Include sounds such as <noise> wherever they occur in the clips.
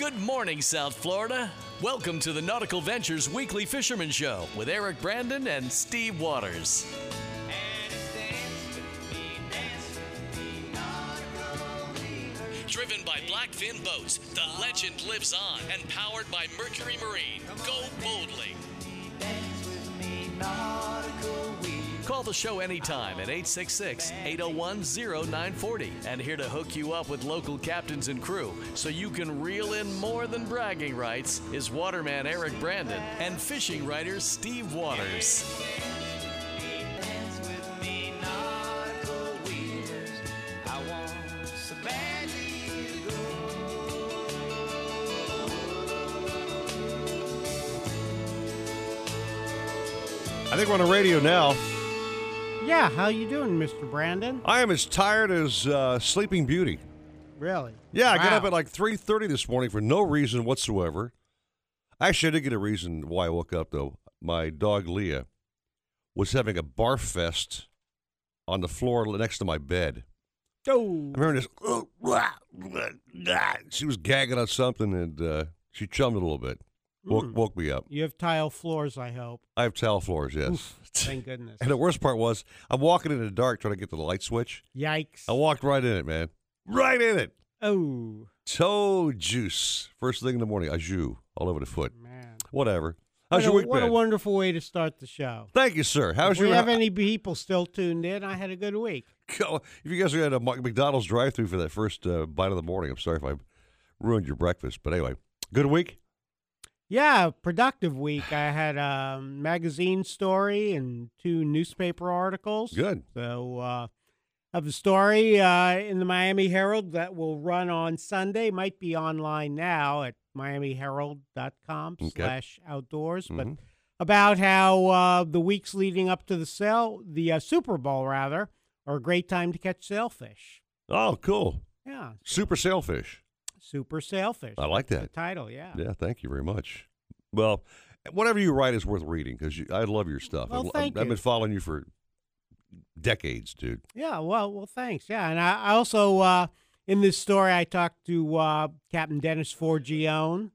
Good morning, South Florida. Welcome to the Nautical Ventures Weekly Fisherman Show with Eric Brandon and Steve Waters. Driven by Blackfin Boats, the legend lives on and powered by Mercury Marine. Go boldly. Call the show anytime at 866 801 0940 and here to hook you up with local captains and crew so you can reel in more than bragging rights is waterman Eric Brandon and fishing writer Steve Waters. I think we're on the radio now. Yeah, how you doing, Mr. Brandon? I am as tired as uh, Sleeping Beauty. Really? Yeah, I got up at like 3.30 this morning for no reason whatsoever. Actually, I did get a reason why I woke up, though. My dog, Leah, was having a barf fest on the floor next to my bed. Oh, I remember this. <sniffs> She was gagging on something, and uh, she chummed a little bit. Woke, Mm. woke me up. you have tile floors, I hope. I have tile floors, yes. Oof, thank goodness. <laughs> And the worst part was, I'm walking in the dark trying to get to the light switch. Yikes. I walked right in it, man. Right in it. Oh, Toe juice. First thing in the morning, jus all over the foot. man. Whatever. How's What your a, week what a wonderful way to start the show. Thank you, sir. How's if we have any people still tuned in, I had a good week. <laughs> If you guys are at a McDonald's drive-through for that first uh, bite of the morning, I'm sorry if I ruined your breakfast. But anyway, good week. Yeah, productive week. I had a magazine story and two newspaper articles. Good. So, uh, I have a story uh, in the Miami Herald that will run on Sunday. Might be online now at miamiherald.com Okay. slash outdoors. But Mhm. about how uh, the weeks leading up to the sale, the uh, Super Bowl rather, are a great time to catch sailfish. Oh, cool. Yeah, Super sailfish. Super sailfish. I like that. The title, yeah. Yeah, thank you very much. Well, whatever you write is worth reading because I love your stuff. Well, I've, thank I've you. been following you for decades, dude. Yeah, well, well, thanks. Yeah, and I, I also uh, in this story I talked to uh, Captain Dennis Forgione,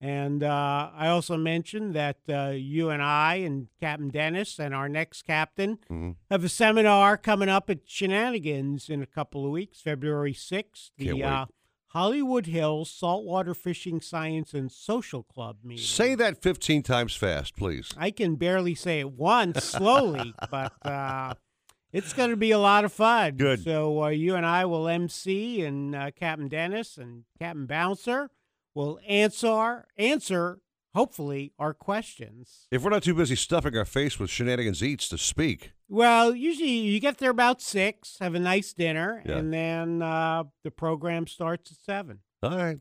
and uh, I also mentioned that uh, you and I and Captain Dennis and our next captain Mhm. have a seminar coming up at Shenanigans in a couple of weeks, February sixth. The Can't wait. Uh, Hollywood Hills Saltwater Fishing Science and Social Club meeting. Say that 15 times fast, please. I can barely say it once slowly, <laughs> but uh, it's going to be a lot of fun. Good. So uh, you and I will MC, and uh, Captain Dennis and Captain Bouncer will answer answer hopefully our questions. If we're not too busy stuffing our face with shenanigans eats to speak, Well, usually you get there about six, have a nice dinner, Yeah. and then uh, the program starts at seven. all right.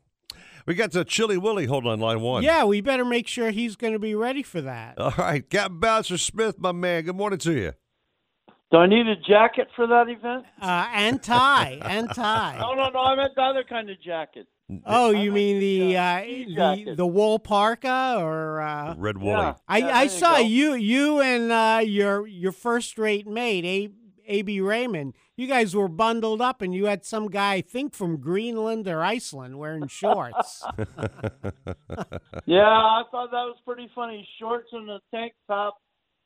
We got the Chili Willy holding on line one. Yeah, we better make sure he's going to be ready for that. All right. Captain Bouncer Smith, my man. Good morning to you. Do I need a jacket for that event? Uh, and tie, and tie. <laughs> No, no, no. I meant the other kind of jacket. Oh, I you like mean the, the uh, the the wool parka or uh, Red Woolly. Yeah. I Yeah, I there you saw you you and uh, your your first rate mate A AB Raymond. You guys were bundled up, and you had some guy I think from Greenland or Iceland wearing <laughs> shorts. <laughs> Yeah, I thought that was pretty funny. Shorts and a tank top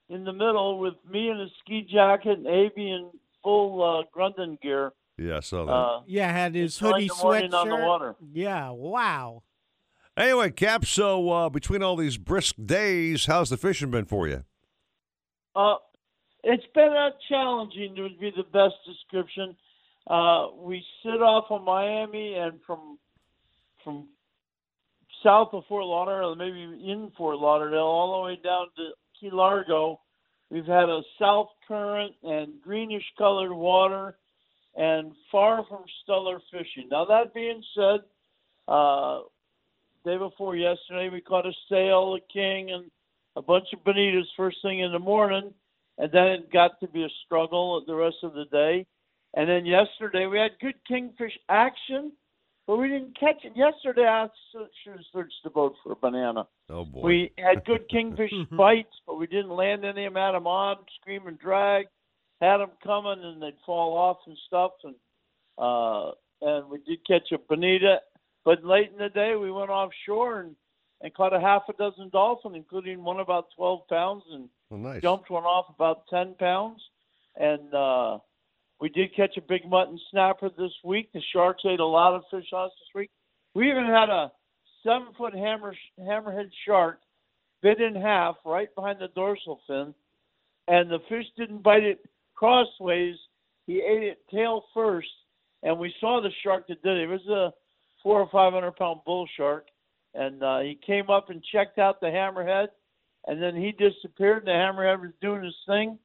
in the middle with me in a ski jacket and Abe in full uh, Grunden gear. Yeah, I saw that. Uh, yeah, had his enjoying hoodie the morning on the sweatshirt. water. Yeah, wow. anyway, Cap, so uh, between all these brisk days, how's the fishing been for you? Uh, it's been uh, challenging would be the best description. Uh, we sit off of Miami and from from south of Fort Lauderdale, maybe in Fort Lauderdale, all the way down to Key Largo. We've had a south current and greenish colored water, and far from stellar fishing. Now that being said, uh, day before yesterday we caught a sail, a king, and a bunch of bonitas first thing in the morning, and then it got to be a struggle the rest of the day. And then yesterday we had good kingfish action, but we didn't catch it. Yesterday I should have searched the boat for a banana. Oh, boy. We had good kingfish <laughs> bites, but we didn't land any of them. Had them on, scream and drag. Had them coming, and they'd fall off and stuff. And uh, and we did catch a bonita. But late in the day, we went offshore and and caught a half a dozen dolphin, including one about 12 pounds, and Well, nice. jumped one off about 10 pounds. And uh, we did catch a big mutton snapper this week. The sharks ate a lot of fish on us this week. We even had a seven foot hammer hammerhead shark bit in half right behind the dorsal fin, and the fish didn't bite it crossways. He ate it tail first, and we saw the shark that did it. It was a four or five hundred pound bull shark, and uh, he came up and checked out the hammerhead, and then he disappeared. And the hammerhead was doing his thing,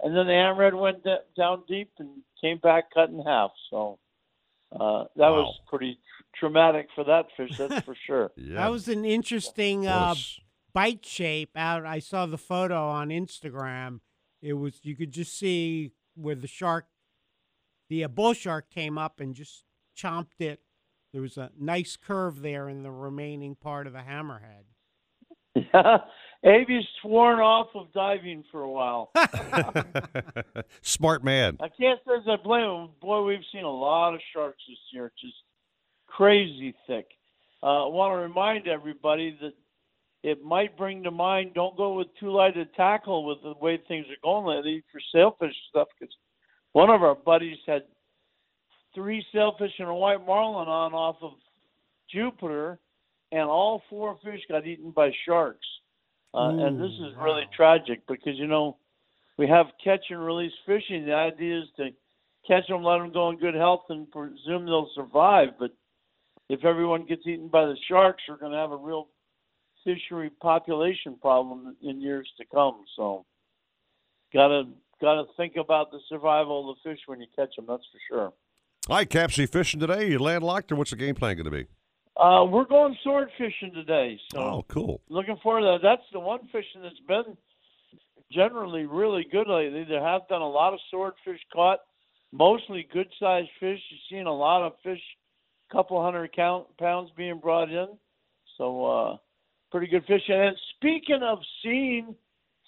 and then the hammerhead went d- down deep and came back cut in half. So uh, that Wow. was pretty tr- traumatic for that fish, that's for <laughs> sure. Yeah. That was an interesting uh, bite shape out. I saw the photo on Instagram. It was you could just see where the shark, the uh, bull shark, came up and just chomped it. There was a nice curve there in the remaining part of the hammerhead. <laughs> Yeah, Avi's sworn off of diving for a while. <laughs> Smart man. I can't say I blame him. Boy, we've seen a lot of sharks this year, just crazy thick. Uh, I want to remind everybody that it might bring to mind don't go with too light a tackle with the way things are going lately for sailfish stuff. Because one of our buddies had three sailfish and a white marlin on off of Jupiter, and all four fish got eaten by sharks. Uh, and this Ooh, is really wow. tragic because you know we have catch and release fishing. The idea is to catch them, let them go in good health, and presume they'll survive. But if everyone gets eaten by the sharks, we're going to have a real fishery population problem in years to come. So, gotta gotta think about the survival of the fish when you catch them. That's for sure. All right, Caps, you fishing today? You landlocked, or what's the game plan going to be? Uh, we're going sword fishing today, so Oh, cool. looking forward to that. That's the one fishing that's been generally really good lately. There have been a lot of swordfish caught, mostly good sized fish. You've seen a lot of fish, couple hundred count pounds being brought in. So uh pretty good fishing. And speaking of seeing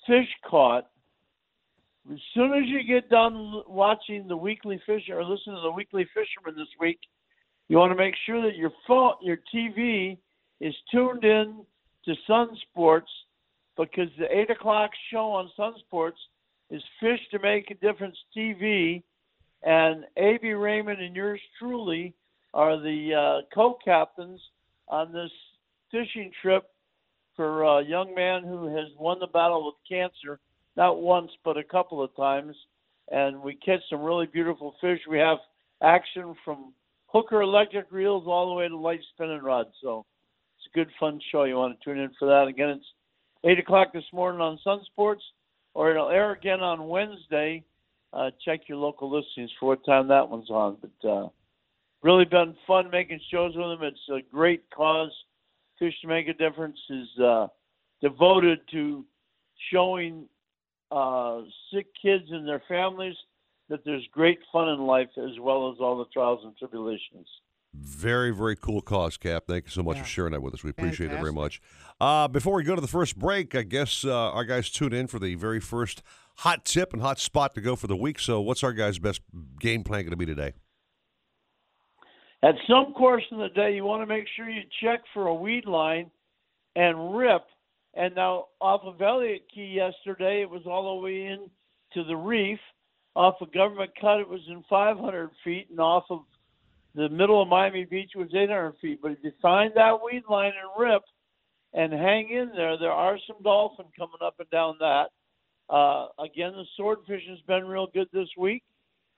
fish caught, as soon as you get done watching the weekly fish or listening to the weekly fisherman this week, you want to make sure that your phone, your TV is tuned in to Sun Sports because the eight o'clock show on Sun Sports is Fish to Make a Difference TV, and A.B. Raymond and yours truly are the uh, co-captains on this fishing trip for a young man who has won the battle with cancer, not once but a couple of times. And we catch some really beautiful fish. We have action from hooker electric reels all the way to light spinning rods. So it's a good, fun show. You want to tune in for that. Again, it's 8 o'clock this morning on Sun Sports, or it'll air again on Wednesday. Uh, check your local listings for what time that one's on. But uh, really been fun making shows with them. It's a great cause. Fish to Make a Difference is uh, devoted to showing uh, sick kids and their families that there's great fun in life as well as all the trials and tribulations. Very, very cool cause, Cap. Thank you so much Yeah. for sharing that with us. We appreciate it very much. Uh, before we go to the first break, I guess uh, our guys tune in for the very first hot tip and hot spot to go for the week. So, what's our guys' best game plan going to be today? At some course in the day, you want to make sure you check for a weed line and rip. And now, off of Elliott Key yesterday, it was all the way in to the reef. Off of Government Cut, it was in 500 feet, and off of the middle of Miami Beach was 800 feet. But if you find that weed line and rip and hang in there, there are some dolphin coming up and down that. Uh, again, the swordfish has been real good this week.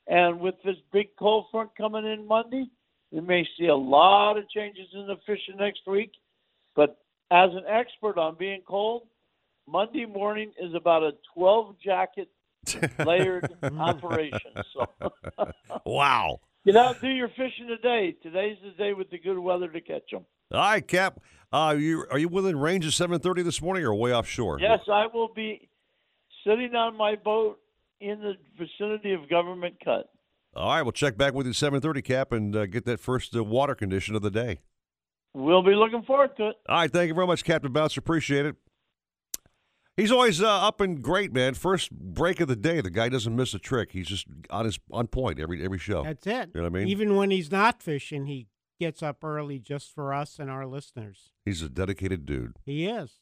And with this big cold front coming in Monday, we may see a lot of changes in the fishing next week. But as an expert on being cold, Monday morning is about a 12 jacket <laughs> layered operation. So <laughs> Wow. get out and do your fishing today. Today's the day with the good weather to catch them. All right, Cap. Uh, you are you within range of 7:30 this morning, or way offshore? Yes, I will be sitting on my boat in the vicinity of Government Cut. All right, we'll check back with you 7:30, Cap, and uh, get that first uh, water condition of the day. We'll be looking forward to it. All right, thank you very much, Captain Bouncer. Appreciate it. He's always uh, up and great, man. First break of the day, the guy doesn't miss a trick. He's just on his on point every every show. That's it. You know what I mean? Even when he's not fishing, he gets up early just for us and our listeners. He's a dedicated dude. He is.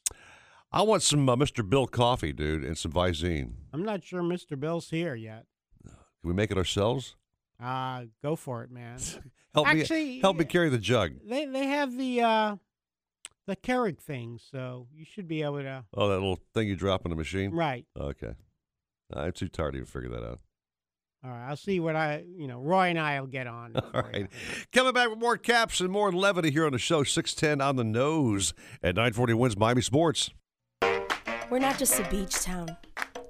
I want some uh, Mr. Bill coffee, dude, and some Visine. I'm not sure Mr. Bill's here yet. Can we make it ourselves? Uh, go for it, man. Help Actually, me help me carry the jug. They they have the uh, the Keurig thing, so you should be able to. Oh, that little thing you drop in the machine? Right. Okay. I'm too tired to even figure that out. All right. I'll see what I, you know, Roy and I will get on. <laughs> All right. you. Coming back with more caps and more levity here on the show. 610 on the nose at 940 WINZ Miami Sports. We're not just a beach town,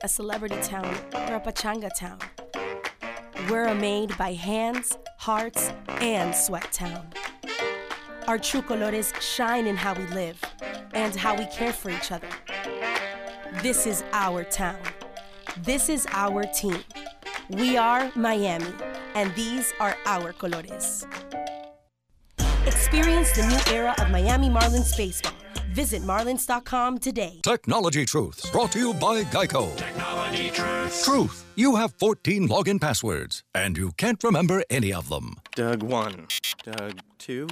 a celebrity town, or a pachanga town. We're made by hands, hearts, and sweat town. Our true colores shine in how we live and how we care for each other. This is our town. This is our team. We are Miami, and these are our colores. Experience the new era of Miami Marlins baseball. Visit marlins.com today. Technology Truths, brought to you by Geico. Technology Truths. Truth. You have 14 login passwords, and you can't remember any of them. Doug 1. Doug 2.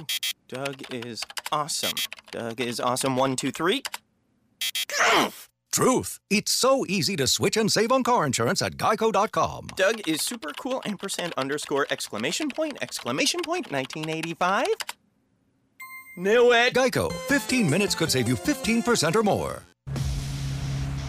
Doug is awesome. Doug is awesome 1, 2, 3. Truth. It's so easy to switch and save on car insurance at geico.com. Doug is super cool ampersand underscore exclamation point exclamation point 1985. Knew it. Geico. 15 minutes could save you 15% or more.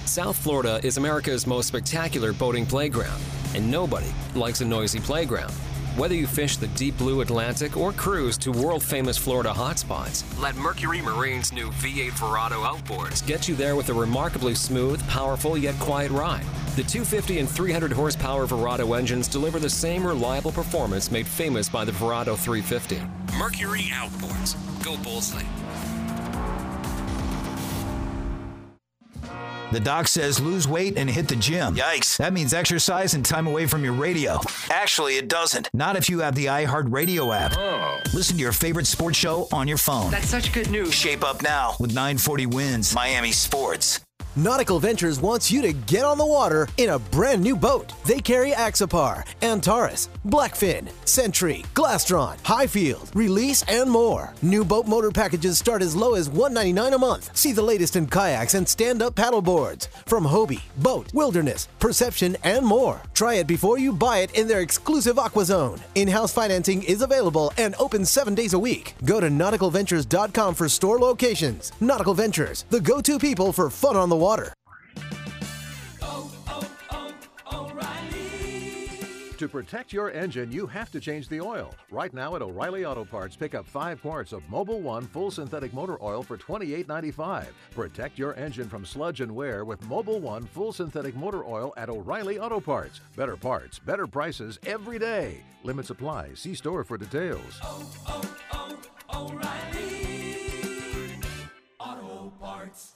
South Florida is America's most spectacular boating playground, and nobody likes a noisy playground. Whether you fish the deep blue Atlantic or cruise to world famous Florida hotspots, let Mercury Marine's new V8 Verado outboards get you there with a remarkably smooth, powerful, yet quiet ride. The 250 and 300 horsepower Verado engines deliver the same reliable performance made famous by the Verado 350. Mercury Outboards. Go Bullseye. The doc says lose weight and hit the gym. Yikes. That means exercise and time away from your radio. Actually, it doesn't. Not if you have the iHeartRadio app. Oh. Listen to your favorite sports show on your phone. That's such good news. Shape up now with 940 WINZ. Miami Sports. Nautical Ventures wants you to get on the water in a brand new boat. They carry Axopar, Antares, Blackfin, Sentry, Glastron, Highfield, Release, and more. New boat motor packages start as low as 199 a month. See the latest in kayaks and stand-up paddle boards from Hobie, BOTE, Wilderness, Perception, and more. Try it before you buy it in their exclusive Aqua Zone. In-house financing is available and open seven days a week. Go to nauticalventures.com for store locations. Nautical Ventures, the go-to people for fun on the water. To protect your engine, you have to change the oil. Right now at O'Reilly Auto Parts, pick up five quarts of Mobil One full synthetic motor oil for $28.95. Protect your engine from sludge and wear with Mobil One full synthetic motor oil at O'Reilly Auto Parts. Better parts, better prices every day. Limit supply. See store for details. Oh, oh, oh, O'Reilly Auto Parts.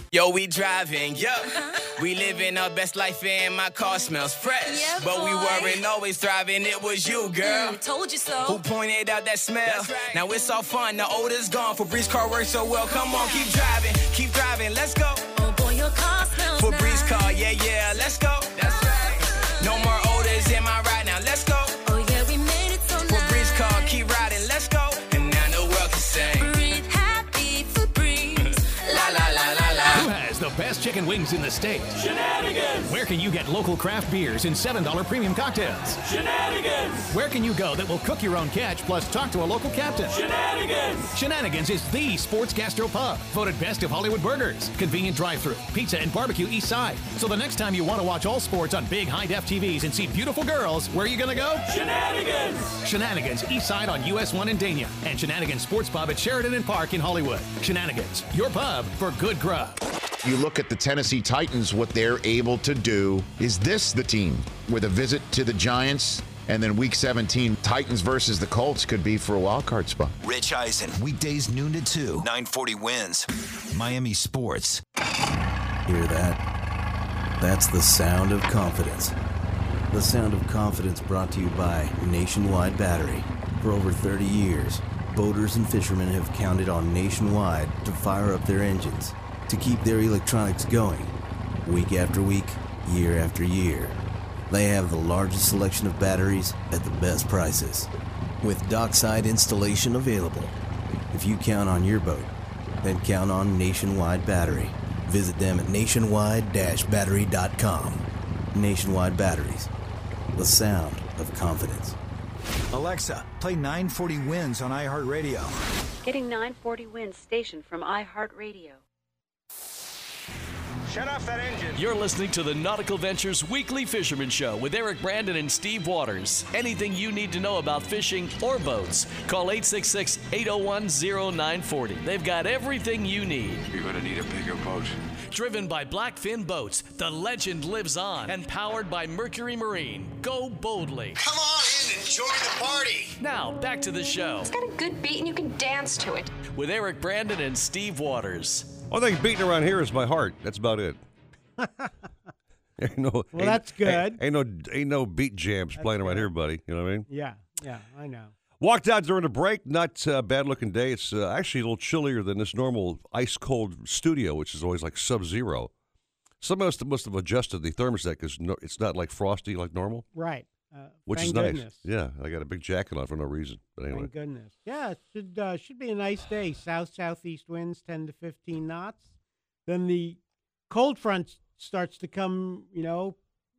Yo, we driving, yo. We living our best life and my car smells fresh. Yeah, but we weren't always thriving, it was you, girl. Mm, told you so. Who pointed out that smell? Right. Now it's all fun, the odor's gone. Febreze car works so well. Come on, keep driving, keep driving, let's go. Oh boy, your car smells Febreze nice. car, yeah, yeah, let's go. That's right. Chicken wings in the state? Shenanigans! Where can you get local craft beers and $7 premium cocktails? Shenanigans! Where can you go that will cook your own catch plus talk to a local captain? Shenanigans! Shenanigans is the sports gastro pub, voted best of Hollywood burgers, convenient drive-through, pizza and barbecue east side. So the next time you want to watch all sports on big high-def TVs and see beautiful girls, where are you gonna go? Shenanigans! Shenanigans east side on US 1 in Dania and Shenanigans Sports Pub at Sheridan and Park in Hollywood. Shenanigans, your pub for good grub. You look at the Tennessee Titans, what they're able to do. Is this the team with a visit to the Giants And then week 17, Titans versus the Colts could be for a wild card spot. Rich Eisen, weekdays noon to 2. 940 WINZ. Miami Sports. Hear that? That's the sound of confidence. The sound of confidence brought to you by Nationwide Battery. For over 30 years, boaters and fishermen have counted on Nationwide to fire up their engines, to keep their electronics going, week after week, year after year. They have the largest selection of batteries at the best prices, with dockside installation available. If you count on your boat, then count on Nationwide Battery. Visit them at nationwide-battery.com. Nationwide Batteries, the sound of confidence. Alexa, play 940 WINZ on iHeartRadio. Getting 940 WINZ station from iHeartRadio. Shut off that engine. You're listening to the Nautical Ventures Weekly Fisherman Show with Eric Brandon and Steve Waters. Anything you need to know about fishing or boats, call 866 801 0940. They've got everything you need. You're going to need a bigger boat. Driven by Blackfin Boats, the legend lives on. And powered by Mercury Marine. Go boldly. Come on in and join the party. Now, back to the show It's got a good beat and you can dance to it. with Eric Brandon and Steve Waters. Only thing beating around here is my heart. That's about it. <laughs> ain't no, Well, ain't- that's good. Ain't, ain't no ain't no beat jams playing around here, buddy. You know what I mean? Yeah, yeah, I know. Walked out during the break. Not a bad looking day. It's uh, actually a little chillier than this normal ice cold studio, which is always like sub zero. Some must have, must have adjusted the thermostat because no, it's not like frosty like normal, Right. Uh, which is nice. goodness. Yeah, I got a big jacket on for no reason. But anyway, Thank goodness. Yeah, it should uh, should be a nice day. <sighs> South southeast winds ten to fifteen knots. Then the cold front starts to come. You know,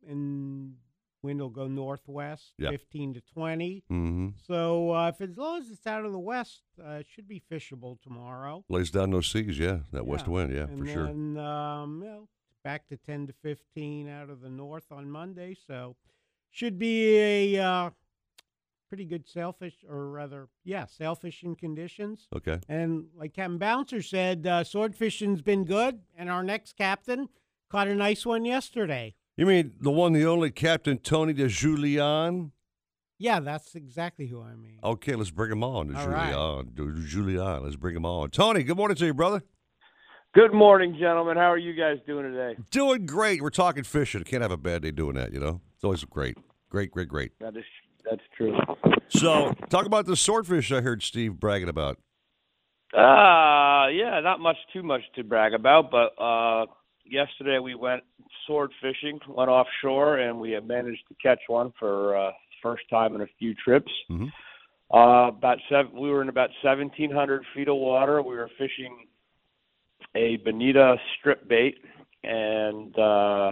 and wind will go northwest, Yeah. fifteen to twenty. hmm So uh, if as long as it's out of the west, uh, it should be fishable tomorrow. lays down those seas. Yeah, that west wind. Yeah, and for sure. then, um, you know, back to 10 to 15 out of the north on Monday. So should be a uh, pretty good selfish, or rather, yeah, sailfishing conditions. Okay. And like Captain Bouncer said, uh, sword fishing's been good. And our next captain caught a nice one yesterday. You mean the one, the only Captain Tony DiGiulian? Yeah, that's exactly who I mean. Okay, let's bring him on. De All right. Julian. DiGiulian. Let's bring him on. Tony, good morning to you, brother. Good morning, gentlemen. How are you guys doing today? Doing great. We're talking fishing. Can't have a bad day doing that, you know? It's always great. Great, great, great. That is that's true. So, talk about the swordfish I heard Steve bragging about. Uh yeah, not much too much to brag about, but uh yesterday we went sword fishing, went offshore and we managed to catch one for uh first time in a few trips. Mhm. Uh about seven we were in about 1700 feet of water. We were fishing a bonita strip bait and uh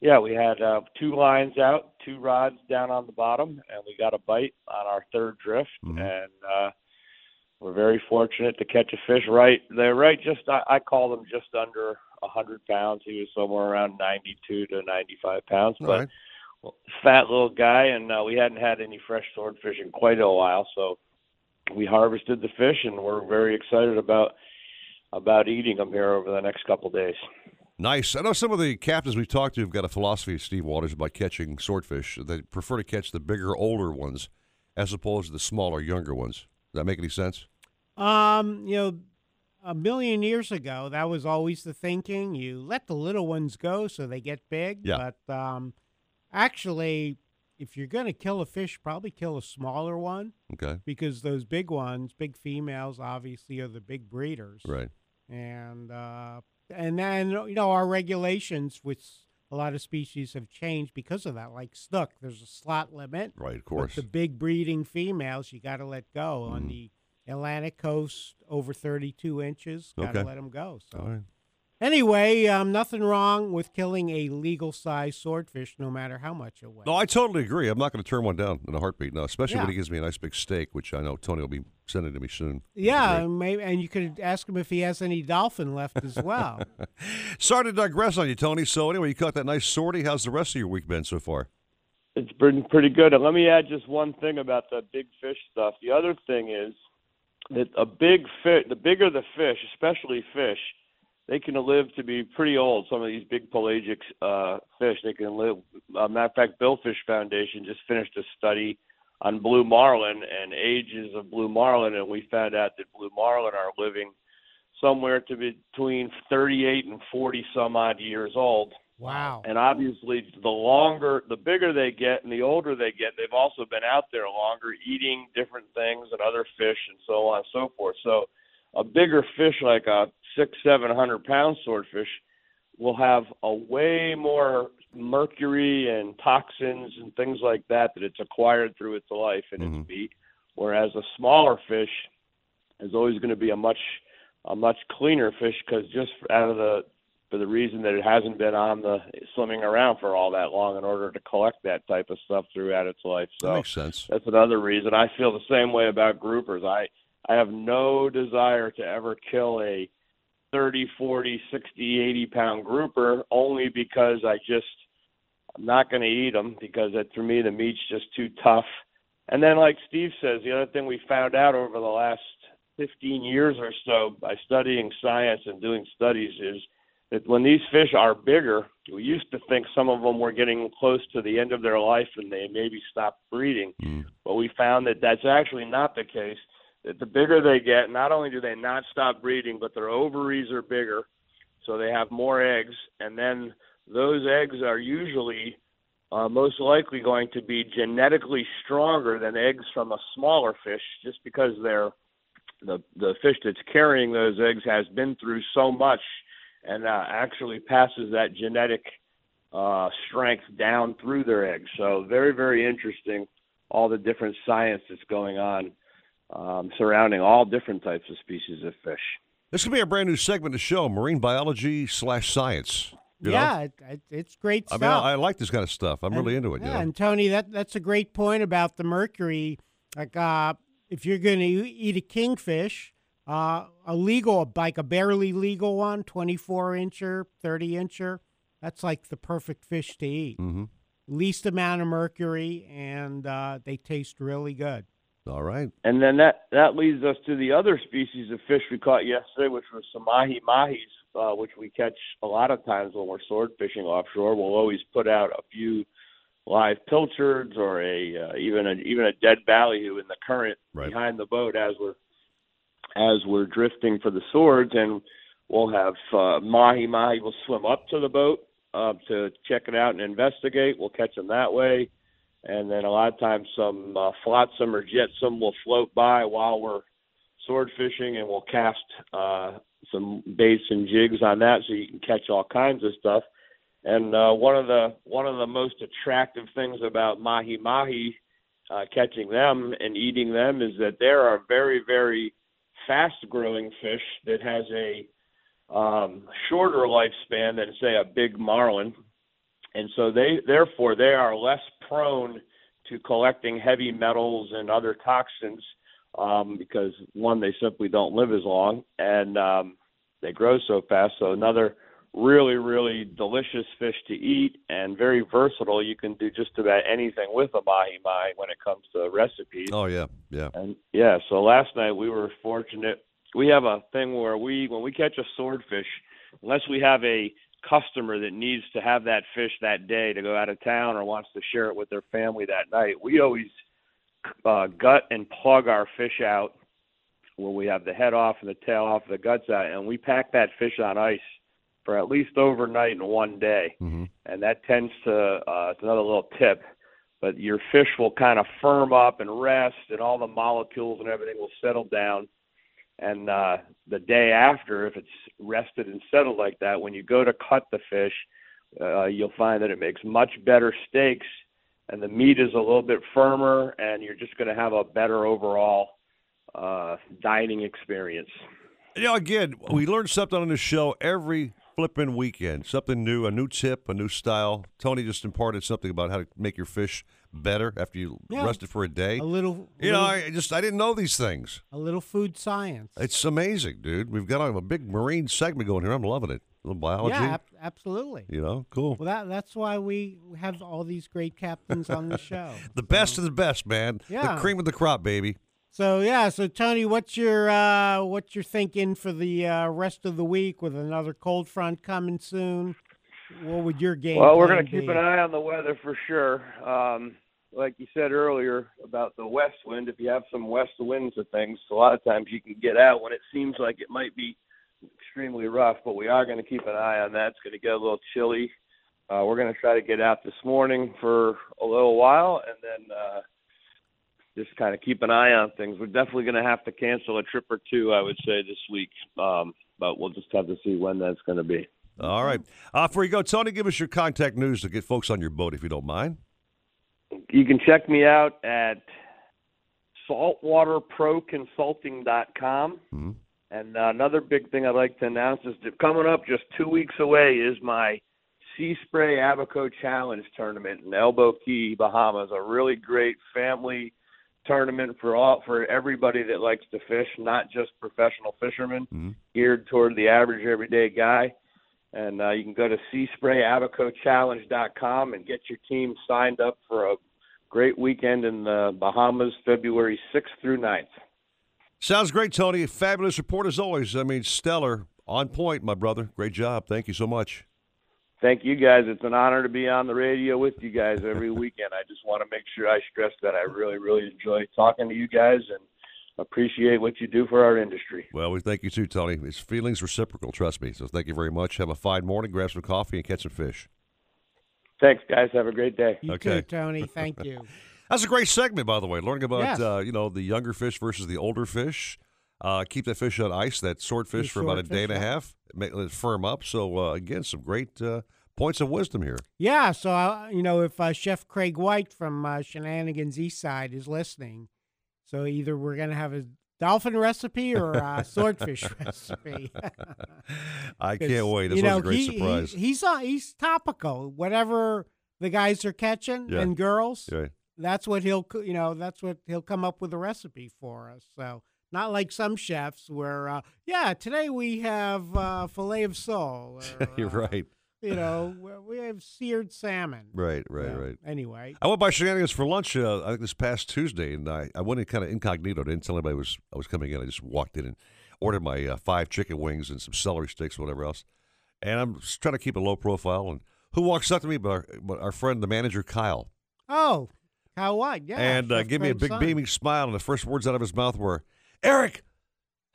yeah, we had uh two lines out, two rods down on the bottom and we got a bite on our third drift Mm-hmm. and uh we're very fortunate to catch a fish right there, right just I, I call them just under a hundred pounds. He was somewhere around ninety-two to ninety-five pounds, All but right. well, fat little guy, and uh, we hadn't had any fresh swordfish in quite a while, so we harvested the fish, and we're very excited about about eating them here over the next couple of days. Nice. I know some of the captains we've talked to have got a philosophy, of Steve Waters, about catching swordfish. They prefer to catch the bigger, older ones as opposed to the smaller, younger ones. Does that make any sense? Um, you know, a million years ago, that was always the thinking. You let the little ones go so they get big. Yeah. But um, actually, if you're going to kill a fish, probably kill a smaller one Okay. because those big ones, big females, obviously are the big breeders. Right. And uh, and then you know our regulations, with a lot of species have changed because of that. Like snook, there's a slot limit. Right, of But course. the big breeding females, you got to let go Mm-hmm. on the Atlantic coast over 32 inches. Got to Okay. let them go. So All right. Anyway, um, nothing wrong with killing a legal size swordfish, no matter how much it weighs. No, I totally agree. I'm not going to turn one down in a heartbeat. No, especially when he gives me a nice big steak, which I know Tony will be sending to me soon. Yeah, and maybe, and you could ask him if he has any dolphin left as well. <laughs> Sorry to digress on you, Tony. So anyway, you caught that nice sortie. How's the rest of your week been so far? It's been pretty good. And let me add just one thing about the big fish stuff. The other thing is that a big fish, the bigger the fish, especially fish, they can live to be pretty old. Some of these big pelagic uh, fish, they can live. Uh, matter of fact, Billfish Foundation just finished a study on blue marlin and ages of blue marlin, and we found out that blue marlin are living somewhere to between 38 and 40 some odd years old. Wow. And obviously, the longer, the bigger they get, and the older they get, they've also been out there longer, eating different things and other fish, and so on and so forth. So, a bigger fish like a six, seven hundred pound swordfish will have a way more mercury and toxins and things like that that it's acquired through its life in its mm-hmm. meat. Whereas a smaller fish is always going to be a much a much cleaner fish because just out of the for the reason that it hasn't been on the swimming around for all that long in order to collect that type of stuff throughout its life. So That makes sense. that's another reason I feel the same way about groupers. I I have no desire to ever kill a 30, 40, 60, 80 pound grouper only because I just I'm not going to eat them because it, for me the meat's just too tough. And then like Steve says, the other thing we found out over the last 15 years or so by studying science and doing studies is that when these fish are bigger, we used to think some of them were getting close to the end of their life and they maybe stopped breeding. Mm. But we found that that's actually not the case. The bigger they get, not only do they not stop breeding, but their ovaries are bigger, so they have more eggs, and then those eggs are usually uh, most likely going to be genetically stronger than eggs from a smaller fish, just because they're the the fish that's carrying those eggs has been through so much and uh, actually passes that genetic uh, strength down through their eggs. So very very interesting. All the different science that's going on um, surrounding all different types of species of fish. This could be a brand new segment of the show: marine biology slash science. you yeah, it, it, it's great stuff. I mean, I, I like this kind of stuff. I'm really into it. you Yeah, know? and Tony, that that's a great point about the mercury. Like, uh, if you're going to eat a kingfish, uh, a legal, like a barely legal one, 24 incher, 30 incher, that's like the perfect fish to eat. Mm-hmm. Least amount of mercury, and uh, they taste really good. All right. And then that that leads us to the other species of fish we caught yesterday, which was some mahi mahis, uh, which we catch a lot of times when we're sword fishing offshore. We'll always put out a few live pilchards or a uh, even a even a dead ballyhoo in the current behind the boat as we're as we're drifting for the swords, and we'll have uh, mahi mahi will swim up to the boat uh, to check it out and investigate. We'll catch them that way and then a lot of times some uh, flotsam or jetsam will float by while we're sword fishing, and we'll cast uh, some baits and jigs on that, so you can catch all kinds of stuff. And uh, one of the one of the most attractive things about mahi mahi, uh, catching them and eating them, is that they're a very very fast growing fish that has a um, shorter lifespan than say a big marlin and so they therefore they are less prone to collecting heavy metals and other toxins um, because one they simply don't live as long and um, they grow so fast. So another really really delicious fish to eat and very versatile. You can do just about anything with a mahi mahi when it comes to recipes. Oh yeah, yeah. And yeah, so last night we were fortunate. We have a thing where we when we catch a swordfish, unless we have a customer that needs to have that fish that day to go out of town or wants to share it with their family that night, we always uh, gut and plug our fish out where we have the head off and the tail off, the guts out, and we pack that fish on ice for at least overnight in one day. Mm-hmm. And that tends to, uh, it's another little tip, but your fish will kind of firm up and rest, and all the molecules and everything will settle down and uh, the day after, if it's rested and settled like that, when you go to cut the fish, uh, you'll find that it makes much better steaks, and the meat is a little bit firmer, and you're just going to have a better overall uh, dining experience. You know, again, we learn something on this show every flipping weekend. Something new, a new tip, a new style. Tony just imparted something about how to make your fish better after you Yeah. rest it for a day. A little, You know, I just I didn't know these things. a little food science. It's amazing, dude. We've got a, a big marine segment going here. I'm loving it. A little biology. Yeah, ab- absolutely. You know, cool. Well, that that's why we have all these great captains on the <laughs> show. The best of the best, man. Yeah. The cream of the crop, baby. So yeah, so Tony, what's your uh, what you're thinking for the uh, rest of the week with another cold front coming soon? What would your game? Well, we're going to keep an eye on the weather for sure. Um, like you said earlier about the west wind, if you have some west winds of things, a lot of times you can get out when it seems like it might be extremely rough. But we are going to keep an eye on that. It's going to get a little chilly. Uh, we're going to try to get out this morning for a little while, and then uh, just kind of keep an eye on things. We're definitely going to have to cancel a trip or two, I would say, this week. Um, but we'll just have to see when that's going to be. All right. Uh, before you go, Tony, give us your contact news to get folks on your boat if you don't mind. You can check me out at saltwaterproconsulting.com. Mm-hmm. And uh, another big thing I'd like to announce is that coming up just two weeks away is my Sea Spray Abaco Challenge tournament in Elbow Cay, Bahamas. A really great family tournament for all for everybody that likes to fish, not just professional fishermen, geared toward the average everyday guy. And uh, you can go to seasprayabacochallenge.com and get your team signed up for a great weekend in the Bahamas, February 6th through 9th. Sounds great, Tony. Fabulous report as always. I mean, stellar, on point, my brother. Great job. Thank you so much. Thank you guys. It's an honor to be on the radio with you guys every <laughs> weekend. I just want to make sure I stress that I really, really enjoy talking to you guys and appreciate what you do for our industry. Well, we thank you too, Tony. It's feelings reciprocal, trust me. So thank you very much. Have a fine morning. Grab some coffee and catch some fish. Thanks, guys. Have a great day. You Okay. too, Tony. Thank you. <laughs> That's a great segment, by the way. Learning about Yes. uh, you know the younger fish versus the older fish. Uh, keep that fish on ice, that swordfish, The for about a day and a half. Make let it firm up. So uh, again, some great uh, points of wisdom here. Yeah, so uh, you know, if uh, Chef Craig White from uh, Shenanigans East Side is listening, so either we're gonna have a dolphin recipe or a <laughs> swordfish recipe. <laughs> I can't wait. This you was know, a great he- he- surprise. he's uh, he's topical. Whatever the guys are catching Yeah. and girls, Right. that's what he'll you know that's what he'll come up with a recipe for us. So not like some chefs where uh, yeah today we have uh, fillet of sole. <laughs> Or, You're uh, right. You know we- have seared salmon. Right, right, Yeah. right. Anyway, I went by Shenanigans for lunch. Uh, I think this past Tuesday, and I, I went in kind of incognito. Didn't tell anybody I was I was coming in. I just walked in and ordered my uh, five chicken wings and some celery sticks, whatever else. And I'm just trying to keep a low profile. And who walks up to me but our, but our friend, the manager, Kyle, oh, Kyle White, yeah, and uh, me a big son. beaming smile. And the first words out of his mouth were, "Eric,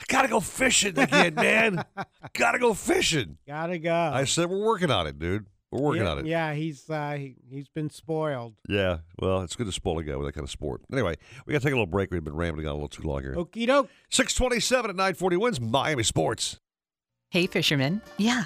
I gotta go fishing again, man. <laughs> gotta go fishing." Gotta go. I said, "We're working on it, dude. We're working yeah, on it." Yeah, he's uh, he, he's been spoiled. Yeah, well, it's good to spoil a guy with that kind of sport. Anyway, we got to take a little break. We've been rambling on a little too long here. Okie doke. 627 at 940 WINZ Miami Sports. Hey, fisherman. Yeah,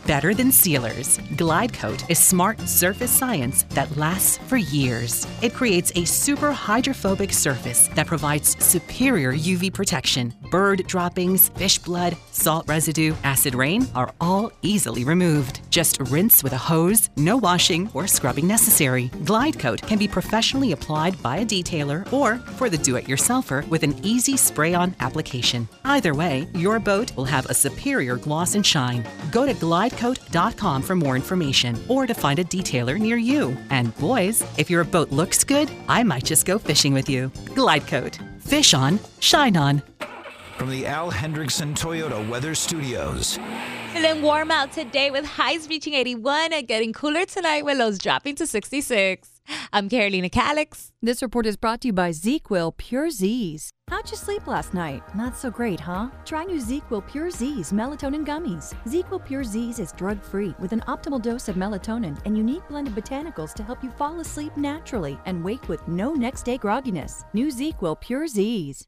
better than sealers. Glide Coat is smart surface science that lasts for years. It creates a super hydrophobic surface that provides superior UV protection. Bird droppings, fish blood, salt residue, acid rain are all easily removed. Just rinse with a hose, no washing or scrubbing necessary. Glide Coat can be professionally applied by a detailer or for the do-it-yourselfer with an easy spray-on application. Either way, your boat will have a superior gloss and shine. Go to glidecoat.com for more information or to find a detailer near you. And boys, if your boat looks good, I might just go fishing with you. Glide Coat. Fish on, shine on. From the Al Hendrickson Toyota Weather Studios. Feeling warm out today with highs reaching 81 and getting cooler tonight with lows dropping to 66. I'm Carolina Calix. This report is brought to you by ZQuil Pure Z's. How'd you sleep last night? Not so great, huh? Try new ZQuil Pure Z's melatonin gummies. ZQuil Pure Z's is drug free with an optimal dose of melatonin and unique blend of botanicals to help you fall asleep naturally and wake with no next day grogginess. New ZQuil Pure Z's.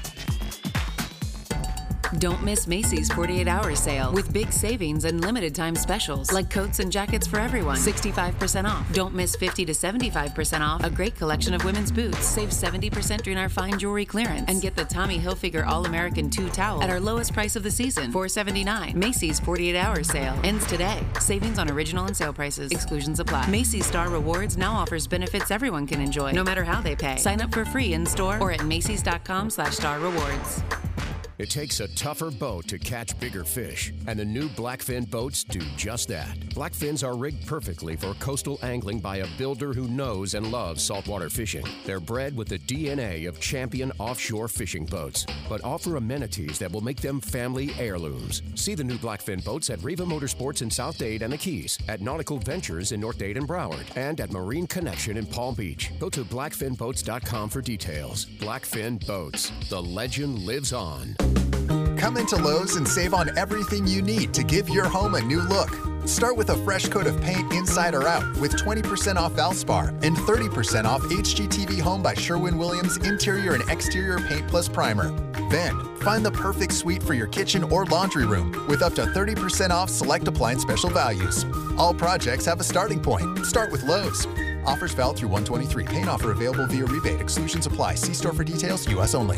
Don't miss Macy's 48 hour sale with big savings and limited time specials like coats and jackets for everyone, 65% off. Don't miss 50 to 75% off a great collection of women's boots. Save 70% during our fine jewelry clearance and get the Tommy Hilfiger All American 2 towel at our lowest price of the season, 479. Macy's 48 hour sale ends today. Savings on original and sale prices. Exclusions apply. Macy's Star Rewards now offers benefits everyone can enjoy, no matter how they pay. Sign up for free in store or at Macy's.com slash star rewards. It takes a tougher boat to catch bigger fish, and the new Blackfin boats do just that. Blackfins are rigged perfectly for coastal angling by a builder who knows and loves saltwater fishing. They're bred with the DNA of champion offshore fishing boats, but offer amenities that will make them family heirlooms. See the new Blackfin boats at Riva Motorsports in South Dade and the Keys, at Nautical Ventures in North Dade and Broward, and at Marine Connection in Palm Beach. Go to blackfinboats.com for details. Blackfin Boats. The legend lives on. Come into Lowe's and save on everything you need to give your home a new look. Start with a fresh coat of paint inside or out with 20% off Valspar and 30% off HGTV Home by Sherwin Williams Interior and Exterior Paint Plus Primer. Then, find the perfect suite for your kitchen or laundry room with up to 30% off select appliance special values. All projects have a starting point. Start with Lowe's. Offers valid through 123. Paint offer available via rebate. Exclusions apply. See store for details. U.S. only.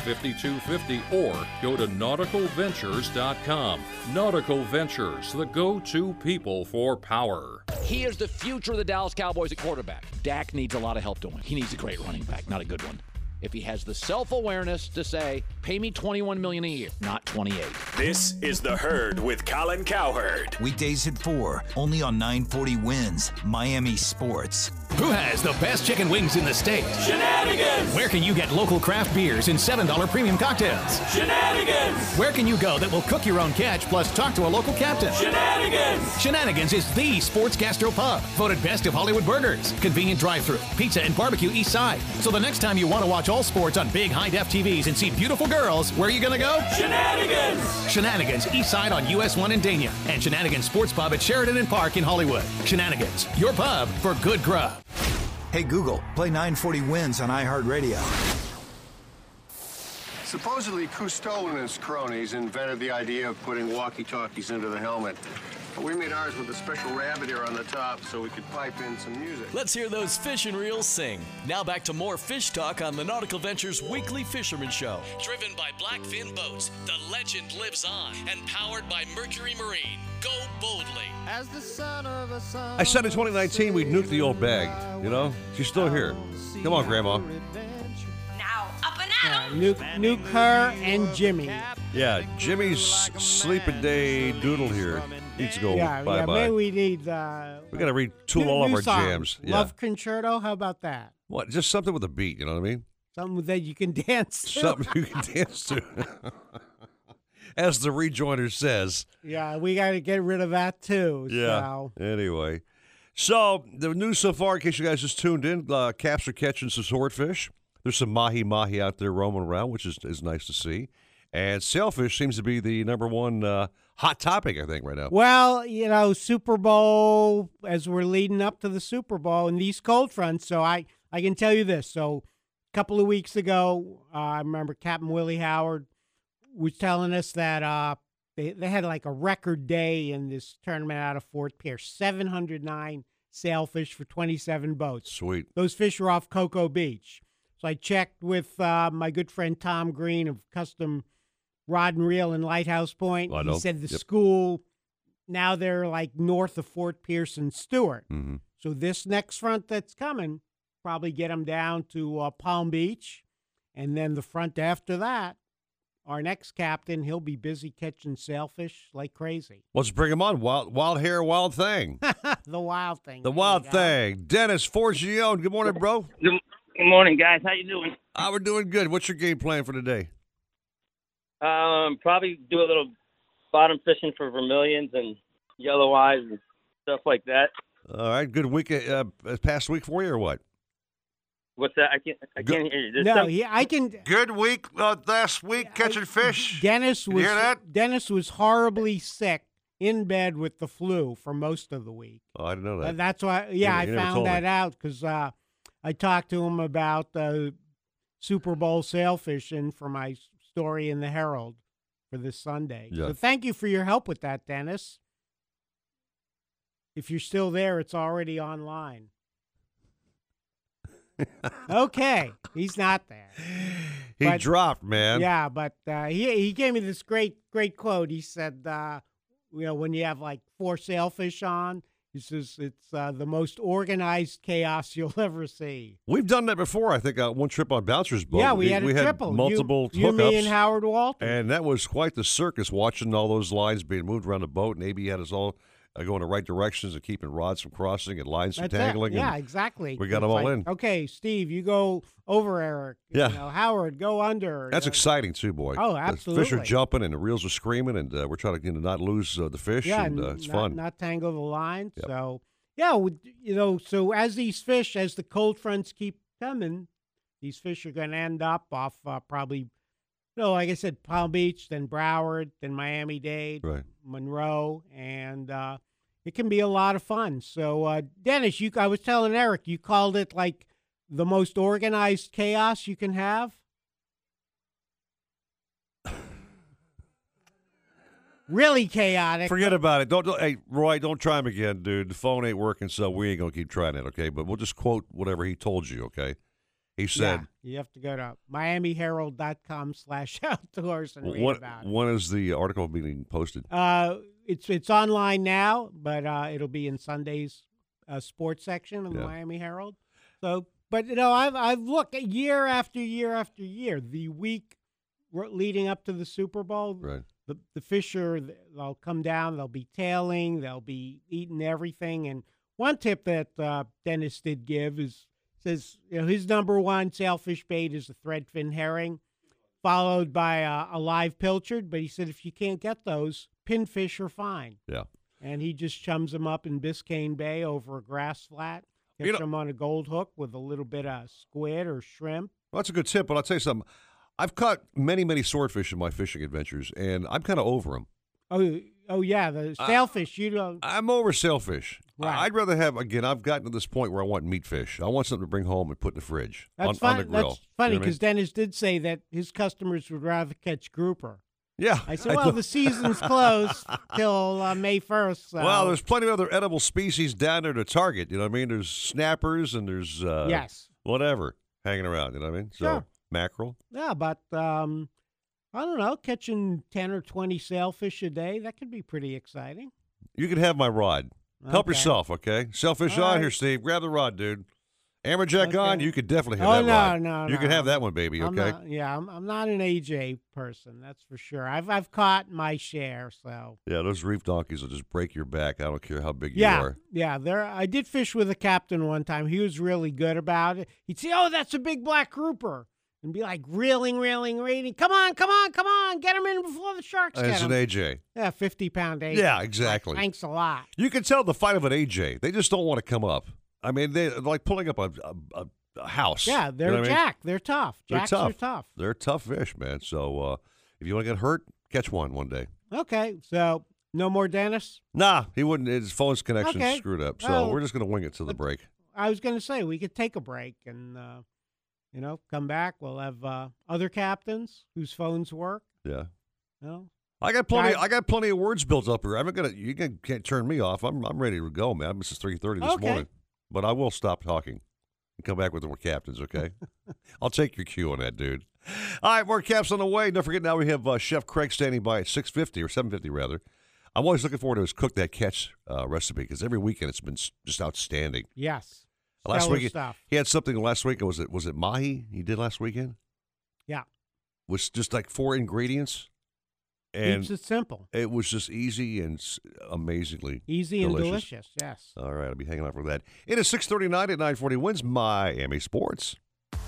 5250 or go to nauticalventures.com. Nautical Ventures, the go to people for power. He is the future of the Dallas Cowboys at quarterback. Dak needs a lot of help doing. He needs a great running back, not a good one. If he has the self-awareness to say, "Pay me 21 million a year, not 28." This is the herd with Colin Cowherd. Weekdays at 4, only on 940 WINZ, Miami Sports. Who has the best chicken wings in the state? Shenanigans! Where can you get local craft beers and $7 premium cocktails? Shenanigans! Where can you go that will cook your own catch plus talk to a local captain? Shenanigans! Shenanigans is the sports gastro pub, voted best of Hollywood burgers, convenient drive-through, pizza and barbecue east side. So the next time you want to watch all sports on big high-def TVs and see beautiful girls, where are you going to go? Shenanigans! Shenanigans east side on US 1 in Dania and Shenanigans Sports Pub at Sheridan and Park in Hollywood. Shenanigans, your pub for good grub. Hey Google, play 940 WINZ on iHeartRadio. Supposedly, Cousteau and his cronies invented the idea of putting walkie-talkies into the helmet. But we made ours with a special rabbit ear on the top so we could pipe in some music. Let's hear those fish and reels sing. Now back to more fish talk on the Nautical Ventures Weekly Fisherman Show. Driven by Blackfin Boats, the legend lives on, and powered by Mercury Marine. Go boldly. As the son of a son. I said in 2019 we'd nuke the old bag. You know, she's still here. Come on, Grandma. Now, up and Yeah, nuke, nuke her and Jimmy. Yeah, Jimmy's sleep a day doodle here needs to go yeah, bye yeah, bye. maybe we need. Uh, We gotta retool new- all of our song. jams. Yeah. Love concerto. How about that? What? Just something with a beat. You know what I mean? Something that you can <laughs> dance to. Something you can dance to. <laughs> As the rejoiner says. Yeah, we got to get rid of that too. Yeah. So. Anyway, so the news so far, in case you guys just tuned in, uh, caps are catching some swordfish. There's some mahi mahi out there roaming around, which is, is nice to see. And sailfish seems to be the number one uh, hot topic, I think, right now. Well, you know, Super Bowl as we're leading up to the Super Bowl and these cold fronts. So I I can tell you this. So a couple of weeks ago, uh, I remember Captain Willie Howard was telling us that uh, they they had like a record day in this tournament out of Fort Pierce, seven hundred nine sailfish for twenty seven boats. Sweet. Those fish are off Cocoa Beach. So I checked with uh, my good friend Tom Green of Custom Rod and Reel in Lighthouse Point. I. He said the Yep. school now they're like north of Fort Pierce and Stuart. Mhm. So this next front that's coming probably get them down to uh, Palm Beach, and then the front after that our next captain, he'll be busy catching sailfish like crazy. Let's bring him on. Wild, wild hair, wild thing. <laughs> the wild thing. The There you wild go. thing. Dennis Forgione. Good morning, bro. Good, good morning, guys. How you doing? Ah, we're doing good. What's your game plan for today? Um, probably do a little bottom fishing for vermilions and yellow eyes and stuff like that. All right, good week. Uh, uh, past week for you or what? What's that? I can't. I can't hear you. There's No, some- he, I can. Good week uh, last week catching fish. Dennis was hear that? Dennis was horribly sick in bed with the flu for most of the week. Oh, I didn't know Uh, that. that's why. Yeah, never- I you never found told me. that out because uh, I talked to him about uh, Super Bowl sailfishing for my s- story in the Herald for this Sunday. Yeah. So thank you for your help with that, Dennis. If you're still there, it's already online. <laughs> okay, he's not there. He But- dropped, man. Yeah, but uh, he he gave me this great great quote. He said, uh, you know, when you have like four sailfish on, he says it's uh, the most organized chaos <laughs> you'll ever see. We've done that before. I think uh, one trip on Bouncer's boat. yeah, we, had a triple. You- multiple you, hookups. me, and Howard Walter. And that was quite the circus watching all those lines being moved around the boat. And AB had us all uh, going the right directions and keeping rods from crossing and lines from That's it. tangling. Yeah, exactly. We got It's them all like, in. Okay, Steve, you go over, Eric. Yeah. You know, Howard, go under. That's you know. exciting too, boy. Oh, The fish are jumping and the reels are screaming, and uh, we're trying to you know, not lose uh, the fish. Yeah, and uh, it's not, fun. Not tangle the line. Yep. So yeah, you know, so as these fish, as the cold fronts keep coming, these fish are going to end up off uh, probably, know, like I said, Palm Beach, then Broward, then Miami Dade, Right. Monroe, and uh, it can be a lot of fun. So uh, Dennis, you, I was telling Eric, you called it like the most organized chaos you can have. Really chaotic. Forget about it. Don't, don't hey Roy, don't try him again, dude. The phone ain't working, so we ain't gonna keep trying it, okay? But we'll just quote whatever he told you, okay? He said, Yeah, you have to go to miamiherald.com <laughs> slash outdoors and read "When about it. when is the article being posted?" Uh, it's it's online now, but uh, it'll be in Sunday's uh, sports section of the Yeah. Miami Herald. So, but you know, I've I've looked at year after year after year. The week leading up to the Super Bowl, Right. the the fish are they'll come down, they'll be tailing, they'll be eating everything. And one tip that uh, Dennis did give is says you know his number one sailfish bait is a threadfin herring, followed by a, a live pilchard. But he said if you can't get those, pinfish are fine. Yeah. And he just chums them up in Biscayne Bay over a grass flat. You Catch know- them on a gold hook with a little bit of squid or shrimp. Well, that's a good tip, but I'll tell you something. I've caught many, many swordfish in my fishing adventures, and I'm kind of over them. Oh, oh yeah, the sailfish. you don't. I'm over sailfish. Right. I'd rather have again. I've gotten to this point where I want meat fish. I want something to bring home and put in the fridge That's on, fun- on the grill. That's funny You know I mean? because Dennis did say that his customers would rather catch grouper. Yeah, I said, well, know. the season's closed <laughs> till uh, May first. So. Well, there's plenty of other edible species down there to target. You know what I mean? There's snappers and there's uh, Yes. whatever hanging around. You know what I mean? So Sure. mackerel. yeah, but um, I don't know, catching ten or twenty sailfish a day that could be pretty exciting. You can have my rod. Help Okay. yourself, okay? Sailfish All on right. here, Steve. Grab the rod, dude. Amberjack on. You could definitely have Oh that no, rod. no, You can have that one, baby. I'm Okay. not- yeah, I'm, I'm not an AJ person. That's for sure. I've I've caught my share. So Yeah, those reef donkeys will just break your back. I don't care how big yeah, you are. yeah. There, I did fish with a captain one time. He was really good about it. He'd say, "Oh, that's a big black grouper," and be like reeling, reeling, reeling. Come on, come on, come on, get him in before the sharks And get it's him. an AJ. Yeah, fifty pound AJ. Yeah, exactly. Thanks a lot. You can tell the fight of an AJ. They just don't want to come up. I mean, they like pulling up a, a, a, house. Yeah, they're know what I mean? jack. They're tough. They're Jacks tough. are tough. They're tough fish, man. So uh, if you want to get hurt, catch one one day. Okay, so no more Dennis. Nah, he wouldn't. His phone's connection Okay. screwed up. So Well, we're just going to wing it to the break. I was going to say we could take a break and uh, you know come back. We'll have uh, other captains whose phones work. Yeah. You know, I got plenty. Guys- I got plenty of words built up here. I'm gonna. You can, can't turn me off. I'm. I'm ready to go, man. This is three thirty this Okay. morning, but I will stop talking and come back with more captains. Okay. <laughs> I'll take your cue on that, dude. All right, more caps on the way. Don't forget now we have uh, Chef Craig standing by at six fifty or seven fifty rather. I'm always looking forward to his cook that catch uh, recipe because every weekend it's been just outstanding. yes, Last week stuff. he had something last week. Was it was it mahi he did last weekend? Yeah, was just like four ingredients, and Keeps it simple. it was just easy and s- amazingly Easy and delicious, yes. All right, I'll be hanging out for that. It is six thirty nine at nine forty. WINZ Miami Sports.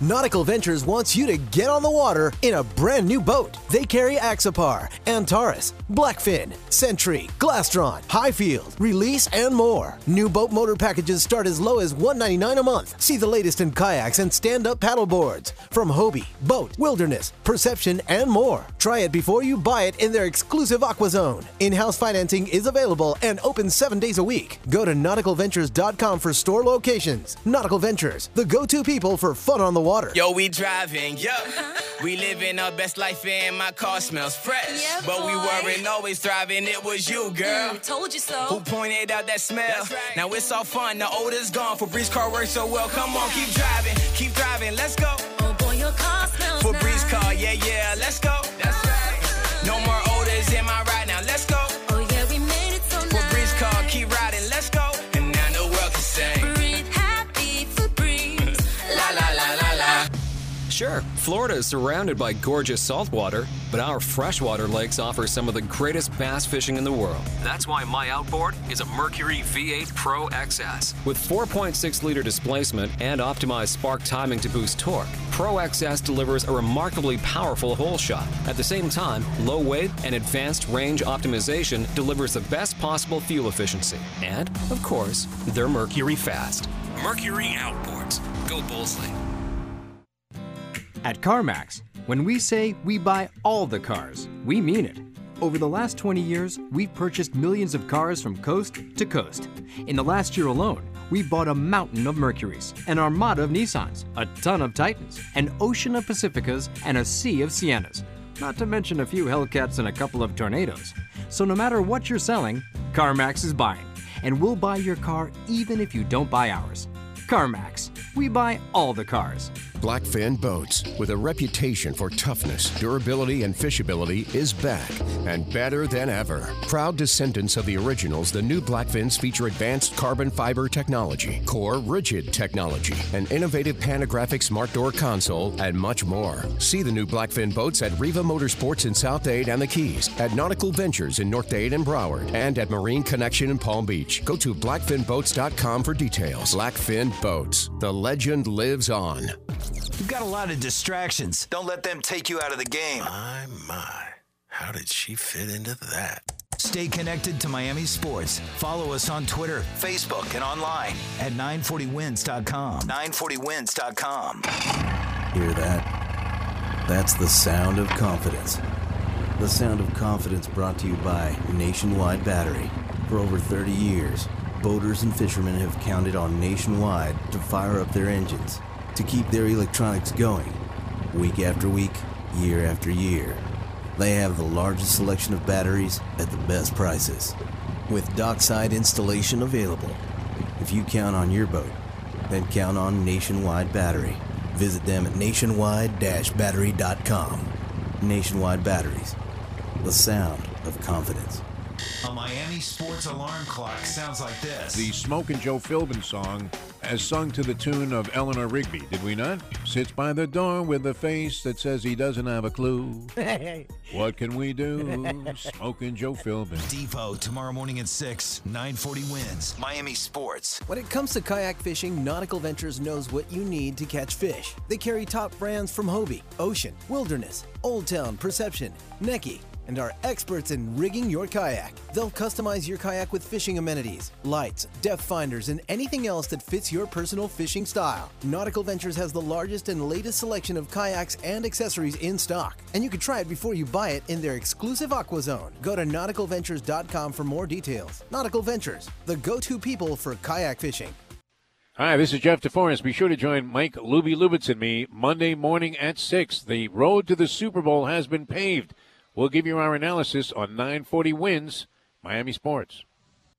Nautical Ventures wants you to get on the water in a brand new boat. They carry Axopar, Antares, Blackfin, Century, Glastron, Highfield, Release, and more. New boat motor packages start as low as 199 a month. See the latest in kayaks and stand-up paddle boards from Hobie, BOTE, Wilderness, Perception, and more. Try it before you buy it in their exclusive Aqua Zone. In-house financing is available and open seven days a week. Go to nauticalventures.com for store locations. Nautical Ventures, the go-to people for fun on the water. Yo, we driving, yo. Uh-huh. We living our best life and my car smells fresh. Yeah, but we weren't always thriving, it was you, mm, girl. told you so. Who pointed out that smell? Now it's all fun, the odor's gone. Febreze car works so well. Come on, keep driving, keep driving, let's go. Oh boy, your car smells Febreze car, yeah, yeah, let's go. That's right. No more odors in my ride now, let's go. Sure, Florida is surrounded by gorgeous saltwater, but our freshwater lakes offer some of the greatest bass fishing in the world. That's why my outboard is a Mercury V8 Pro XS. With 4.6 liter displacement and optimized spark timing to boost torque, Pro XS delivers a remarkably powerful hole shot. At the same time, low weight and advanced range optimization delivers the best possible fuel efficiency. And, of course, they're Mercury fast. Mercury outboards. Go Boldly. At CarMax, when we say we buy all the cars, we mean it. Over the last 20 years, we've purchased millions of cars from coast to coast. In the last year alone, we bought a mountain of Mercuries, an armada of Nissans, a ton of Titans, an ocean of Pacificas, and a sea of Siennas. Not to mention a few Hellcats and a couple of Tornadoes. So no matter what you're selling, CarMax is buying. And we'll buy your car even if you don't buy ours. CarMax, we buy all the cars. Blackfin Boats, with a reputation for toughness, durability, and fishability, is back and better than ever. Proud descendants of the originals, the new Blackfins feature advanced carbon fiber technology, core rigid technology, an innovative panographic smart door console, and much more. See the new Blackfin boats at Riva Motorsports in South Dade and the Keys, at Nautical Ventures in North Dade and Broward, and at Marine Connection in Palm Beach. Go to blackfinboats.com for details. Blackfin Boats, the legend lives on. You've got a lot of distractions. Don't let them take you out of the game. My, my. How did she fit into that? Stay connected to Miami sports. Follow us on Twitter, Facebook, and online at 940wins.com. 940wins.com. Hear that? That's the sound of confidence. The sound of confidence brought to you by Nationwide Battery. For over 30 years, boaters and fishermen have counted on Nationwide to fire up their engines, to keep their electronics going, week after week, year after year. They have the largest selection of batteries at the best prices, with dockside installation available. If you count on your boat, then count on Nationwide Battery. Visit them at nationwide-battery.com. Nationwide Batteries, the sound of confidence. A Miami sports alarm clock sounds like this. The Smoke and Joe Philbin song, as sung to the tune of Eleanor Rigby, did we not? Sits by the door with a face that says he doesn't have a clue. <laughs> What can we do? Smoke and Joe Philbin. Depot tomorrow morning at 6, 940 WINZ. Miami sports. When it comes to kayak fishing, Nautical Ventures knows what you need to catch fish. They carry top brands from Hobie, Ocean, Wilderness, Old Town, Perception, Necky, and are experts in rigging your kayak. They'll customize your kayak with fishing amenities, lights, depth finders, and anything else that fits your personal fishing style. Nautical Ventures has the largest and latest selection of kayaks and accessories in stock, and you can try it before you buy it in their exclusive Aqua Zone. Go to nauticalventures.com for more details. Nautical Ventures, the go-to people for kayak fishing. Hi, this is Jeff DeForest. Be sure to join Mike Luby Lubitz and me Monday morning at 6. The road to the Super Bowl has been paved. We'll give you our analysis on 940 WINZ, Miami Sports.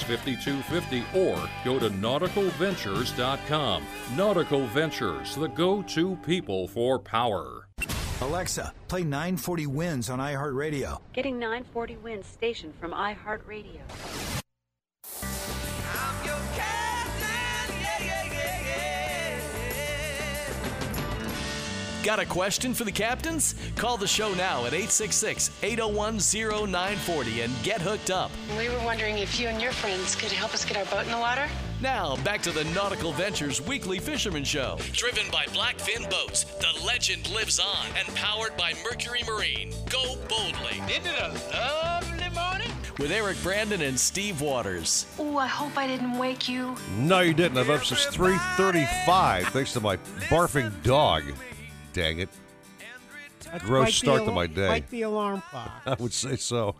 5250 or go to nauticalventures.com. Nautical Ventures, the go to people for power. Alexa, play 940 WINZ on iHeartRadio. Getting 940 WINZ station from iHeartRadio. Got a question for the captains? Call the show now at 866 801 0940 and get hooked up. We were wondering if you and your friends could help us get our boat in the water. Now, back to the Nautical Ventures Weekly Fisherman Show. Driven by Blackfin Boats, the legend lives on and powered by Mercury Marine. Go boldly. Isn't it a lovely morning? With Eric Brandon and Steve Waters. Oh, I hope I didn't wake you. No, you didn't. I'm up since 3:35 thanks to my barfing dog. Dang it! That's Gross start to my day. Quite the alarm clock. <laughs> I would say so.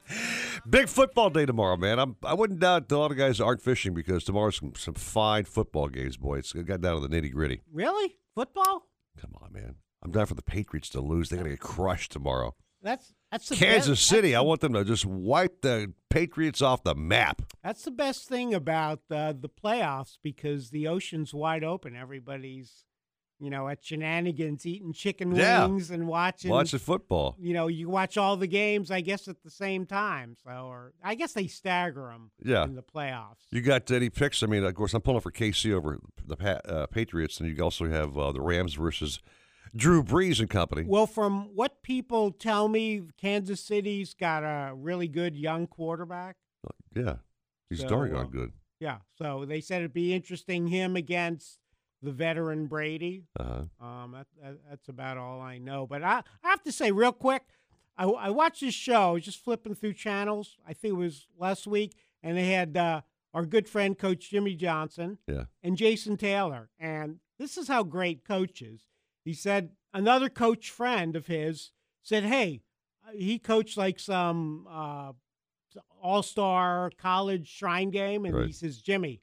<laughs> Big football day tomorrow, man. I'm, I wouldn't doubt a lot of guys aren't fishing because tomorrow's some, some fine football games, boy. It's it got down to the nitty gritty. Really? Football? Come on, man. I'm down for the Patriots to lose. They're gonna get crushed tomorrow. That's that's the Kansas best, City. I want them to just wipe the Patriots off the map. that's the best thing about uh, the playoffs because the ocean's wide open. Everybody's, you know, at shenanigans, eating chicken Yeah. wings and watching. Watch the football. You know, you watch all the games, I guess, at the same time. So, or I guess they stagger them. Yeah. In the playoffs. You got any picks? I mean, of course, I'm pulling for KC over the uh, Patriots, and you also have uh, the Rams versus Drew Brees and company. Well, from what people tell me, Kansas City's got a really good young quarterback. Yeah, he's So, darn uh, good. Yeah. So they said it'd be interesting him against the veteran Brady. Uh-huh. Um, that, that, that's about all I know. But I, I have to say, real quick, I, I watched this show. I was just flipping through channels. I think it was last week, and they had uh, our good friend Coach Jimmy Johnson Yeah. and Jason Taylor. And this is how great Coach is. He said another coach friend of his said, "Hey, uh, he coached like some uh, all star college shrine game, and he says, Jimmy,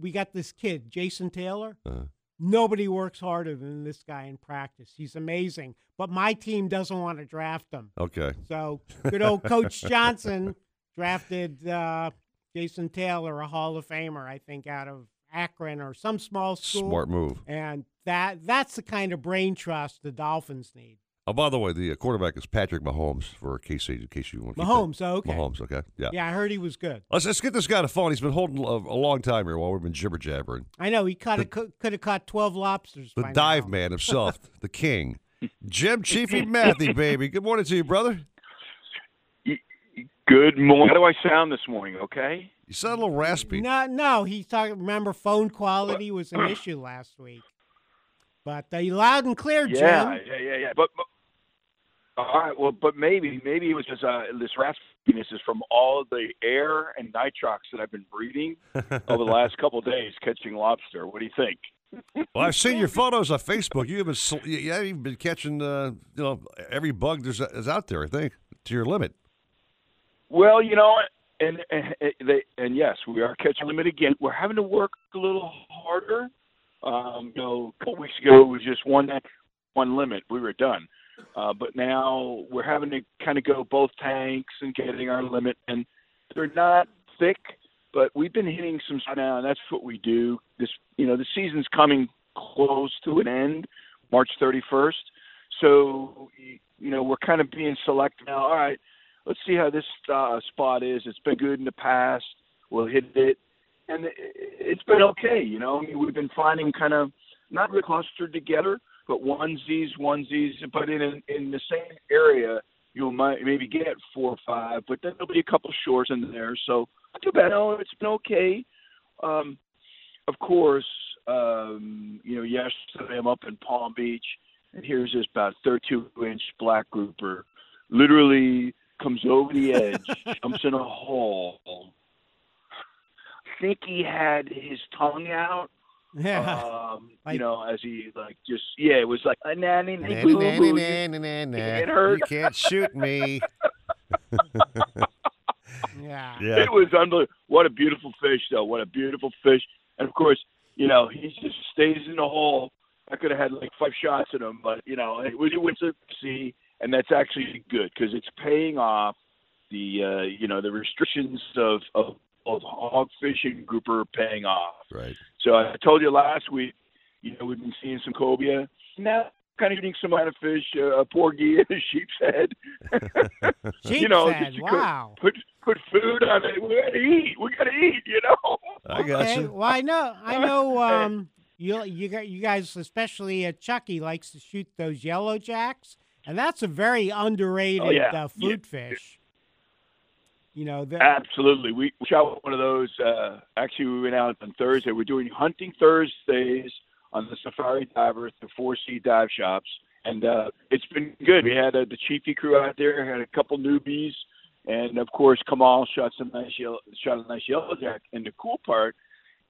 we got this kid, Jason Taylor. Uh-huh. Nobody works harder than this guy in practice. He's amazing, but my team doesn't want to draft him. Okay. So <laughs> good old Coach Johnson drafted uh, Jason Taylor, a Hall of Famer, I think, out of Akron or some small school. Smart move. And that that's the kind of brain trust the Dolphins need. Oh, by the way, the uh, quarterback is Patrick Mahomes for KC. In case you want to keep Mahomes, that. okay. Mahomes, okay, yeah. Yeah, I heard he was good. Let's let's get this guy on the phone. He's been holding a, a long time here while we've been jibber jabbering. I know he caught a, could have caught twelve lobsters. The by dive now. man himself, <laughs> the king, Jim Chiefy Matthew, baby. Good morning to you, brother. Good morning. How do I sound this morning? Okay. You sound a little raspy. No, no, he talked. Remember, phone quality was an issue last week, but uh, you loud and clear, Yeah, Jim. yeah, yeah, yeah. But, but all right. Well, but maybe maybe it was just uh, this raspiness is from all the air and nitrox that I've been breathing over the last couple of days catching lobster. What do you think? Well, I've seen your photos on Facebook. You have been you even been catching uh, you know every bug there's is out there. I think to your limit. Well, you know, and and, they, and yes, we are catching limit again. We're having to work a little harder. Um, you know, a couple weeks ago it was just one one limit. We were done. Uh, but now we're having to kind of go both tanks and getting our limit, and they're not thick, but we've been hitting some now, and that's what we do. This, you know, the season's coming close to an end, March 31st. So, you know, we're kind of being selective now. All right, let's see how this uh, spot is. It's been good in the past. We'll hit it, and it- it's been okay. You know, I mean, we've been finding kind of not really clustered together, but onesies, onesies, but in in the same area, you might maybe get four or five, but then there'll be a couple shores in there. So not too bad. No, it's been okay. Um, of course, um, you know, yesterday I'm up in Palm Beach, and here's this about 32 inch black grouper, literally comes over the edge, <laughs> jumps in a hole. I think he had his tongue out. <laughs> Yeah. Um, Like- you know, as he like just yeah, it was like a nanny nanny Nah, boo nah, boo. It hurt. You can't shoot me. <laughs> Yeah. Yeah. It was unbelievable. What a beautiful fish, though. What a beautiful fish. And of course, you know, he just stays in the hole. I could have had like five shots at him, but you know, it was it was a sea, and that's actually good because it's paying off the uh, you know the restrictions of of, of hog fishing grouper are paying off. Right. So I told you last week, you know, we've been seeing some cobia. Now, kind of eating some kind of fish, uh, a porgy, a sheep's head. <laughs> you know, Sheep's head, just to put- wow. Put, put food on it. We gotta eat. We gotta eat. You know. I got Okay. you. Well, I know. I know. <laughs> Um, you you got you guys, especially uh, Chucky, likes to shoot those yellow jacks, and that's a very underrated Oh, yeah. uh, food fish. You know, the, Absolutely. We shot one of those. Uh, actually, we went out on Thursday. We're doing hunting Thursdays on the Safari Diver at the Four Sea Dive Shops, and uh, it's been good. We had uh, the Chiefy crew out there, had a couple newbies, and of course, Kamal shot some nice yellow, shot a nice yellowjack. And the cool part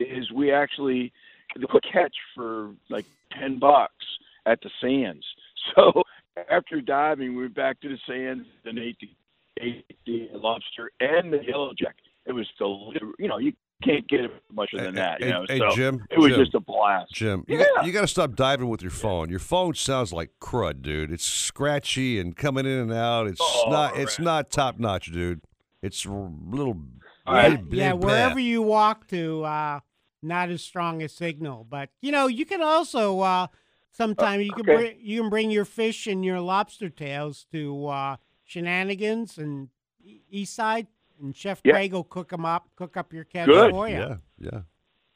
is we actually the catch for like ten bucks at the sands. <laughs> So after diving, we went back to the sands and ate the the lobster and the yellowjack. It was delicious. You know, you can't get much than that. You know, hey, so Jim, it was Jim. just a blast. Jim, you, Yeah. got, you got to stop diving with your phone. Your phone sounds like crud, dude. It's scratchy and coming in and out. It's Oh, not. It's not top notch, dude. It's r- little. yeah, blah, yeah, blah, wherever you walk to, uh, not as strong a signal. But you know, you can also uh, sometimes you can okay. bring you can bring your fish and your lobster tails to uh, Shenanigans and East Side, and Chef Yeah. Craig will cook them up, cook up your catch Good. for you. Yeah, yeah.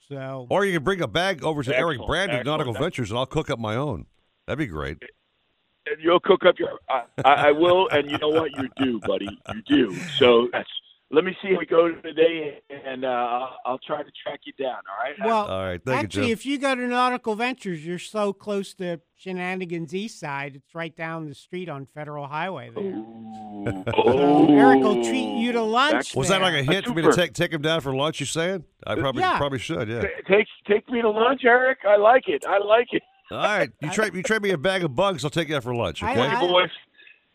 So Or you can bring a bag over to Eric Excellent, Brand at excellent. Nautical Ventures, and I'll cook up my own. That'd be great. And you'll cook up your. I, I, I will, and you know what? You do, buddy. You do. So that's. Let me see how we go today, and uh, I'll, I'll try to track you down. All right. Well, All right, thank actually, Jim. if you go to Nautical Ventures, you're so close to Shenanigans East Side. It's right down the street on Federal Highway there. Oh, <laughs> Eric will treat you to lunch. Was that like a there. hint for me to take take him down for lunch? You saying? I probably Yeah. probably should. Yeah. Take take me to lunch, Eric. I like it. I like it. All right. You <laughs> trade you trade me a bag of bugs. I'll take you out for lunch. I- Okay. I- boys.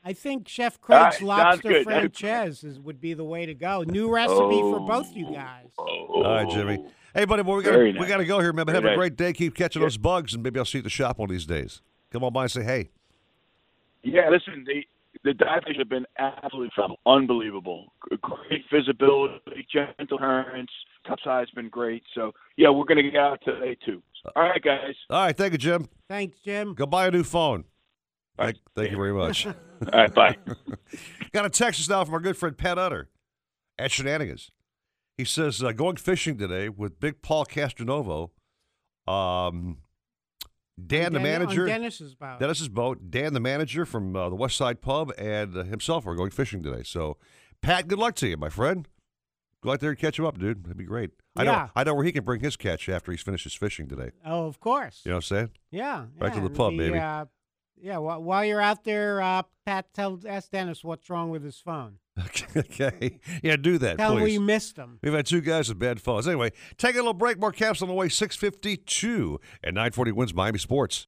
I think Chef Craig's sounds lobster good. franchise is, would be the way to go. New recipe for both you oh, guys. Oh. All right, Jimmy. Hey, buddy, boy, we got Very we nice. got to go here, man. But have Very a great day. Keep catching those bugs, and maybe I'll see you at the shop one of these days. Come on by and say hey. Yeah, listen, the the dive fish have been absolutely phenomenal, unbelievable. Great visibility, gentle currents, top side's been great. So yeah, we're gonna get out today too. All right, guys. All right, thank you, Jim. Thanks, Jim. Go buy a new phone. Thank, thank you very much. <laughs> All right, bye. <laughs> Got a text us now from our good friend Pat Utter at Shenanigans. He says, uh, going fishing today with Big Paul Castronovo, um, Dan, the manager, Dennis's boat. Dennis's boat, Dan, the manager from uh, the West Side Pub, and uh, himself are going fishing today. So, Pat, good luck to you, my friend. Go out there and catch him up, dude. That'd be great. I know, I know where he can bring his catch after he's finished his fishing today. Oh, of course. You know what I'm saying? Yeah. Back to the pub, the, baby. Uh, yeah. wh- While you're out there, uh, Pat, tell ask Dennis what's wrong with his phone. <laughs> okay. Yeah, do that, Tell him please. we missed him. We've had two guys with bad phones. Anyway, take a little break. More caps on the way. 652 and 940 WINZ Miami Sports.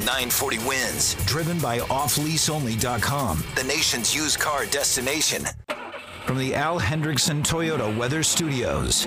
940 WINZ, driven by offleaseonly.com, the nation's used car destination. From the Al Hendrickson Toyota Weather Studios.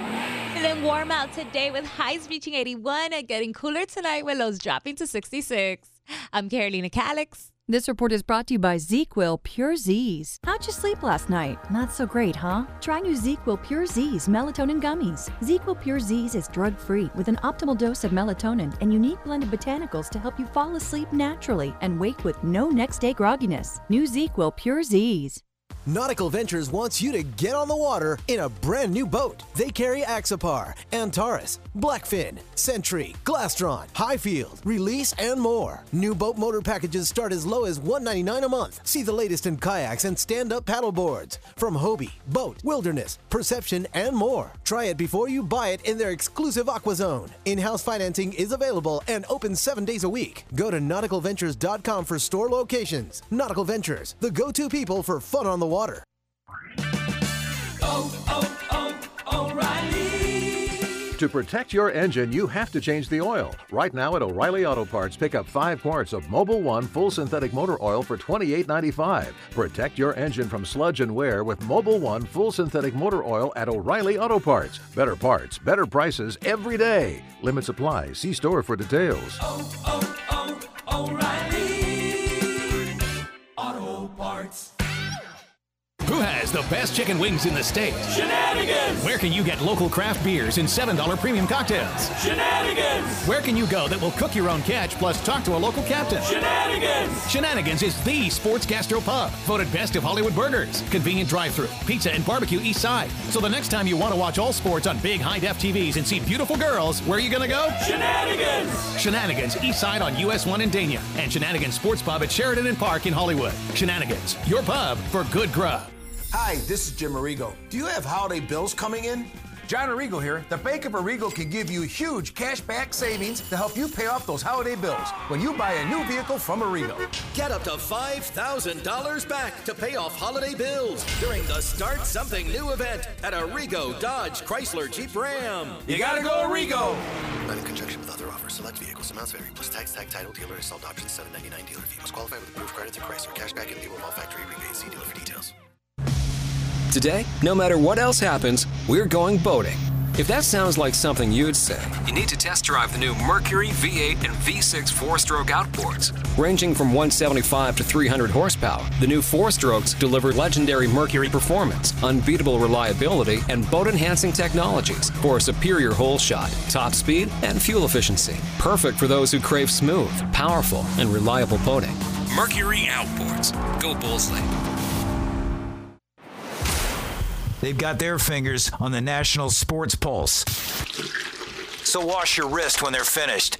Feeling warm out today with highs reaching 81 and getting cooler tonight with lows dropping to 66. I'm Carolina Calix. This report is brought to you by ZzzQuil Pure Z's. How'd you sleep last night? Not so great, huh? Try new ZzzQuil Pure Z's melatonin gummies. ZzzQuil Pure Z's is drug free with an optimal dose of melatonin and unique blend of botanicals to help you fall asleep naturally and wake with no next day grogginess. New ZzzQuil Pure Z's. Nautical Ventures wants you to get on the water in a brand new boat. They carry Axopar, Antares, Blackfin, Century, Glastron, Highfield, Release, and more. New boat motor packages start as low as 199 a month. See the latest in kayaks and stand-up paddle boards from Hobie, BOTE, Wilderness, Perception, and more. Try it before you buy it in their exclusive Aqua Zone. In-house financing is available and open seven days a week. Go to nauticalventures.com for store locations. Nautical Ventures, the go-to people for fun on the water. Oh, oh, oh, to protect your engine, you have to change the oil. Right now at O'Reilly Auto Parts, pick up five quarts of Mobil One full synthetic motor oil for $28.95. Protect your engine from sludge and wear with Mobil One full synthetic motor oil at O'Reilly Auto Parts. Better parts, better prices every day. Limit supply. See store for details. O'Reilly Auto Parts. Who has the best chicken wings in the state? Shenanigans! Where can you get local craft beers and $7 premium cocktails? Shenanigans! Where can you go that will cook your own catch plus talk to a local captain? Shenanigans! Shenanigans is the sports gastro pub, voted best of Hollywood burgers, convenient drive-through, pizza and barbecue east side. So the next time you want to watch all sports on big high-def TVs and see beautiful girls, where are you gonna go? Shenanigans! Shenanigans east side on US 1 in Dania and Shenanigans Sports Pub at Sheridan and Park in Hollywood. Shenanigans, your pub for good grub. Hi, this is Jim Arrigo. Do you have holiday bills coming in? John Arrigo here. The Bank of Arrigo can give you huge cash back savings to help you pay off those holiday bills when you buy a new vehicle from Arrigo. Get up to $5,000 back to pay off holiday bills during the Start Something New event at Arrigo Dodge Chrysler Jeep Ram. You gotta go Arrigo! Not in conjunction with other offers. Select vehicles. Amounts vary. Plus tax, tag, title, dealer, installed options, 799 dealer fee. Must qualify with approved credit through Chrysler. Cashback in lieu of all factory rebates. See dealer for details. Today, no matter what else happens, we're going boating. If that sounds like something you'd say, you need to test drive the new Mercury V8 and V6 four stroke outboards. Ranging from 175 to 300 horsepower, the new four strokes deliver legendary Mercury performance, unbeatable reliability, and boat enhancing technologies for a superior hole shot, top speed, and fuel efficiency. Perfect for those who crave smooth, powerful, and reliable boating. Mercury Outboards. Go Boldly. They've got their fingers on the national sports pulse. So wash your wrist when they're finished.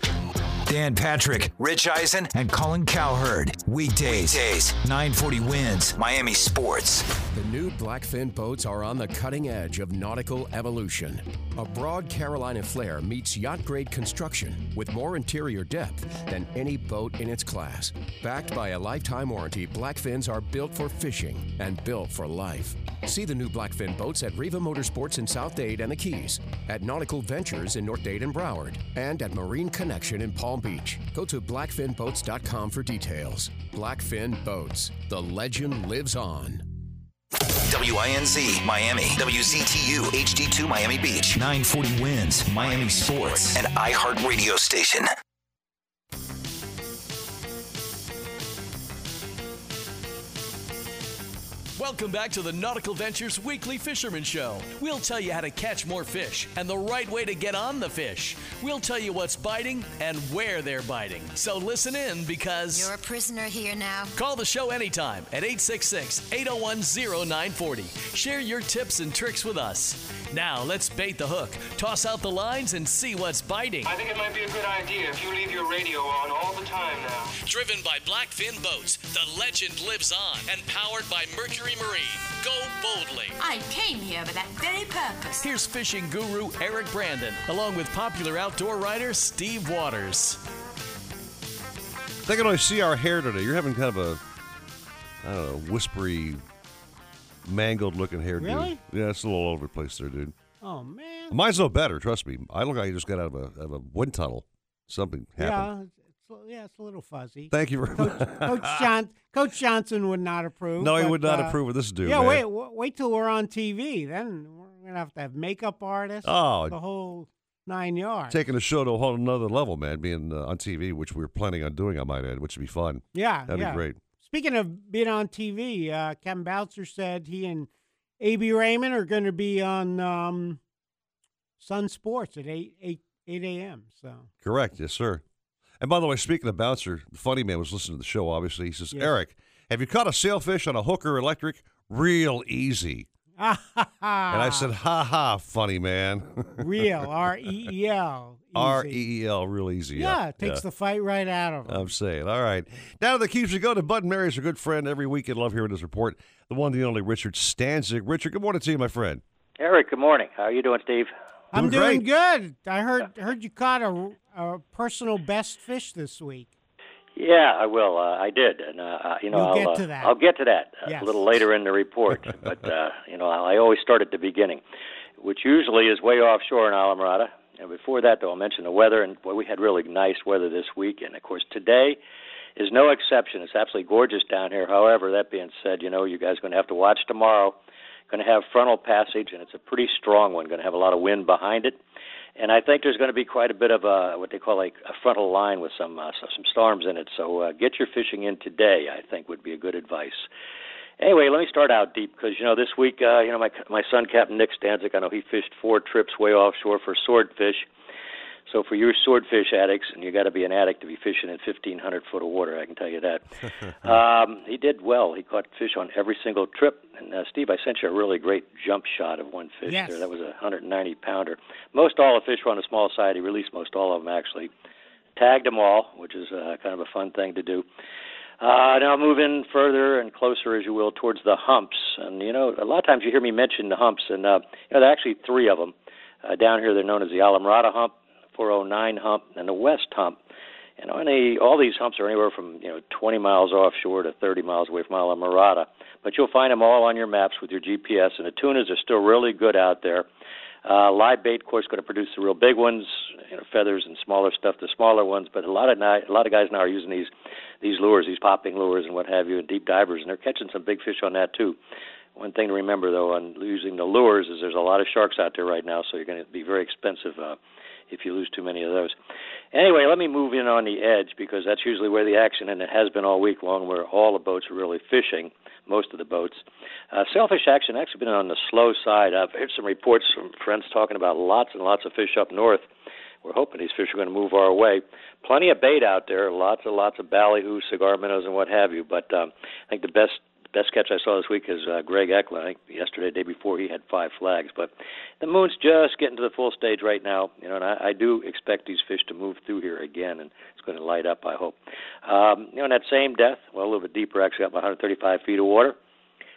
Dan Patrick, Rich Eisen, and Colin Cowherd. Weekdays, Weekdays 940 WINZ, Miami Sports. The new Blackfin boats are on the cutting edge of nautical evolution. A broad Carolina flare meets yacht grade construction with more interior depth than any boat in its class. Backed by a lifetime warranty, Blackfins are built for fishing and built for life. See the new Blackfin boats at Riva Motorsports in South Dade and the Keys, at Nautical Ventures in North Dade and Broward, and at Marine Connection in Palm Beach. Go to blackfinboats.com for details. Blackfin Boats. The legend lives on. WINZ, Miami. WZTU, HD2, Miami Beach. 940 WINZ, Miami Sports. And iHeartRadio station. Welcome back to the Nautical Ventures Weekly Fisherman Show. We'll tell you how to catch more fish and the right way to get on the fish. We'll tell you what's biting and where they're biting. So listen in because. You're a prisoner here now. Call the show anytime at 866 801 0940. Share your tips and tricks with us. Now let's bait the hook, toss out the lines, and see what's biting. I think it might be a good idea if you leave your radio on all the time now. Driven by Blackfin Boats, the legend lives on and powered by Mercury Marine. Go boldly. I came here for that very purpose. Here's fishing guru Eric Brandon, along with popular outdoor writer Steve Waters. They can only see our hair today. You're having kind of a, I don't know, whispery, mangled looking hair, dude. Really? Yeah, it's a little all over the place there, dude. Oh man. Mine's no better, trust me. I look like I just got out of a, of a wind tunnel. Something happened. Yeah, it's, a little fuzzy. Thank you very Coach, much. <laughs> Coach, John, Coach Johnson would not approve. No, he but, would not uh, approve of this dude. Yeah, man. wait, wait till we're on TV. Then we're gonna have to have makeup artists. Oh. the whole nine yards. Taking the show to a whole another level, man. Being uh, on TV, which we are planning on doing, I might add, which would be fun. Yeah, that'd yeah. be great. Speaking of being on TV, uh, Kevin Bouncer said he and AB Raymond are going to be on um, Sun Sports at 8, 8, 8 a.m. So Correct, yes, sir. And by the way, speaking of bouncer, the funny man was listening to the show. Obviously, he says, Yes. "Eric, have you caught a sailfish on a hooker electric real easy. and I said, <laughs> ha ha, funny man. Real, <laughs> R E E L. R E E L, real easy. Yeah, Yeah, takes yeah. the fight right out of him. I'm saying. All right. Now to the keeps we go to Bud and Mary's a good friend every week. and love hearing his report. The one, the only Richard Stanczyk. Richard, good morning to you, my friend. Eric, good morning. How are you doing, Steve? I'm Doing doing good. I heard heard you caught a, a personal best fish this week. Yeah, I will. Uh, I did, and uh, uh, you know, You'll I'll, get uh, to that. I'll get to that uh, Yes. a little later in the report. <laughs> but uh, you know, I always start at the beginning, which usually is way offshore in Islamorada. And before that, though, I'll mention the weather. And we had really nice weather this week, and of course, today is no exception. It's absolutely gorgeous down here. However, that being said, you know, you guys are going to have to watch tomorrow. Going to have frontal passage, and it's a pretty strong one. Going to have a lot of wind behind it. And I think there's going to be quite a bit of a what they call like a frontal line with some uh, so- some storms in it. So uh, get your fishing in today. I think would be a good advice. Anyway, let me start out deep because you know this week, uh, you know my my son Captain Nick Stanczyk, I know he fished four trips way offshore for swordfish. So for your swordfish addicts, and you got to be an addict to be fishing in 1,500 foot of water, I can tell you that. <laughs> um, he did well. He caught fish on every single trip. And uh, Steve, I sent you a really great jump shot of one fish Yes. there. That was a 190 pounder. Most all the fish were on the small side. He released most all of them actually. Tagged them all, which is uh, kind of a fun thing to do. Uh, now move in further and closer, as you will, towards the humps. And you know, a lot of times you hear me mention the humps, and uh, you know, there are actually three of them. Uh, down here, they're known as the Islamorada hump, 409 hump, and the West hump. And on a, all these humps are anywhere from you know 20 miles offshore to 30 miles away from Islamorada. But you'll find them all on your maps with your GPS. And the tunas are still really good out there. Uh, live bait, of course, going to produce the real big ones, you know, feathers and smaller stuff, the smaller ones. But a lot of ni- a lot of guys now are using these these lures, these popping lures and what have you, and deep divers, and they're catching some big fish on that too. One thing to remember though on using the lures is there's a lot of sharks out there right now, so you're going to be very expensive uh, if you lose too many of those. Anyway, let me move in on the edge because that's usually where the action, and it has been all week long, where all the boats are really fishing. Most of the boats. Uh, sailfish action actually been on the slow side. I've heard some reports from friends talking about lots and lots of fish up north. We're hoping these fish are going to move our way. Plenty of bait out there. Lots and lots of ballyhoo, cigar minnows, and what have you. But um, I think the best best catch I saw this week is uh, Greg Eklund. I think yesterday, day before, he had five flags. But the moon's just getting to the full stage right now, you know, and I, I do expect these fish to move through here again, and it's going to light up. I hope. Um, you know, in that same depth, well, a little bit deeper, actually, up 135 feet of water.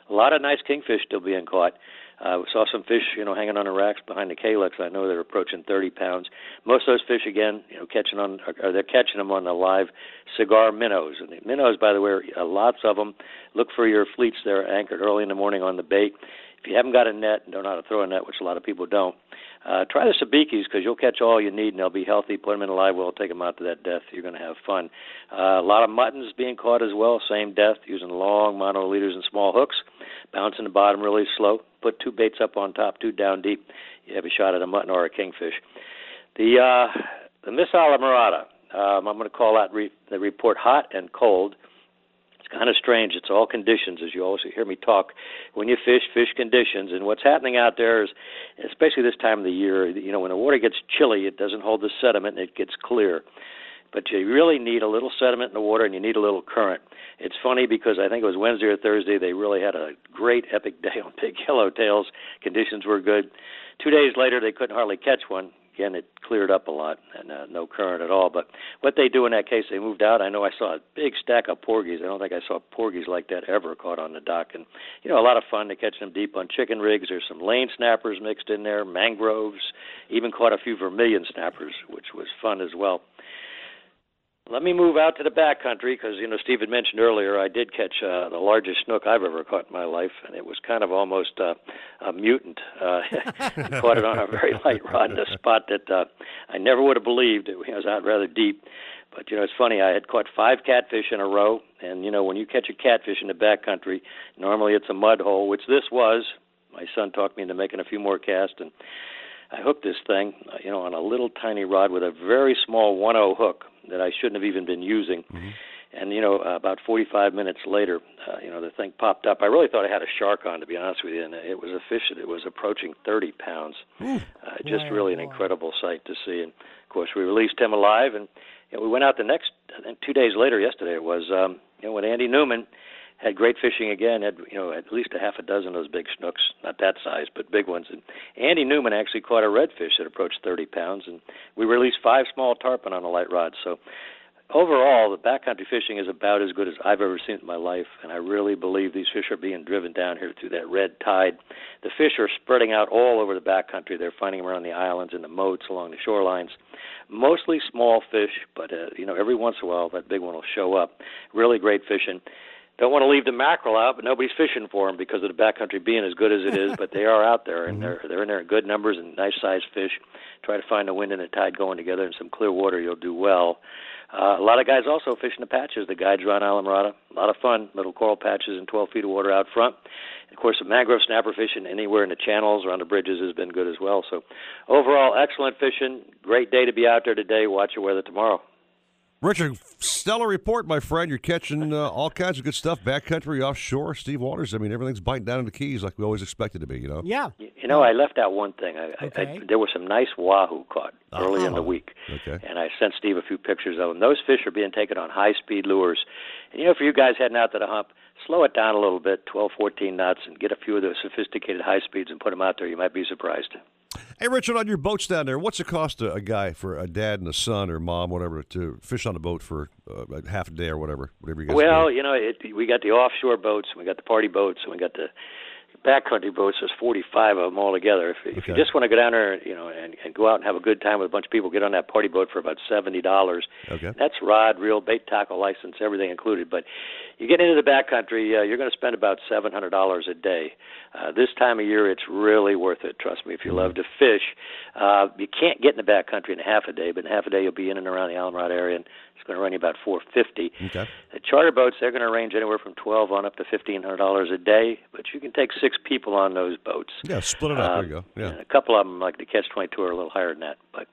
A lot of nice kingfish still being caught. Uh, we saw some fish, you know, hanging on the racks behind the calyx. I know they're approaching 30 pounds. Most of those fish, again, you know, catching on, or they're catching them on the live cigar minnows. And the minnows, by the way, are, uh, lots of them. Look for your fleets. They're anchored early in the morning on the bait. If you haven't got a net and don't know how to throw a net, which a lot of people don't, uh, try the sabikis because you'll catch all you need and they'll be healthy. Put them in a live well, take them out to that depth. You're going to have fun. Uh, a lot of muttons being caught as well, same depth, using long mono leaders and small hooks, bouncing the bottom really slow. Put two baits up on top, two down deep. You have a shot at a mutton or a kingfish. The uh, the Miss Islamorada. Um, I'm going to call out re- the report hot and cold. It's kind of strange. It's all conditions, as you always hear me talk. When you fish, fish conditions. And what's happening out there is, especially this time of the year, you know, when the water gets chilly, it doesn't hold the sediment and it gets clear. But you really need a little sediment in the water and you need a little current. It's funny because I think it was Wednesday or Thursday, they really had a great epic day <laughs> on big yellowtails. Conditions were good. Two days later, they couldn't hardly catch one again, it cleared up a lot and uh, no current at all. But what they do in that case, they moved out. I know I saw a big stack of porgies. I don't think I saw porgies like that ever caught on the dock. And, you know, a lot of fun to catch them deep on chicken rigs. There's some lane snappers mixed in there, mangroves, even caught a few vermilion snappers, which was fun as well. Let me move out to the back country because you know Steve had mentioned earlier I did catch uh, the largest snook I've ever caught in my life, and it was kind of almost uh, a mutant. Uh, <laughs> caught it on a very <laughs> light rod in a spot that uh, I never would have believed. It was out rather deep, but you know it's funny. I had caught five catfish in a row, and you know when you catch a catfish in the back country, normally it's a mud hole, which this was. My son talked me into making a few more casts, and I hooked this thing, uh, you know, on a little tiny rod with a very small 1/0 hook that I shouldn't have even been using. Mm-hmm. And you know, uh, about 45 minutes later, uh, you know, the thing popped up. I really thought I had a shark on, to be honest with you, and it was a fish that was approaching 30 pounds. Uh, just boy, really an incredible sight to see. And of course, we released him alive, and you know, we went out the next, I two days later, yesterday it was, um, you know, with Andy Newman. Had great fishing again. Had you know at least a half a dozen of those big snooks, not that size, but big ones. And Andy Newman actually caught a redfish that approached 30 pounds, and we released five small tarpon on a light rod. So overall, the backcountry fishing is about as good as I've ever seen it in my life, and I really believe these fish are being driven down here through that red tide. The fish are spreading out all over the backcountry. They're finding them around the islands and the moats along the shorelines. Mostly small fish, but uh, you know every once in a while that big one will show up. Really great fishing. Don't want to leave the mackerel out, but nobody's fishing for them because of the backcountry being as good as it is. <laughs> but they are out there, and they're they're in there in good numbers and nice sized fish. Try to find the wind and the tide going together in some clear water. You'll do well. Uh, a lot of guys also fishing the patches. The guides around Islamorada, a lot of fun. Little coral patches and 12 feet of water out front. Of course, the mangrove snapper fishing anywhere in the channels around the bridges has been good as well. So, overall, excellent fishing. Great day to be out there today. Watch your weather tomorrow. Richard, stellar report, my friend. You're catching uh, all kinds of good stuff, backcountry, offshore. Steve Waters. I mean, everything's biting down in the keys like we always expected to be. You know. Yeah. You know, I left out one thing. I, Okay. I, I, there was some nice wahoo caught early in the Oh. week, Okay. and I sent Steve a few pictures of them. Those fish are being taken on high-speed lures, and you know, for you guys heading out to the hump, slow it down a little bit, 12, 14 knots, and get a few of those sophisticated high speeds and put them out there. You might be surprised. Hey, Richard, on your boats down there, what's it cost a, a guy for a dad and a son or mom, whatever, to fish on a boat for uh, half a day or whatever, whatever you guys Well, do? you know, it, we got the offshore boats, and we got the party boats, and we got the backcountry boats. There's 45 of them all together. If, if you just want to go down there, you know, and, and go out and have a good time with a bunch of people, get on that party boat for about seventy dollars. Okay. That's rod, reel, bait, tackle, license, everything included. But you get into the backcountry, uh, you're going to spend about seven hundred dollars a day. Uh, this time of year, it's really worth it. Trust me, if you love to fish, uh, you can't get in the backcountry in half a day, but in half a day you'll be in and around the Islamorada area, and it's going to run you about four fifty. Okay. The charter boats they're going to range anywhere from twelve on up to fifteen hundred dollars a day, but you can take six people on those boats. Yeah, split it up. Uh, there you go. Yeah. and a couple of them, like the Catch Twenty Two, are a little higher than that. But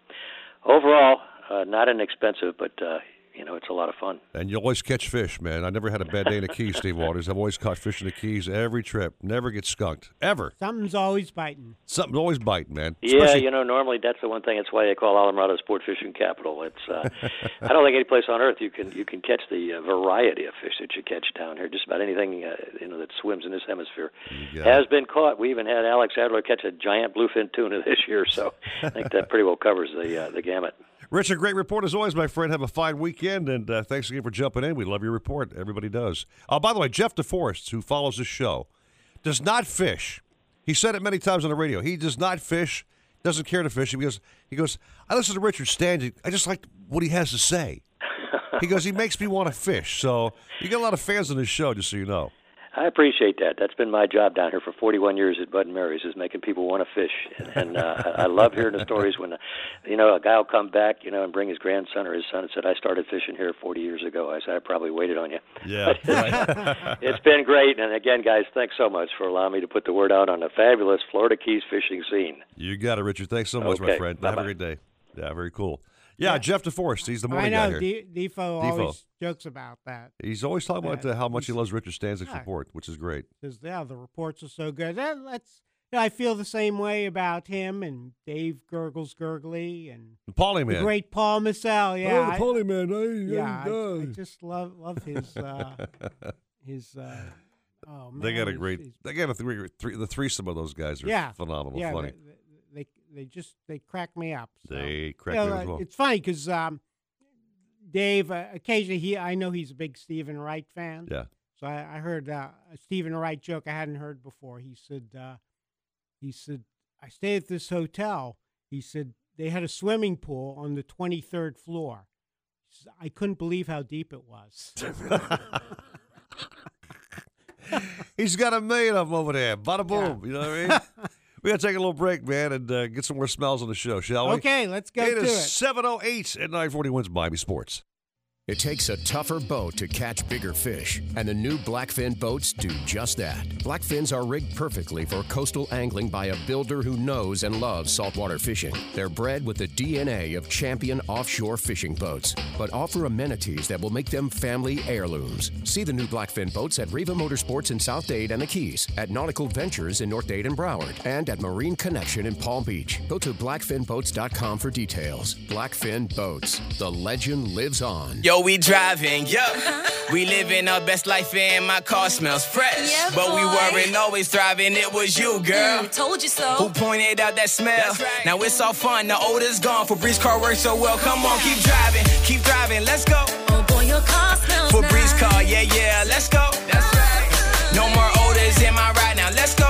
overall, uh, not inexpensive, but uh, you know it's a lot of fun. And you always catch fish, man. I never had a bad day in the Keys, Steve Waters. I've always caught fish in the Keys every trip. Never get skunked. Ever. Something's always biting. Something's always biting, man. Yeah, Especially- you know, normally that's the one thing. That's why they call Islamorada Sport Fishing Capital. It's uh, <laughs> I don't think any place on earth you can you can catch the uh, variety of fish that you catch down here. Just about anything uh, you know that swims in this hemisphere got has been caught. We even had Alex Adler catch a giant bluefin tuna <laughs> this year, so I think that pretty well covers the uh, the gamut. Richard, great report as always, my friend. Have a fine weekend, and uh, thanks again for jumping in. We love your report. Everybody does. Oh, by the way, Jeff DeForest, who follows this show, does not fish. He said it many times on the radio. He does not fish. Doesn't care to fish. He goes. He goes. I listen to Richard Stanczyk. I just like what he has to say. He goes. He makes me want to fish. So you got a lot of fans on this show, just so you know. I appreciate that. That's been my job down here for 41 years at Bud and Mary's is making people want to fish, and, and uh, I love hearing the stories when, you know, a guy will come back, you know, and bring his grandson or his son and said, "I started fishing here 40 years ago." I said, "I probably waited on you." Yeah. <laughs> it's been great, and again, guys, thanks so much for allowing me to put the word out on the fabulous Florida Keys fishing scene. You got it, Richard. Thanks so much, my Okay, friend. Have a great day. Yeah, very cool. Yeah, Jeff DeForest. He's the I morning guy know. here. D- Defo Defo. always jokes about that. He's always talking about uh, how much he loves Richard Stanczyk's Yeah. report, which is great. Yeah, the reports are so good. That, that's. Yeah, I feel the same way about him and Dave Gurgles Gurgley and The Paulie the Man. great Paul Massell. Yeah, Oh, the I- Paulie Man. Hey, yeah, hey, I, I just love love his uh, <laughs> his. Uh, oh man, they got a his- great. his- They got a three, three. The threesome of those guys are yeah, phenomenal. yeah, funny. They, they they just they crack me up. so. They crack You me know, up as uh, well. It's funny because um, Dave uh, occasionally he I know he's a big Steven Wright fan. Yeah. So I, I heard uh, a Steven Wright joke I hadn't heard before. He said uh, he said I stayed at this hotel. He said they had a swimming pool on the twenty third floor. Said, I couldn't believe how deep it was. <laughs> He's got a million of them over there. Bada boom. You know what I mean? <laughs> we got to take a little break, man, and uh, get some more smells on the show, shall we? Okay, let's go It is seven oh eight at 940 WINZ Miami Sports. It takes a tougher boat to catch bigger fish, and the new Blackfin boats do just that. Blackfins are rigged perfectly for coastal angling by a builder who knows and loves saltwater fishing. They're bred with the DNA of champion offshore fishing boats, but offer amenities that will make them family heirlooms. See the new Blackfin boats at Riva Motorsports in South Dade and the Keys, at Nautical Ventures in North Dade and Broward, and at Marine Connection in Palm Beach. Go to blackfinboats.com for details. Blackfin Boats. The legend lives on. Yo, Yo, we driving, yeah. We living our best life and my car smells fresh. Yeah, but we weren't always thriving, it was you, girl. Mm, told you so. Who pointed out that smell? Right. Now it's all fun, the odor's gone. Febreze car works so well. Come on, keep driving, keep driving, let's go. Oh boy, your car smells Febreze nice. car, yeah, yeah, let's go. That's right. No more odors in my ride now, let's go.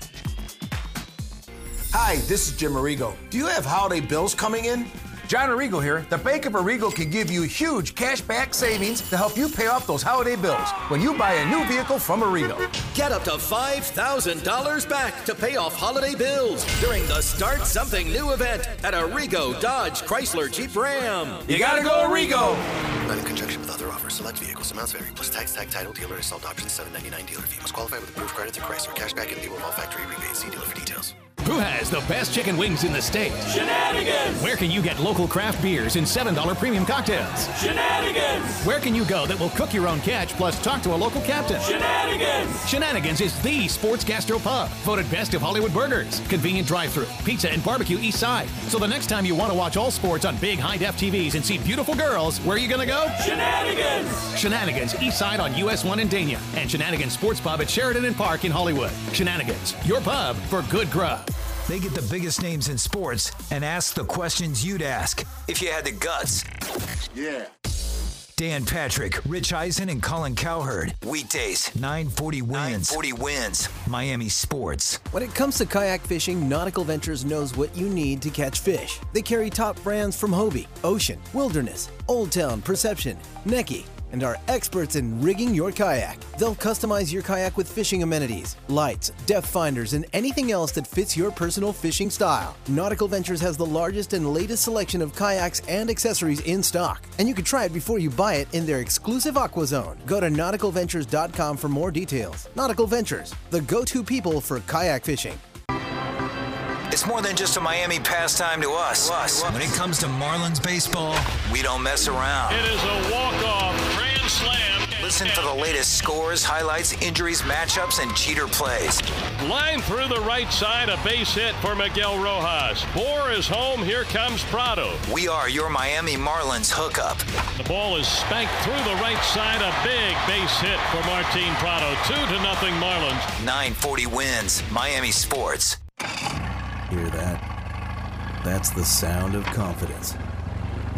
Hi, this is Jim Arrigo. Do you have holiday bills coming in? John Arrigo here. The Bank of Arrigo can give you huge cash back savings to help you pay off those holiday bills when you buy a new vehicle from Arrigo. Get up to $5,000 back to pay off holiday bills during the Start Something New event at Arrigo Dodge Chrysler Jeep Ram. You gotta go Arrigo! Not in conjunction with other offers. Select vehicles. Amounts vary. Plus tax, tag, title, dealer installed options, 799 dealer fee. Must qualify with approved credit through Chrysler. Cashback in lieu of all factory rebates. See dealer for details. Who has the best chicken wings in the state? Shenanigans! Where can you get local craft beers and $7 premium cocktails? Shenanigans! Where can you go that will cook your own catch plus talk to a local captain? Shenanigans! Shenanigans is the sports gastro pub, voted best of Hollywood burgers, convenient drive-through, pizza and barbecue east side. So the next time you want to watch all sports on big high-def TVs and see beautiful girls, where are you gonna go? Shenanigans! Shenanigans east side on US 1 in Dania and Shenanigans Sports Pub at Sheridan and Park in Hollywood. Shenanigans, your pub for good grub. They get the biggest names in sports and ask the questions you'd ask if you had the guts. Yeah. Dan Patrick, Rich Eisen, and Colin Cowherd. Weekdays, 940 WINZ. 940 WINZ. Miami Sports. When it comes to kayak fishing, Nautical Ventures knows what you need to catch fish. They carry top brands from Hobie, Ocean, Wilderness, Old Town, Perception, Necky, and are experts in rigging your kayak. They'll customize your kayak with fishing amenities, lights, depth finders, and anything else that fits your personal fishing style. Nautical Ventures has the largest and latest selection of kayaks and accessories in stock, and you can try it before you buy it in their exclusive Aqua Zone. Go to nauticalventures.com for more details. Nautical Ventures, the go-to people for kayak fishing. It's more than just a Miami pastime to us. When it comes to Marlins baseball, we don't mess around. It is a walk-off grand slam. Listen for the latest scores, highlights, injuries, matchups, and cheater plays. Line through the right side, a base hit for Miguel Rojas. Bour is home. Here comes Prado. We are your Miami Marlins hookup. The ball is spanked through the right side. A big base hit for Martin Prado. Two to nothing Marlins. 940 WINZ. Miami Sports. Hear that? That's the sound of confidence.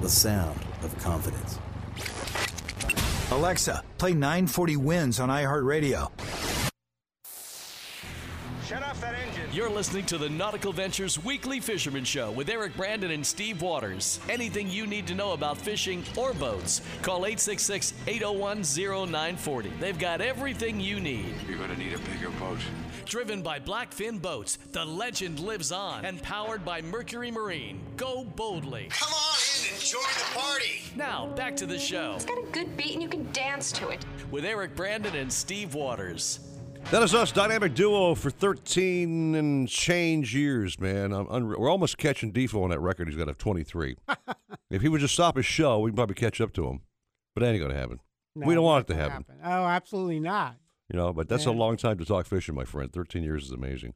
the sound of confidence. Alexa, play 940 WINZ on iHeartRadio. You're listening to the Nautical Ventures Weekly Fisherman Show with Eric Brandon and Steve Waters. Anything you need to know about fishing or boats, call 866 801 0940. They've got everything you need. You're going to need a bigger boat. Driven by Blackfin Boats, the legend lives on. And powered by Mercury Marine. Go boldly. Come on in and join the party. Now, back to the show It's got a good beat and you can dance to it. with Eric Brandon and Steve Waters. That is us, dynamic duo for 13 and change years, man. We're almost catching Defoe on that record. He's got a 23. <laughs> if he would just stop his show, we'd probably catch up to him. But that ain't going to happen. No, we don't want it to gonna happen. Oh, absolutely not. You know, but that's Yeah. a long time to talk fishing, my friend. 13 years is amazing.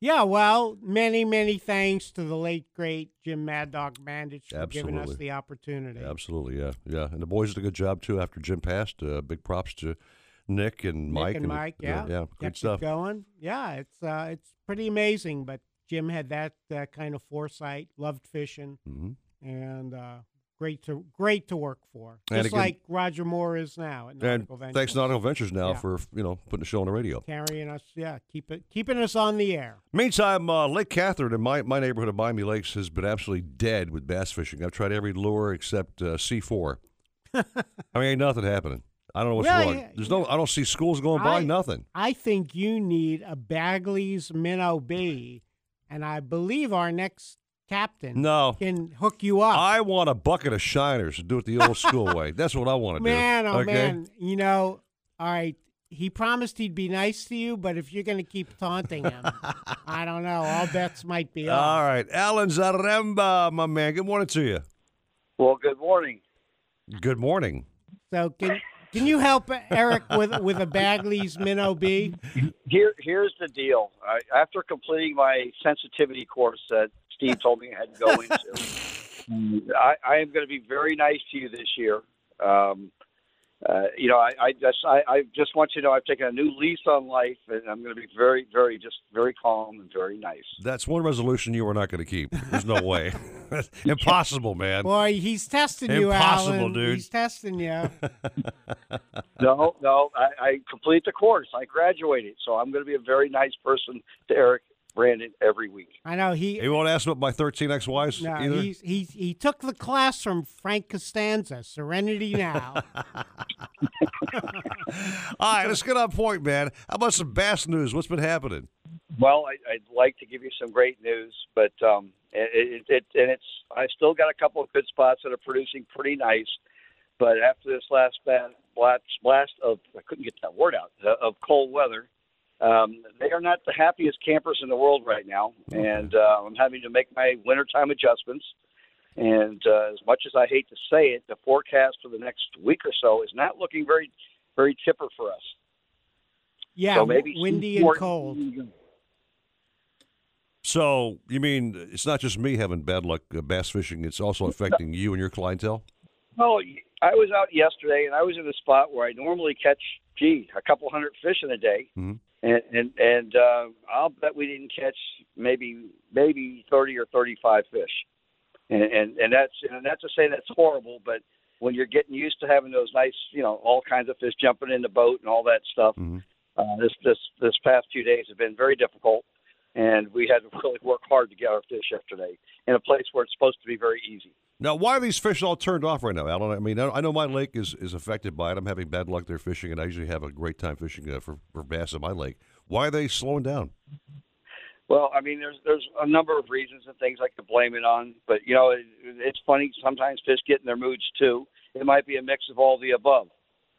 Yeah, well, many, many thanks to the late, great Jim Mad Dog Mandich for giving us the opportunity. Absolutely, yeah. Yeah. And the boys did a good job, too, after Jim passed. Uh, big props to Nick and Nick Mike. and Mike, yeah, Yeah, it stuff. going. Yeah, it's uh, it's pretty amazing. But Jim had that uh, kind of foresight. Loved fishing, Mhm. and uh, great to great to work for. Just again- like Roger Moore is now at And Nautical Ventures. thanks Nautical Ventures now Yeah. for you know putting the show on the radio. carrying us. Yeah, keep it keeping us on the air. Meantime, uh, Lake Catherine in my, my neighborhood of Miami Lakes has been absolutely dead with bass fishing. I've tried every lure except uh, C4. <laughs> I mean, ain't nothing happening. I don't know what's Well, wrong. yeah, There's no. I don't see schools going by. Nothing. I think you need a Bagley's Minnow B, and I believe our next captain No. can hook you up. I want a bucket of shiners to do it the old school <laughs> way. That's what I want to man, do. oh okay? man, you know, all right. He promised he'd be nice to you, but if you're going to keep taunting him, <laughs> I don't know. All bets might be off. All right, Alan Zaremba, my man. Good morning to you. Well, good morning. Good morning. So can can you help Eric with with a Bagley's Minnow B? Here, here's the deal. I, after completing my sensitivity course that Steve told me I had to go into, <laughs> I, I am going to be very nice to you this year. Um, uh, you know, I, I just I, I just want you to know I've taken a new lease on life, and I'm going to be very, very, just very calm and very nice. That's one resolution you were not going to keep. There's no way. <laughs> <laughs> Impossible, man. Boy, he's testing you, out. Impossible, dude. He's testing you. <laughs> No, no, I, I complete the course. I graduated, so I'm going to be a very nice person to Eric Brandon every week. I know he. He won't ask about my 13 ex-wives No, either. he's, he he took the class from Frank Costanza. Serenity now. <laughs> All right, let's get on point, man. How about some bass news? What's been happening? Well, I, I'd like to give you some great news, but um, it, it, it and it's I still got a couple of good spots that are producing pretty nice. But after this last bad blast, blast of I couldn't get that word out uh, of cold weather, um, they are not the happiest campers in the world right now, and uh, I'm having to make my wintertime adjustments. And uh, as much as I hate to say it, the forecast for the next week or so is not looking very, very chipper for us. Yeah, So maybe windy some and cold. So you mean it's not just me having bad luck uh, bass fishing? It's also affecting you and your clientele. Well, I was out yesterday, and I was in a spot where I normally catch, gee, a couple hundred fish in a day, Mhm. And and and uh, I'll bet we didn't catch maybe maybe thirty or thirty-five fish, and and and that's and not to say that's horrible, but when you're getting used to having those nice, you know, all kinds of fish jumping in the boat and all that stuff, uh, this this this past few days have been very difficult, and we had to really work hard to get our fish yesterday in a place where it's supposed to be very easy. Now, why are these fish all turned off right now, Alan? I mean, I know my lake is, is affected by it. I'm having bad luck there fishing, and I usually have a great time fishing uh, for, for bass in my lake. Why are they slowing down? Well, I mean, there's there's a number of reasons and things I could blame it on, but you know, it, it's funny. Sometimes fish get in their moods too. It might be a mix of all the above.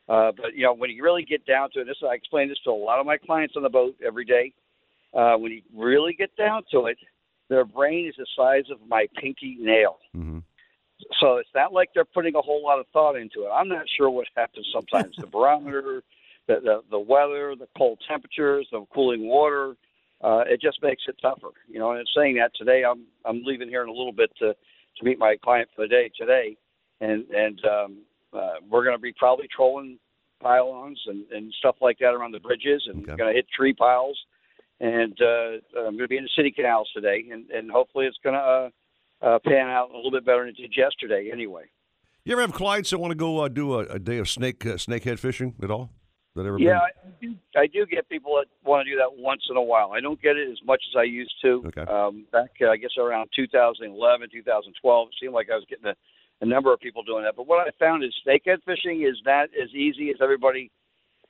Uh, but you know, when you really get down to it, this I explain this to a lot of my clients on the boat every day. Uh, when you really get down to it, their brain is the size of my pinky nail. Mm-hmm. So it's not like they're putting a whole lot of thought into it. I'm not sure what happens sometimes. the <laughs> barometer, the, the the weather, the cold temperatures, the cooling water, uh, it just makes it tougher. You know, and it's saying that today, I'm I'm leaving here in a little bit to to meet my client for the day today, and and um, uh, we're going to be probably trolling pylons and and stuff like that around the bridges, and going to hit tree piles, and uh, I'm going to be in the city canals today, and and hopefully it's going to uh, uh, pan out a little bit better than it did yesterday. Anyway. You ever have clients that want to go uh, do a, a day of snake uh, snakehead fishing at all? That ever Yeah, been? I do, I do get people that want to do that once in a while. I don't get it as much as I used to. Okay. Um, back, uh, I guess, around 2011, 2012, it seemed like I was getting a, a number of people doing that. But what I found is snakehead fishing is not as easy as everybody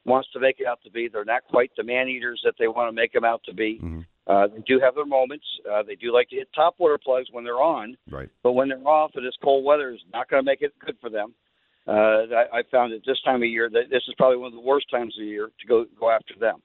wants to make it out to be. They're not quite the man eaters that they want to make them out to be. Mm-hmm. Uh, they do have their moments. Uh, they do like to hit top water plugs when they're on. Right. But when they're off, and this cold weather is not going to make it good for them. Uh, I, I found that this time of year that this is probably one of the worst times of the year to go go after them.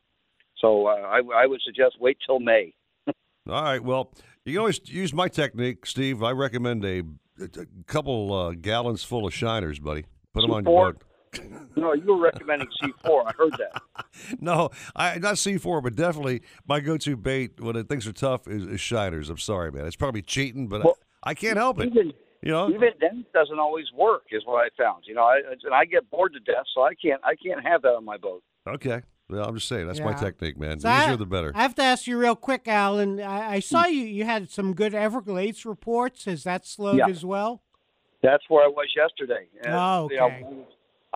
So uh, I, I would suggest wait till May. <laughs> All right. Well, you can always use my technique, Steve. I recommend a, a couple uh, gallons full of shiners, buddy. Put them on your C4? Boat. <laughs> No, you were recommending C4. I heard that. <laughs> No, I not C4, but definitely my go-to bait when things are tough is, is shiners. I'm sorry, man. It's probably cheating, but Well, I, I can't help it. Even You know, even then, it doesn't always work. Is what I found. You know, I, and I get bored to death, so I can't I can't have that on my boat. Okay. Well, I'm just saying that's my technique, man. So the easier I, the better. I have to ask you real quick, Alan. I, I saw hmm. you. You had some good Everglades reports. Has that slowed Yeah. as well? That's where I was yesterday. And, Oh, you know, okay.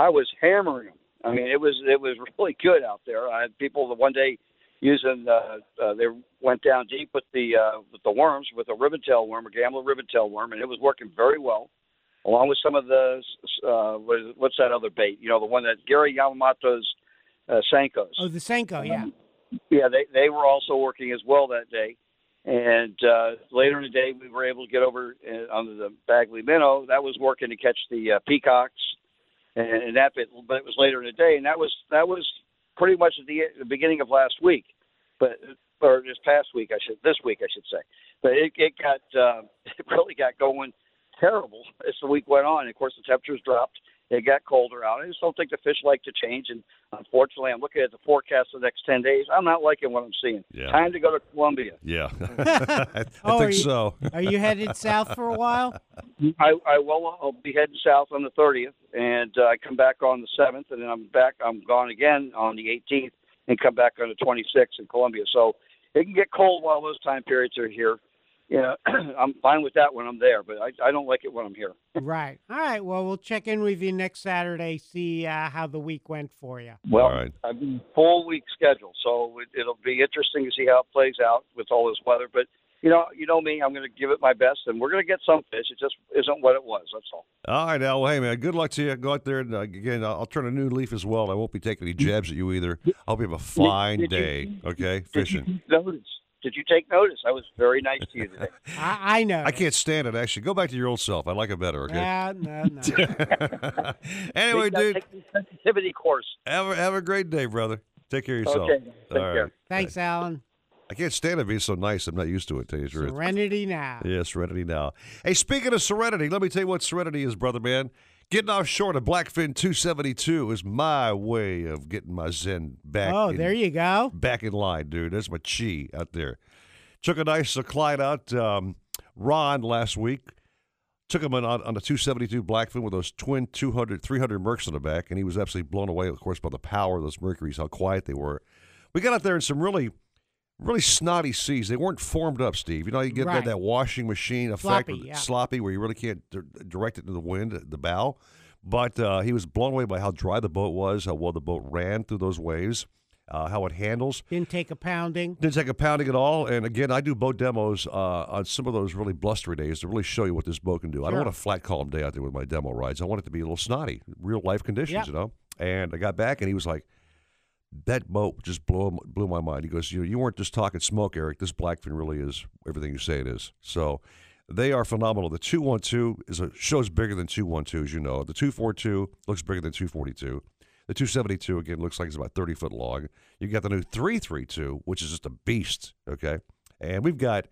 I was hammering them. I mean, it was it was really good out there. I had people the one day using uh, uh, they went down deep with the uh, with the worms with a ribbon tail worm, a gambler ribbon tail worm, and it was working very well, along with some of the uh, what is, that other bait? You know, the one that Gary Yamamoto's uh, Senkos. Oh, the Senko, yeah. Yeah, they they were also working as well that day. And uh, later in the day, we were able to get over uh, onto the Bagley minnow. That was working to catch the uh, peacocks, and, and that bit. But it was later in the day, and that was that was pretty much at the, the beginning of last week, but or this past week, I should this week I should say. But it it got uh, <laughs> it really got going terrible as the week went on. Of course, the temperatures dropped. It got colder out. I just don't think the fish like to change. And unfortunately, I'm looking at the forecast for the next 10 days. I'm not liking what I'm seeing. Yeah. Time to go to Colombia. Yeah, <laughs> I Oh, are think you- so. Are you headed south for a while? I, I will. I'll be heading south on the 30th, and uh, I come back on the 7th, and then I'm back. I'm gone again on the 18th, and come back on the 26th in Colombia. So it can get cold while those time periods are here. You <clears throat> know, I'm fine with that when I'm there, but I, I don't like it when I'm here. <laughs> right. All right. Well, we'll check in with you next Saturday. See uh, how the week went for you. Well, I've been full week schedule, so it, it'll be interesting to see how it plays out with all this weather. But you know, you know me, I'm going to give it my best, and we're going to get some fish. It just isn't what it was. That's all. All right, Al. Well, hey, man, good luck to you. Go out there and uh, again, I'll I'll turn a new leaf as well. I won't be taking any jabs at you either. I hope you have a fine did you- day. Okay, fishing. Notice? Did you take notice? I was very nice to you today. <laughs> I, I know. I can't stand it. Actually, go back to your old self. I like it better. Okay. Yeah, no, no. <laughs> anyway, uh, dude, take the sensitivity course. have a, have a great day, brother. Take care of yourself. Okay, take All care. right. Thanks, Alan. I can't stand it being so nice. I'm not used to it. To tell you the truth. Serenity now. Yeah, Serenity now. Hey, speaking of Serenity, let me tell you what Serenity is, brother man. Getting off short of Blackfin 272 is my way of getting my Zen back. Oh, in, there you go. Back in line, dude. That's my chi out there. Took a nice Clyde out. Um, Ron last week took him on, on the 272 Blackfin with those twin 200, 300 Mercs on the back, and he was absolutely blown away, of course, by the power of those Mercuries, how quiet they were. We got out there in some really, really snotty seas. They weren't formed up, Steve. You know, you get Right. that, that washing machine effect, Sloppy, yeah. sloppy, where you really can't direct it to the wind, the bow. But uh, he was blown away by how dry the boat was, how well the boat ran through those waves, uh, how it handles. Didn't take a pounding. Didn't take a pounding at all. And again, I do boat demos uh, on some of those really blustery days to really show you what this boat can do. I don't want a flat calm day out there with my demo rides. I want it to be a little snotty, real life conditions, Yep. you know. And I got back, and he was like, "That boat just blew blew my mind." He goes, "You you weren't just talking smoke, Eric. This Blackfin really is everything you say it is." So. They are phenomenal. The 212 is a shows bigger than 212, as you know. The 242 looks bigger than 242. The 272 again looks like it's about 30 foot long. You got the new 332, which is just a beast. Okay, and we've got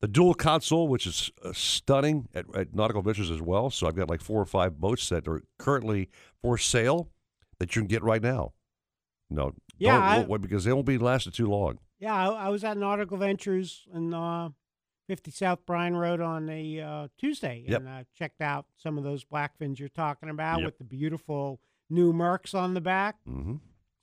the dual console, which is uh, stunning at, at Nautical Ventures as well. So I've got like four or five boats that are currently for sale that you can get right now. No, Yeah, I- because they won't be lasted too long. Yeah, I, I was at Nautical Ventures in uh, 50 South Bryan Road on a uh, Tuesday Yep. and uh, checked out some of those blackfins you're talking about Yep. with the beautiful new Mercs on the back. Mm-hmm.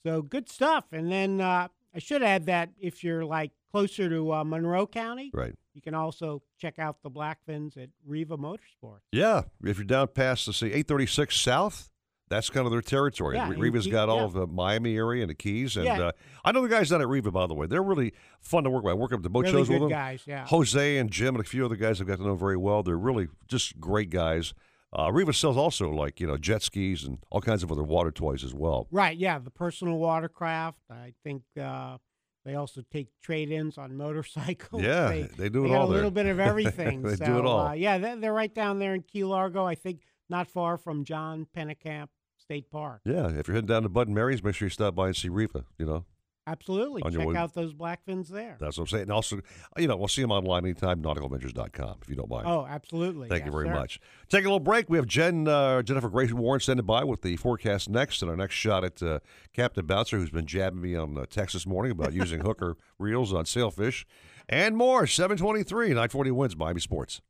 So good stuff. And then uh, I should add that if you're like closer to uh, Monroe County, Right. you can also check out the blackfins at Riva Motorsports. Yeah, if you're down past the say 836 South, that's kind of their territory. Yeah, Re- in Riva's Key- got all yeah. of the Miami area and the Keys, and Yeah. uh, I know the guys down at Riva. By the way, they're really fun to work with. I work up the boat Really shows with them. guys, yeah. Jose and Jim and a few other guys I've got to know very well. They're really just great guys. Uh, Riva sells also like you know jet skis and all kinds of other water toys as well. Right, yeah, the personal watercraft. I think uh, they also take trade-ins on motorcycles. Yeah, they, they do it got all A there. little bit of everything. <laughs> They so, do it all. Uh, yeah, they're, they're right down there in Key Largo. I think not far from John Pennekamp State Park. Yeah, if you're heading down to Bud and Mary's, make sure you stop by and see Riva. You know, Absolutely, On check way- out those blackfins there. that's what I'm saying. And also, you know, we'll see them online anytime. NauticalVentures.com if you don't mind. Oh, absolutely. Thank you very sir. much. Take a little break. We have Jen uh, Jennifer Grace Warren standing by with the forecast next, and our next shot at uh, Captain Bouncer, who's been jabbing me on uh, text this morning about using <laughs> hooker reels on sailfish, and more. Seven twenty three, nine forty WINZ Miami Sports.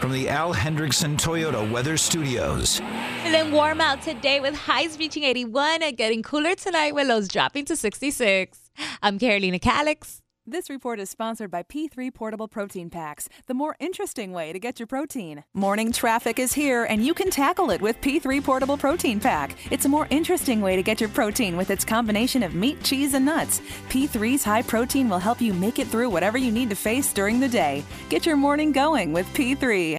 From the Al Hendrickson Toyota Weather Studios. Feeling warm out today with highs reaching 81 and getting cooler tonight with lows dropping to 66. I'm Carolina Calix. This report is sponsored by P3 Portable Protein Packs, the more interesting way to get your protein. Morning traffic is here, and you can tackle it with P3 Portable Protein Pack. It's a more interesting way to get your protein with its combination of meat, cheese, and nuts. P3's high protein will help you make it through whatever you need to face during the day. Get your morning going with P3.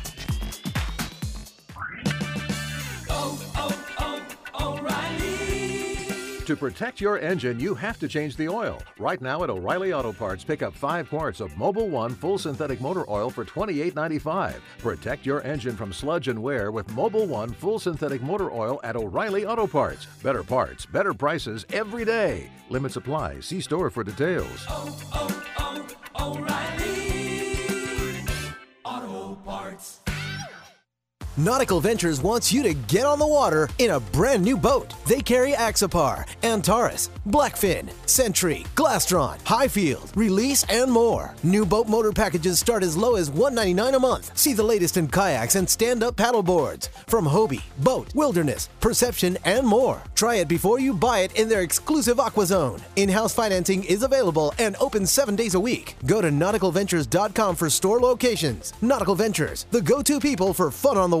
To protect your engine, you have to change the oil. Right now at O'Reilly Auto Parts, pick up five quarts of Mobil One full synthetic motor oil for $28.95. Protect your engine from sludge and wear with Mobil One full synthetic motor oil at O'Reilly Auto Parts. Better parts, better prices every day. Limit supply. See store for details. Oh, oh, oh, O'Reilly Auto Parts. Nautical Ventures wants you to get on the water in a brand new boat. They carry Axopar, Antares, Blackfin, Century, Glastron, Highfield, Release, and more. New boat motor packages start as low as 199 a month. See the latest in kayaks and stand-up paddleboards from Hobie, BOTE, Wilderness, Perception, and more. Try it before you buy it in their exclusive Aqua Zone. In-house financing is available and open seven days a week. Go to nauticalventures.com for store locations. Nautical Ventures, the go-to people for fun on the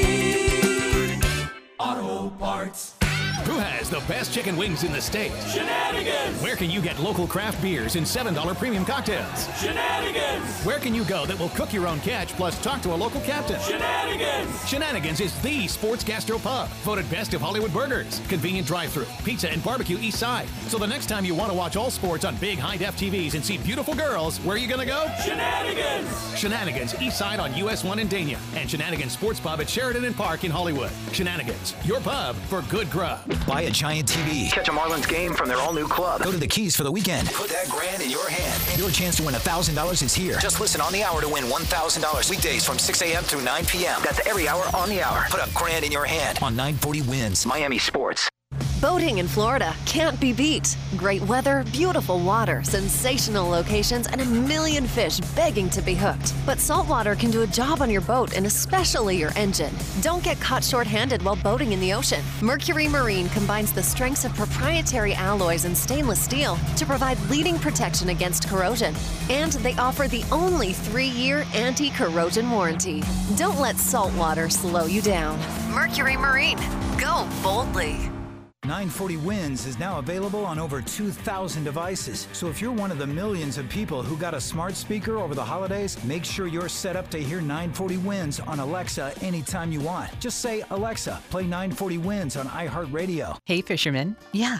the best chicken wings in the state? Shenanigans! Where can you get local craft beers and $7 premium cocktails? Shenanigans! Where can you go that will cook your own catch plus talk to a local captain? Shenanigans! Shenanigans is the sports gastro pub, voted best of Hollywood burgers, convenient drive-through, pizza and barbecue east side. So the next time you want to watch all sports on big high-def TVs and see beautiful girls, where are you gonna go? Shenanigans! Shenanigans east side on US 1 in Dania and Shenanigans Sports Pub at Sheridan and Park in Hollywood. Shenanigans, your pub for good grub. Buy a giant TV. Catch a Marlins game from their all new club. Go to the Keys for the weekend. Put that grand in your hand. Your chance to win $1,000 is here. Just listen on the hour to win $1,000 weekdays from 6 a.m. through 9 p.m. That's every hour on the hour. Put a grand in your hand. On 940 WINZ. Miami Sports. Boating in Florida can't be beat. Great weather, beautiful water, sensational locations, and a million fish begging to be hooked. But saltwater can do a job on your boat and especially your engine. Don't get caught short handed while boating in the ocean. Mercury Marine combines the strengths of proprietary alloys and stainless steel to provide leading protection against corrosion. And they offer the only three year anti corrosion warranty. Don't let saltwater slow you down. Mercury Marine. Go boldly. 940 WINZ is now available on over 2,000 devices. So if you're one of the millions of people who got a smart speaker over the holidays, make sure you're set up to hear 940 WINZ on Alexa anytime you want. Just say, Alexa, play 940 WINZ on iHeartRadio. Hey, fisherman. Yeah,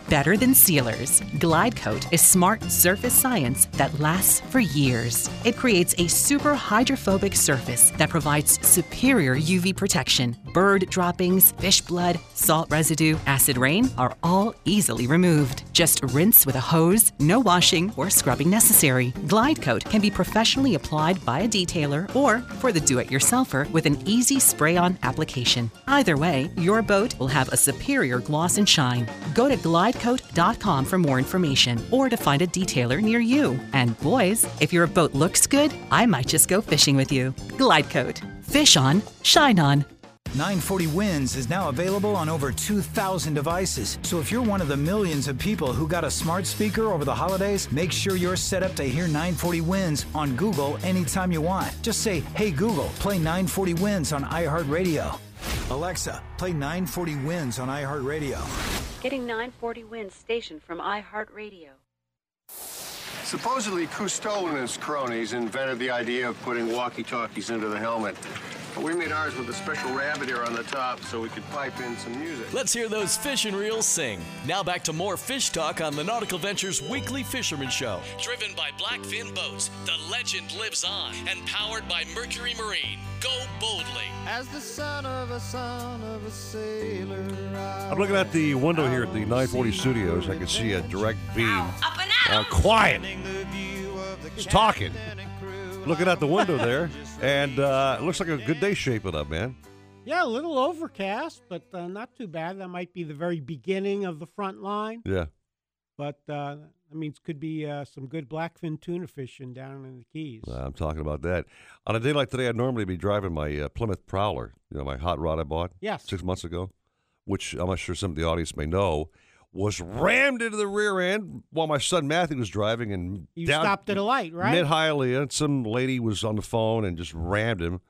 better than sealers. Glide Coat is smart surface science that lasts for years. It creates a super hydrophobic surface that provides superior UV protection. bird droppings, fish blood, salt residue, acid rain are all easily removed. Just rinse with a hose, no washing or scrubbing necessary. Glide Coat can be professionally applied by a detailer or for the do it yourselfer with an easy spray on application. Either way, your boat will have a superior gloss and shine. Go to glidecoat.com for more information or to find a detailer near you. And boys, if your boat looks good, I might just go fishing with you. Glide Coat. Fish on, shine on. 940 WINZ is now available on over 2,000 devices. So if you're one of the millions of people who got a smart speaker over the holidays, make sure you're set up to hear 940 WINZ on Google anytime you want. Just say, Hey Google, play 940 WINZ on iHeartRadio. Alexa, play 940 WINZ on iHeartRadio. Getting 940 WINZ station from iHeartRadio. Supposedly, Cousteau and his cronies invented the idea of putting walkie-talkies into the helmet. But we made ours with a special rabbit ear on the top so we could pipe in some music. Let's hear those fish and reels sing. Now back to more fish talk on the Nautical Ventures Weekly Fisherman Show. Driven by Blackfin Boats, the legend lives on, and powered by Mercury Marine. Go boldly. As the son of a son of a sailor. I'm looking at the window here at the 940 Studios. I can see a direct beam. Up and uh, out. quiet. It's talking. Looking out the window there, and uh, it looks like a good day shaping up, man. Yeah, a little overcast, but uh, not too bad. That might be the very beginning of the front line. Yeah. But uh, that means could be uh, some good blackfin tuna fishing down in the Keys. I'm talking about that. On a day like today, I'd normally be driving my uh, Plymouth Prowler, you know, my hot rod I bought Yes. six months ago, which I'm not sure some of the audience may know, was rammed into the rear end while my son Matthew was driving. And You down stopped at a light, right? Mid Hialeah, some lady was on the phone and just rammed him.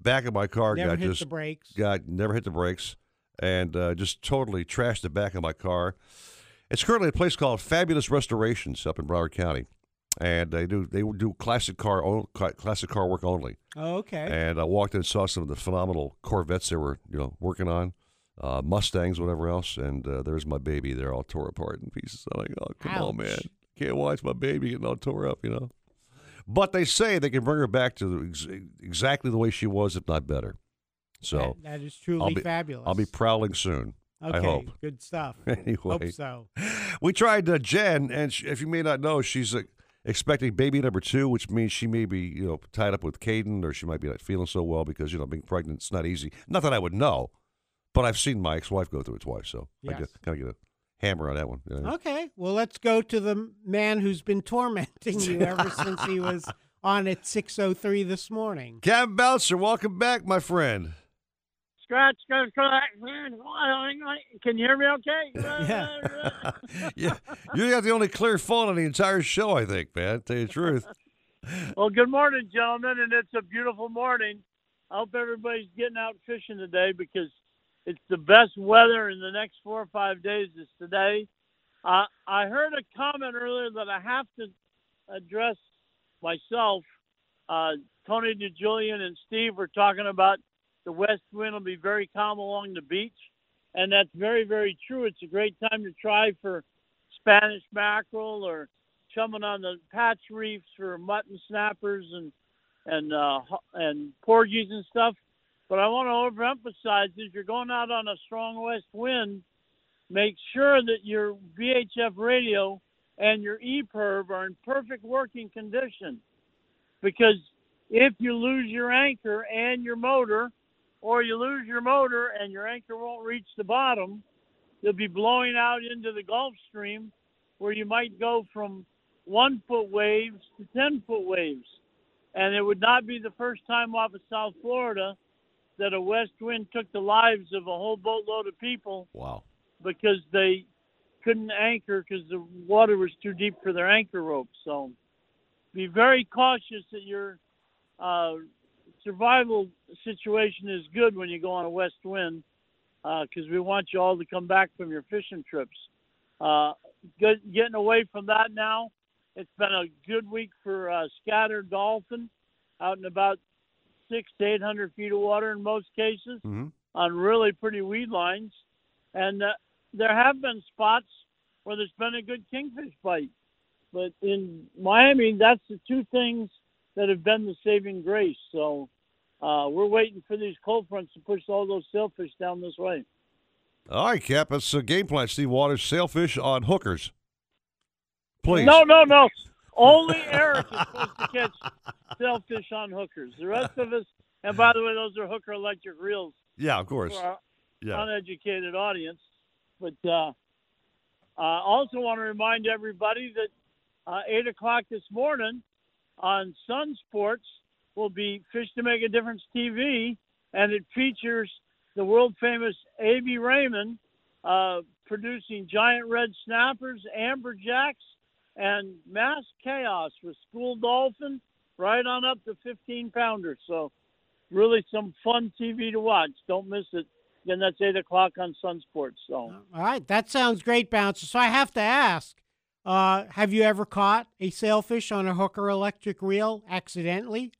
Back of my car Never got hit just the brakes. Got never hit the brakes, and uh, just totally trashed the back of my car. It's currently a place called Fabulous Restorations up in Broward County, and they do they do classic car o- classic car work only. Oh, okay. And I walked in and saw some of the phenomenal Corvettes they were you know working on, uh, Mustangs, whatever else, and uh, there's my baby there all tore apart in pieces. I'm like, oh come on, man, can't watch my baby getting all tore up, you know. But they say they can bring her back to ex- exactly the way she was, if not better. So That- that is truly I'll be, fabulous. I'll be prowling soon. I Okay, hope. good stuff. <laughs> Anyway, Hope so. we tried uh, Jen, and she, if you may not know, she's uh, expecting baby number two, which means she may be, you know, tied up with Caden, or she might be not feeling so well because you know being pregnant is not easy. Not that I would know, but I've seen my ex-wife go through it twice, so I Yes. get, kind of get a hammer on that one. you know. Okay, well, let's go to the man who's been tormenting you ever since he was <laughs> on at 6.03 this morning. Captain Bouncer, welcome back, my friend. Scratch, scratch, scratch. Can you hear me okay? <laughs> Yeah. <laughs> yeah, you got the only clear phone on the entire show, I think, man. Tell you the truth. Well, good morning, gentlemen, and it's a beautiful morning. I hope everybody's getting out fishing today because it's the best weather in the next four or five days is today. Uh, I heard a comment earlier that I have to address myself. Uh, Tony DiGiulian and Steve were talking about the west wind will be very calm along the beach, and that's very, very true. It's a great time to try for Spanish mackerel or chumming on the patch reefs for mutton snappers and and uh, and porgies and stuff. But I want to overemphasize if you're going out on a strong west wind, make sure that your VHF radio and your EPIRB are in perfect working condition. Because if you lose your anchor and your motor, or you lose your motor and your anchor won't reach the bottom, you'll be blowing out into the Gulf Stream where you might go from one foot waves to 10 foot waves. And it would not be the first time off of South Florida that a west wind took the lives of a whole boatload of people Wow. because they couldn't anchor because the water was too deep for their anchor rope. So be very cautious that your uh, survival situation is good when you go on a west wind because we want you all to come back from your fishing trips. Uh, good, getting away from that now. It's been a good week for uh, scattered dolphin out and about six to eight hundred feet of water in most cases Mm-hmm. on really pretty weed lines, and uh, there have been spots where there's been a good kingfish bite. But in Miami, that's the two things that have been the saving grace. So uh, we're waiting for these cold fronts to push all those sailfish down this way. All right, Cap. That's a game plan. Steve Waters, sailfish on hookers. Please. No, no, no. Only Eric is supposed to catch sailfish on hookers. The rest of us, and by the way, those are hooker electric reels Yeah, of course. for our Yeah. uneducated audience. But uh, I also want to remind everybody that uh, 8 o'clock this morning on Sun Sports will be Fish to Make a Difference TV, and it features the world famous A.B. Raymond uh, producing giant red snappers, amberjacks, and mass chaos with school dolphins right on up to 15 pounders. So, really some fun TV to watch. Don't miss it. Again, that's 8 o'clock on Sun Sports. So, All right, that sounds great, Bouncer. So I have to ask, uh, have you ever caught a sailfish on a hooker electric reel accidentally?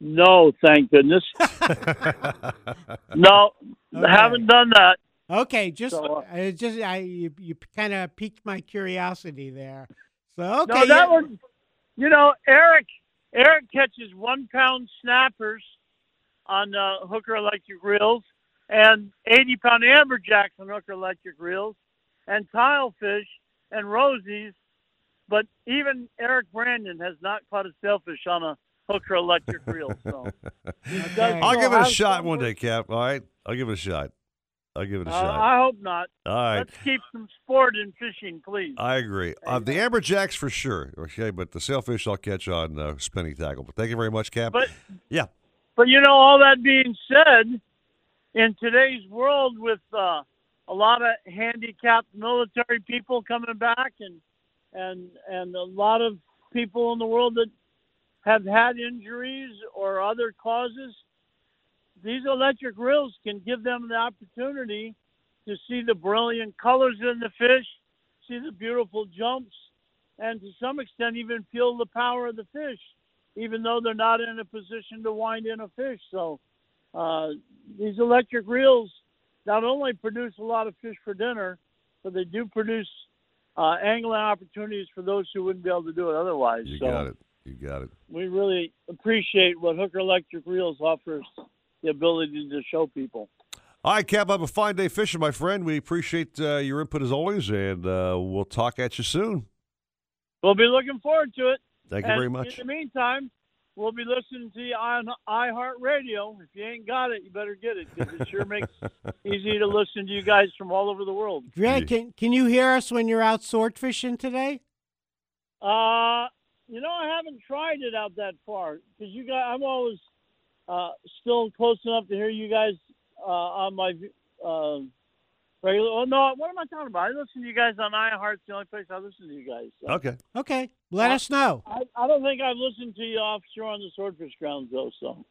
no, thank goodness. <laughs> no, Okay. haven't done that. Okay, just So, uh, I just I you, you kind of piqued my curiosity there. So okay, no, that yeah. one, you know, Eric, Eric catches one pound snappers on uh, hooker electric reels and 80 pound amberjacks on hooker electric reels and tilefish and rosies. But even Eric Brandon has not caught a sailfish on a hooker electric reel. So <laughs> it I'll give it a shot one day, Cap. All right, I'll give it a shot. I'll give it a Uh, shot. I hope not. All right. Let's keep some sport in fishing, please. I agree. Uh, the amberjacks for sure. Okay, but the sailfish I'll catch on uh, spinning tackle. But thank you very much, Cap. But yeah, But you know, all that being said, in today's world with uh, a lot of handicapped military people coming back and and and a lot of people in the world that have had injuries or other causes, these electric reels can give them the opportunity to see the brilliant colors in the fish, see the beautiful jumps, and to some extent even feel the power of the fish, even though they're not in a position to wind in a fish. So uh, these electric reels not only produce a lot of fish for dinner, but they do produce uh, angling opportunities for those who wouldn't be able to do it otherwise. you so got it. You got it. we really appreciate what Hooker Electric Reels offers the ability to show people. All right, Cap. Have a fine day fishing, my friend. We appreciate uh, your input as always, and uh, we'll talk at you soon. We'll be looking forward to it. Thank you And very much. In the meantime, we'll be listening to you on iHeartRadio. If you ain't got it, you better get it because it sure makes <laughs> easy to listen to you guys from all over the world. Greg, can can you hear us when you're out sword fishing today? Uh, you know, I haven't tried it out that far because you guys, I'm always uh, still close enough to hear you guys uh, on my uh, regular. Oh no, what am I talking about? I listen to you guys on iHeart. It's the only place I listen to you guys. So. Okay. Okay, let Uh, us know. I, I don't think I've listened to you offshore on the swordfish grounds though. So All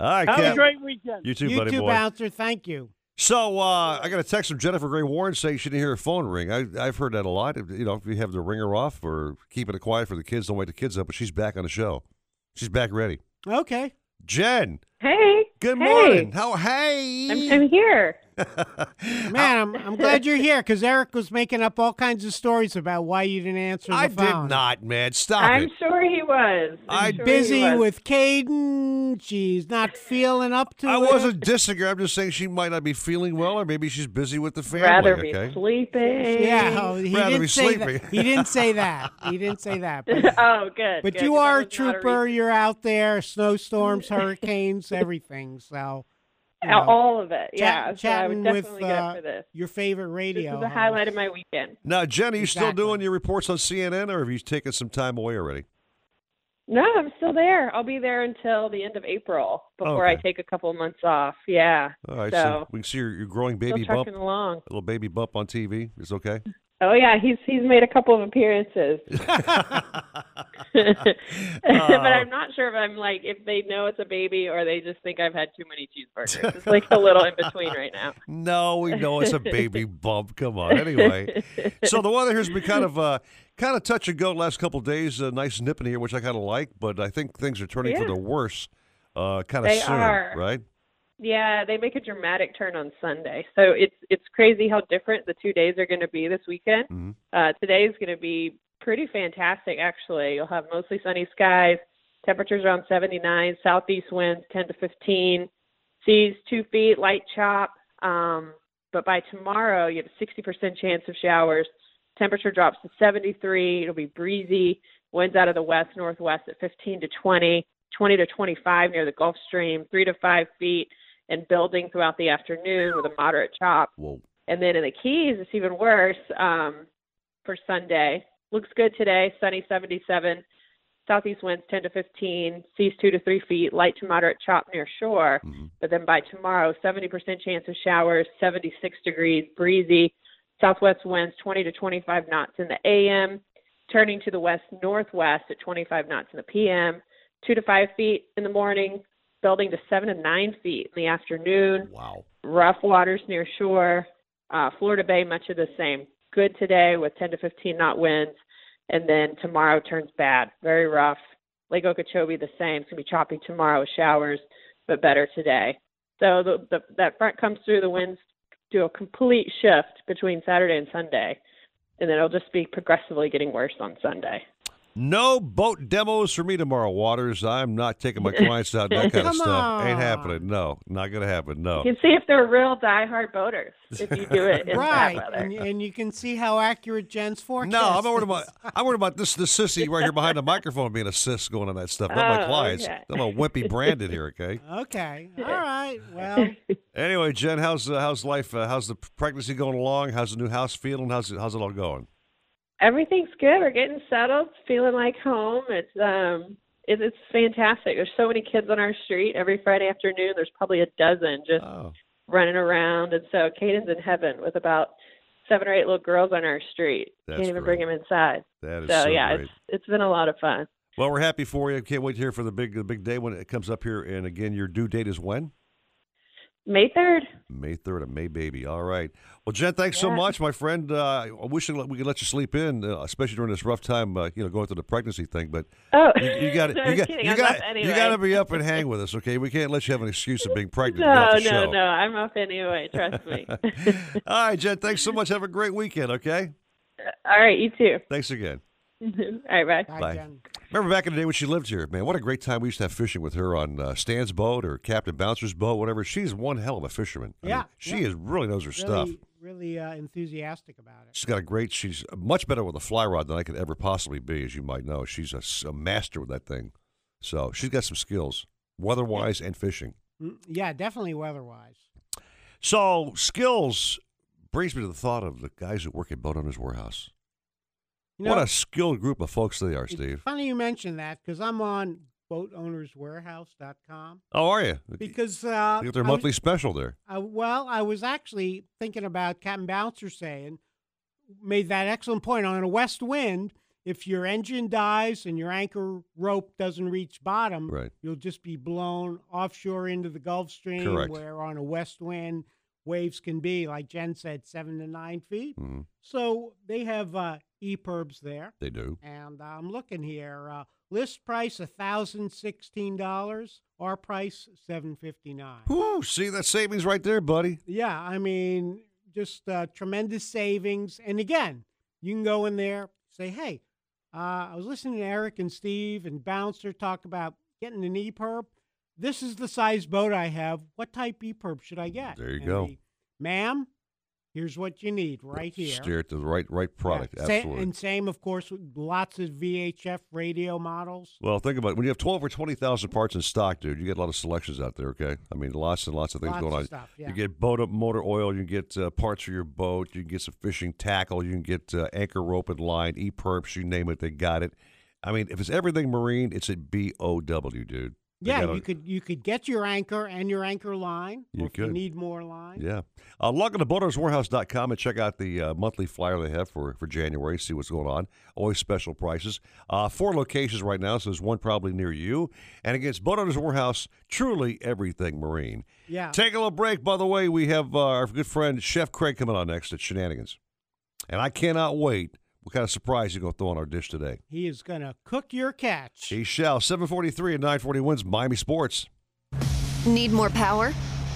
right, have Cap. a great weekend. You too, you buddy too, boy. bouncer. Thank you. So uh, I got a text from Jennifer Gray Warren saying she didn't hear her phone ring. I, I've heard that a lot. You know, if you have the ringer off or keeping it quiet for the kids, don't wake the kids up. But she's back on the show. She's back ready. Okay. Jen, Hey. good hey. morning. How? Hey. I'm, I'm here. Man, I'm, I'm glad you're here because Eric was making up all kinds of stories about why you didn't answer the phone. I phone. did not, man. Stop I'm it. sure he was. I'm I- sure Busy was. with Caden. She's not feeling up to I it. wasn't disagreeing. I'm just saying she might not be feeling well, or maybe she's busy with the family. Rather be okay. sleeping. Yeah, oh, he Rather didn't be say sleeping. that. He didn't say that. <laughs> He didn't say that. But, <laughs> oh, good. but good, you 'cause that are a was not trooper. reason. You're out there, snowstorms, hurricanes, everything. So, you know, All of it. chat- yeah. So I would chatting definitely with get uh, up for this. your favorite radio. This is the host. highlight of my weekend. Now, Jen, are you still doing your reports on CNN, or have you taken some time away already? No, I'm still there. I'll be there until the end of April before I take a couple of months off. Yeah. All right, so, so we can see your, your growing still baby bump, along. A little baby bump on TV. Is okay. Oh yeah, he's he's made a couple of appearances. <laughs> <laughs> but I'm not sure if I'm like if they know it's a baby or they just think I've had too many cheeseburgers. It's like a little in between right now. <laughs> No, we know it's a baby bump. Come on. Anyway, so the weather here's been kind of uh, kind of touch and go last couple of days. Uh, nice nipping here, which I kind of like, but I think things are turning for the worse. Uh, kind of They soon, are. right? Yeah, they make a dramatic turn on Sunday. So it's it's crazy how different the two days are going to be this weekend. Mhm. Uh, today is going to be pretty fantastic, actually. You'll have mostly sunny skies, Temperatures around 79. Southeast winds 10 to 15. Seas two feet, light chop. Um, but by tomorrow, you have a 60% chance of showers. Temperature drops to 73. It'll be breezy. Winds out of the west northwest at 15 to 20, 20 to 25 near the Gulf Stream, three to five feet, and building throughout the afternoon with a moderate chop. Whoa. And then in the Keys, it's even worse um, for Sunday. Looks good today, sunny 77. Southeast winds 10 to 15, seas 2 to 3 feet, light to moderate chop near shore. But then by tomorrow, 70% chance of showers, 76 degrees, breezy. Southwest winds 20 to 25 knots in the AM, turning to the west northwest at 25 knots in the PM, 2 to 5 feet in the morning, building to 7 to 9 feet in the afternoon. Wow. Rough waters near shore. Uh, Florida Bay, much of the same. Good today with 10 to 15 knot winds, and then tomorrow turns bad, very rough. Lake Okeechobee the same. It's gonna be choppy tomorrow with showers, but better today. So the, the that front comes through. The winds do a complete shift between Saturday and Sunday, and then it'll just be progressively getting worse on Sunday. No boat demos for me tomorrow, Waters. I'm not taking my clients out that <laughs> kind of Come stuff. Ain't happening. No, not gonna happen. No. You can see if they're real diehard boaters if you do it in right, bad weather. and, and you can see how accurate Jen's forecast. No, I'm worried about <laughs> I'm worried about this this sissy right here behind the microphone being a sis going on that stuff. Not my Oh, clients. okay. I'm a wimpy Brandon here. Okay. Okay, <laughs> all right. Well, Anyway, Jen, how's uh, how's life? Uh, how's the pregnancy going along? How's the new house feeling? How's it how's it all going? Everything's good. We're getting settled, feeling like home. It's um it, it's fantastic. There's so many kids on our street every Friday afternoon. There's probably a dozen just Oh. running around, and so Caden's in heaven with about seven or eight little girls on our street. That's Can't even great. bring them inside. That is so, so yeah, great. it's it's been a lot of fun. Well, we're happy for you. Can't wait to hear for the big the big day when it comes up here. And again, your due date is when? May third. May third, a May baby. All right. Well, Jen, thanks so much, my friend. Uh, I wish we could let you sleep in, uh, especially during this rough time. Uh, you know, going through the pregnancy thing. But Oh, you, <laughs> got no, you got you got up you anyway. got to be up and hang <laughs> with us. Okay, we can't let you have an excuse of being pregnant. No, no, show. no. I'm up anyway. Trust me. <laughs> All right, Jen. Thanks so much. Have a great weekend. Okay. All right, you too. Thanks again. <laughs> All right, bye. Bye. Remember back in the day when she lived here, man, what a great time we used to have fishing with her on uh, Stan's boat or Captain Bouncer's boat, whatever. She's one hell of a fisherman. I mean, Yeah, she yeah. is really knows her really, stuff. Really uh, enthusiastic about it. She's got a great. She's much better with a fly rod than I could ever possibly be, as you might know. She's a master with that thing. So she's got some skills, weather-wise and fishing. Mm, Yeah, definitely weather-wise. So skills brings me to the thought of the guys who work at Boat Owners Warehouse. You what a skilled group of folks they are, Steve. Funny you mention that because I'm on boatownerswarehouse.com. How are you? Because uh, They got their I was- monthly special there. Uh, well, I was actually thinking about Captain Bouncer saying, made that excellent point on a west wind. If your engine dies and your anchor rope doesn't reach bottom, Right. you'll just be blown offshore into the Gulf Stream, Correct. where on a west wind, waves can be, like Jen said, seven to nine feet. Mhm. So they have uh, EPIRBs there. They do. And I'm looking here. Uh, list price thousand sixteen dollars. Our price seven fifty nine. Ooh, see that savings right there, buddy. Yeah, I mean, just uh, tremendous savings. And again, you can go in there, say, hey, uh, I was listening to Eric and Steve and Bouncer talk about getting an EPIRB. This is the size boat I have. What type EPIRB should I get? There you And go. the, Ma'am, here's what you need right here. Steer it to the right right product. Yeah, Absolutely. and same, of course, with lots of VHF radio models. Well, think about it. When you have 12 or 20,000 parts in stock, dude, you get a lot of selections out there, okay? I mean, lots and lots of things Lots going of on. stuff, yeah. You get boat up motor oil, you can get uh, parts for your boat, you can get some fishing tackle, you can get uh, anchor rope and line, EPIRBs, you name it, they got it. I mean, if it's everything marine, it's at BOW, dude. Yeah, got a- you could you could get your anchor and your anchor line. You if you could. need more line. Yeah. Uh, log on to boaterswarehouse.com and check out the uh, monthly flyer they have for, for January, see what's going on. Always special prices. Uh, four locations right now, so there's one probably near you. And against Boat Owners Warehouse, truly everything marine. Yeah. Take a little break. By the way, we have uh, our good friend Chef Craig coming on next at Shenanigans. And I cannot wait what kind of surprise you going to throw on our dish today. He is gonna cook your catch. He shall. 743 and 940 WINZ Miami Sports. Need more power?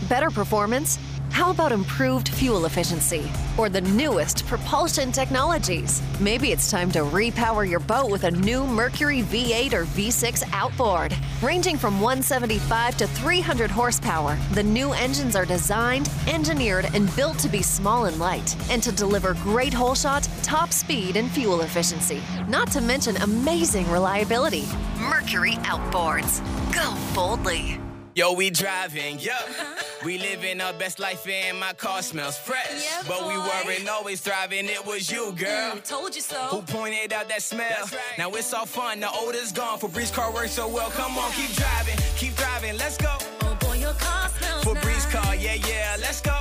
Better performance? How about improved fuel efficiency or the newest propulsion technologies? Maybe it's time to repower your boat with a new Mercury V8 or V6 outboard. Ranging from 175 to 300 horsepower, the new engines are designed, engineered, and built to be small and light and to deliver great hole shot, top speed, and fuel efficiency. Not to mention amazing reliability. Mercury Outboards. Go boldly. Yo, we driving, yeah. Uh-huh. We living our best life and my car smells fresh. but we weren't always thriving, it was you, mm, girl. told you so. Who pointed out that smell? Right. Now it's all fun, the odor's gone. Febreze car works so well. Come on, keep driving, keep driving, let's go. Oh boy, your car smells Febreze nice. car, yeah, yeah, let's go.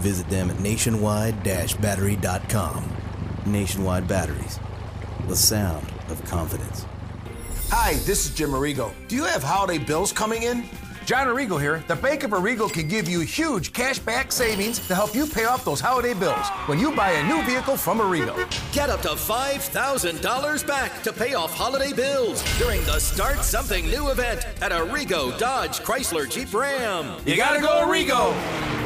Visit them at nationwide-battery.com. Nationwide Batteries, the sound of confidence. Hi, this is Jim Arrigo. Do you have holiday bills coming in? John Arrigo here. The Bank of Arrigo can give you huge cash back savings to help you pay off those holiday bills when you buy a new vehicle from Arrigo. Get up to $5,000 back to pay off holiday bills during the Start Something New event at Arrigo Dodge Chrysler Jeep Ram. You gotta go Arrigo!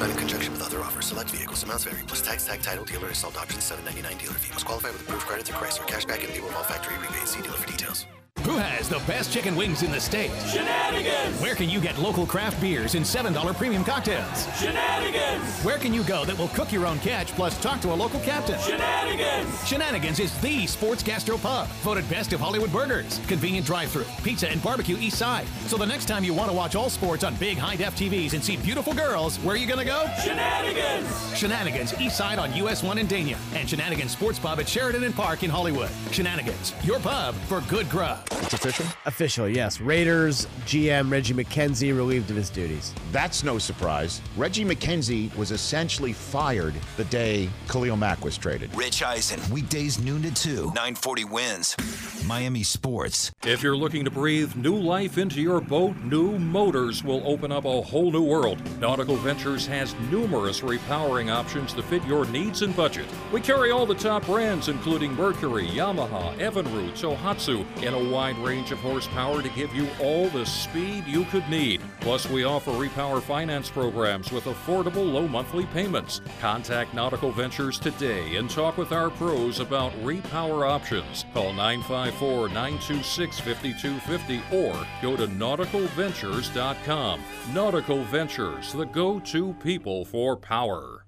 Not in conjunction with other offers. Select vehicles. Amounts vary. Plus tax, tag, title, dealer, installed options, 799 dealer fee. Must qualify with approved credit through Chrysler. Cashback lieu of all factory rebates. See dealer for details. Who has the best chicken wings in the state? Shenanigans! Where can you get local craft beers and $7 premium cocktails? Shenanigans! Where can you go that will cook your own catch plus talk to a local captain? Shenanigans! Shenanigans is the sports gastro pub, voted best of Hollywood burgers, convenient drive-through, pizza and barbecue east side. So the next time you want to watch all sports on big high def TVs and see beautiful girls, where are you gonna go? Shenanigans! Shenanigans east side on US 1 in Dania, and Shenanigans Sports Pub at Sheridan and Park in Hollywood. Shenanigans, your pub for good grub. It's official? Official, yes. Raiders GM Reggie McKenzie relieved of his duties. That's no surprise. Reggie McKenzie was essentially fired the day Khalil Mack was traded. Rich Eisen, weekdays noon to 2, 940 WINZ. Miami Sports. If you're looking to breathe new life into your boat, new motors will open up a whole new world. Nautical Ventures has numerous repowering options to fit your needs and budget. We carry all the top brands, including Mercury, Yamaha, Evinrude, Tohatsu, in a wide range of horsepower to give you all the speed you could need. Plus, we offer repower finance programs with affordable low monthly payments. Contact Nautical Ventures today and talk with our pros about repower options. Call 954 926 5250 or go to nauticalventures.com. Nautical Ventures, the go to people for power.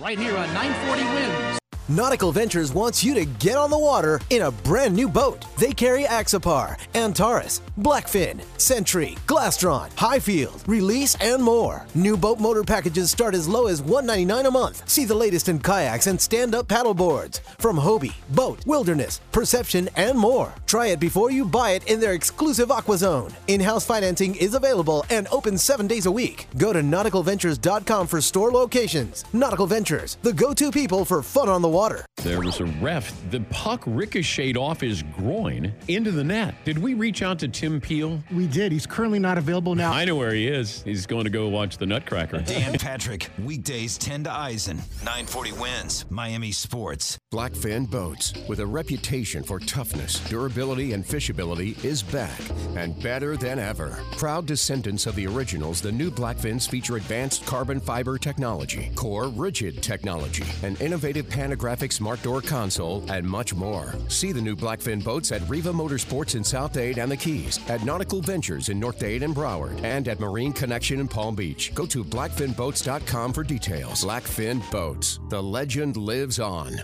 Right here on 940 WINZ. Nautical Ventures wants you to get on the water in a brand new boat. They carry Axopar, Antares, Blackfin, Century, Glastron, Highfield, Release, and more. New boat motor packages start as low as 199 a month. See the latest in kayaks and stand-up paddle boards from Hobie, BOTE, Wilderness, Perception, and more. Try it before you buy it in their exclusive Aqua Zone. In-house financing is available and open seven days a week. Go to nauticalventures.com for store locations. Nautical Ventures, the go-to people for fun on the water. There was a ref. The puck ricocheted off his groin into the net. Did we reach out to Tim Peel? We did. He's currently not available now. I know where he is. He's going to go watch the Nutcracker. Dan Patrick, weekdays 10 to Eisen. 940 WINZ. Miami Sports. Blackfin Boats, with a reputation for toughness, durability, and fishability, is back and better than ever. Proud descendants of the originals, the new Blackfins feature advanced carbon fiber technology, core rigid technology, an innovative panographic smart door console, and much more. See the new Blackfin boats at Riva Motorsports in South Dade and the Keys, at Nautical Ventures in North Dade and Broward, and at Marine Connection in Palm Beach. Go to blackfinboats.com for details. Blackfin Boats. The legend lives on.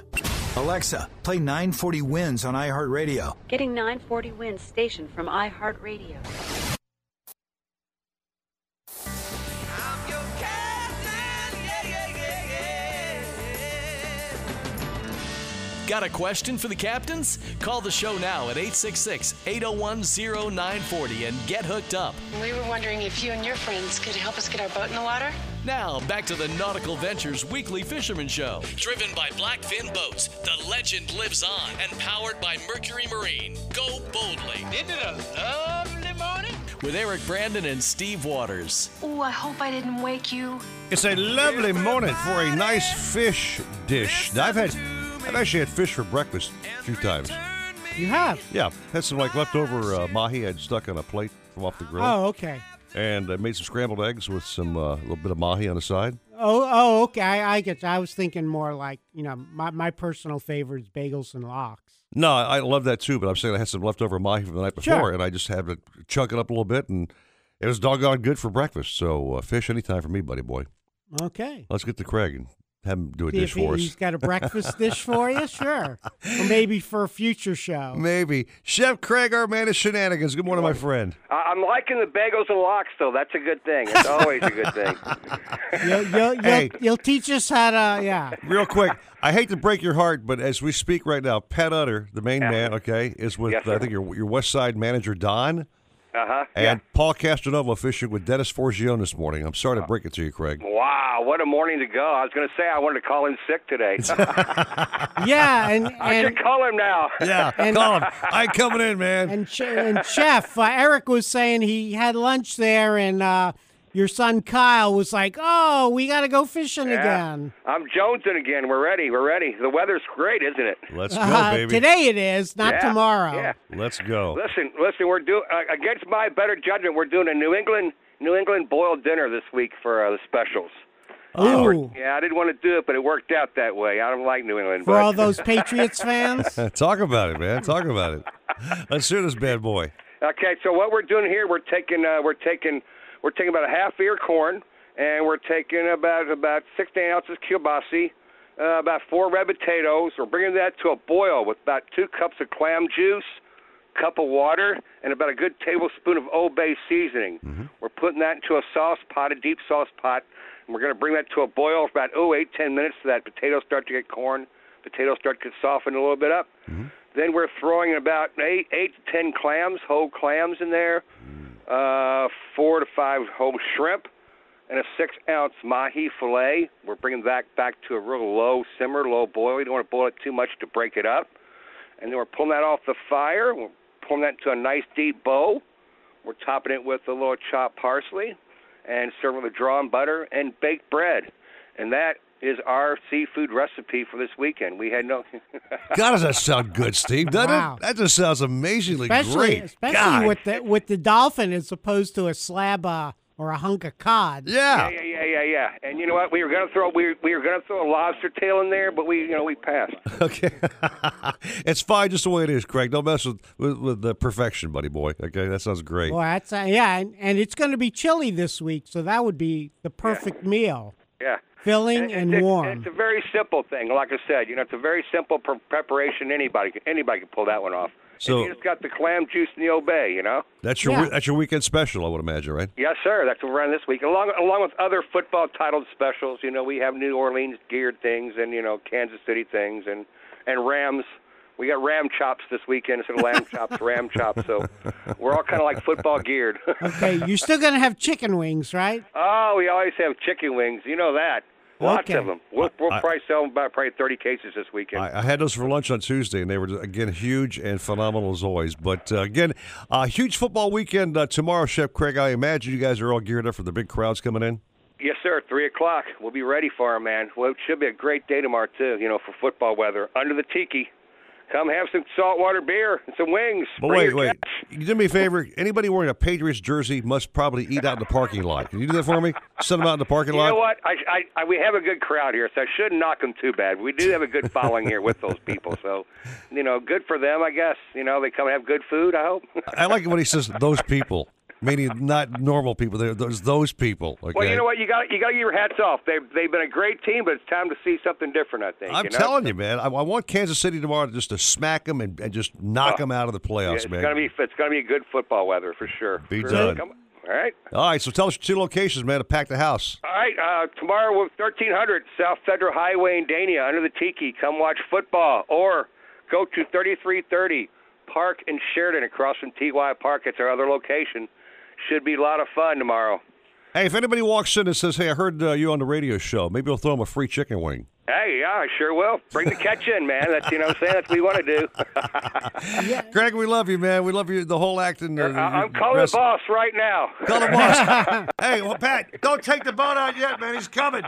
Alexa, play 940 WINZ on iHeartRadio. Getting 940 WINZ station from iHeartRadio. Got a question for the captains? Call the show now at 866 801 0940 and get hooked up. We were wondering if you and your friends could help us get our boat in the water. Now, back to the Nautical Ventures Weekly Fisherman Show. Driven by Blackfin Boats, the legend lives on and powered by Mercury Marine. Go boldly. Isn't it a lovely morning? With Eric Brandon and Steve Waters. Oh, I hope I didn't wake you. It's a lovely morning for a nice fish dish. Now, I've had, I've actually had fish for breakfast a few times. You have? Yeah, had some like leftover uh, mahi I'd stuck on a plate from off the grill. Oh, okay. And I made some scrambled eggs with some uh, little bit of mahi on the side. Oh, oh, okay. I, I get. You. I was thinking more like you know, my, my personal favorite is bagels and lox. No, I I love that too, but I'm saying I had some leftover mahi from the night before, Sure. and I just had to chunk it up a little bit, and it was doggone good for breakfast. So uh, fish anytime for me, buddy boy. Okay. Let's get to Craig and have him do a See dish if he, for us. he's got a breakfast <laughs> dish for you, sure. Or maybe for a future show. Maybe Chef Craig, our man of shenanigans. Good morning, my friend. I- I'm liking the bagels and lox, though. That's a good thing. It's always a good thing. <laughs> You'll, you'll, you'll, Hey. you'll teach us how to, yeah. Real quick, I hate to break your heart, but as we speak right now, Pat Utter, the main man, okay, is with Yes, I sir. think your your West Side manager Don. Uh huh. And Paul Castronova fishing with Dennis Forgione this morning. I'm sorry to break it to you, Craig. Wow, what a morning to go. I was going to say I wanted to call in sick today. <laughs> Yeah, and, I and should call him now. <laughs> Yeah, And- call him. I ain't coming in, man. And, Ch- and Chef, uh, Eric was saying he had lunch there, and uh, your son Kyle was like, "Oh, we got to go fishing Yeah. again." I'm jonesing again. We're ready. We're ready. The weather's great, isn't it? Let's go, Uh, baby. today it is, not Yeah, tomorrow. Yeah. Let's go. Listen, listen. We're doing uh, against my better judgment. We're doing a New England New England boiled dinner this week for uh, the specials. Ooh. Yeah, I didn't want to do it, but it worked out that way. I don't like New England. For but- all <laughs> those Patriots fans, <laughs> Talk about it, man. Talk about it. Let's hear this bad boy. Okay, so what we're doing here, we're taking uh, we're taking we're taking about a half ear corn, and we're taking about about 16 ounces kielbasi, uh, about four red potatoes. We're bringing that to a boil with about two cups of clam juice, cup of water, and about a good tablespoon of Old Bay seasoning. Mm-hmm. We're putting that into a sauce pot, a deep sauce pot, and we're going to bring that to a boil for about oh eight ten minutes so that potatoes start to get corn, potatoes start to get softened a little bit up. Mm-hmm. Then we're throwing about eight, eight to ten clams, whole clams in there, mm-hmm. Uh, four to five whole shrimp, and a six-ounce mahi fillet. We're bringing that back to a real low simmer, low boil. You don't want to boil it too much to break it up. And then we're pulling that off the fire. We're pulling that into a nice deep bowl. We're topping it with a little chopped parsley, and serving with drawn butter and baked bread. And that is our seafood recipe for this weekend. We had no. God, does <laughs> that sound good, Steve? Doesn't Wow. it? That just sounds amazingly especially great. especially God. with the with the dolphin as opposed to a slab uh, or a hunk of cod. Yeah, yeah, yeah, yeah, yeah. And you know what? We were gonna throw we were, we were gonna throw a lobster tail in there, but we you know we passed. <laughs> Okay. <laughs> it's fine just the way it is, Craig. Don't mess with, with, with the perfection, buddy boy. Okay, that sounds great. Well, that's uh, yeah, and, and it's going to be chilly this week, so that would be the perfect meal. Yeah. Filling and it's, warm. It's a very simple thing. Like I said, you know, it's a very simple pre- preparation. Anybody can, anybody can pull that one off. So- and you just got the clam juice and the Old Bay, you know. That's your Yeah. that's your weekend special, I would imagine, right? Yes, sir. That's what we're on this week, along along with other football titled specials. You know, we have New Orleans geared things, and you know, Kansas City things, and and Rams. We got ram chops this weekend instead of lamb <laughs> chops, ram chops. So we're all kind of like football geared. Okay, you're still going to have chicken wings, right? oh, we always have chicken wings. You know that. Lots Okay. of them. We'll, we'll I- probably sell about probably 30 cases this weekend. I, I had those for lunch on Tuesday, and they were again huge and phenomenal as always. But uh, again, uh, huge football weekend uh, tomorrow, Chef Craig. I imagine you guys are all geared up for the big crowds coming in. Yes, sir. Three o'clock. We'll be ready for them, man. Well, it should be a great day tomorrow too. You know, for football weather under the tiki. Come have some saltwater beer and some wings. But wait, wait. cash. You do me a favor. Anybody wearing a Patriots jersey must probably eat out in the parking lot. Can you do that for me? Send them out in the parking You lot. You know what? I, I, I, we have a good crowd here, so I shouldn't knock them too bad. We do have a good following here with those people, so you know, good for them, I guess. You know, they come and have good food. I hope. I like it when he says those people. Meaning not normal people. There, there's those people. Okay? Well, you know what? You got you got your hats off. They've they've been a great team, but it's time to see something different. I think. I'm you know? telling you, man. I, I want Kansas City tomorrow just to smack them and, and just knock Oh. them out of the Yeah, playoffs, it's man. gonna be it's gonna be good football weather for sure. Be For- done. Come- all right. All right, so tell us your two locations, man, to pack the house. All right, uh, tomorrow we're 1300 South Federal Highway in Dania under the Tiki. Come watch football or go to 3330 Park in Sheridan across from TY Park. It's our other location. Should be a lot of fun tomorrow. Hey, if anybody walks in and says, "Hey, I heard uh, you on the radio show," maybe we'll throw them a free chicken wing. Hey, yeah, I sure will. Bring the catch in, man. That's you know what I'm saying. That's what we want to do. yeah. <laughs> <laughs> Greg, we love you, man. We love you. The whole acting. Uh, I- I'm calling the boss right now. Call the boss. <laughs> hey, well, Pat, don't take the boat out yet, man. He's coming.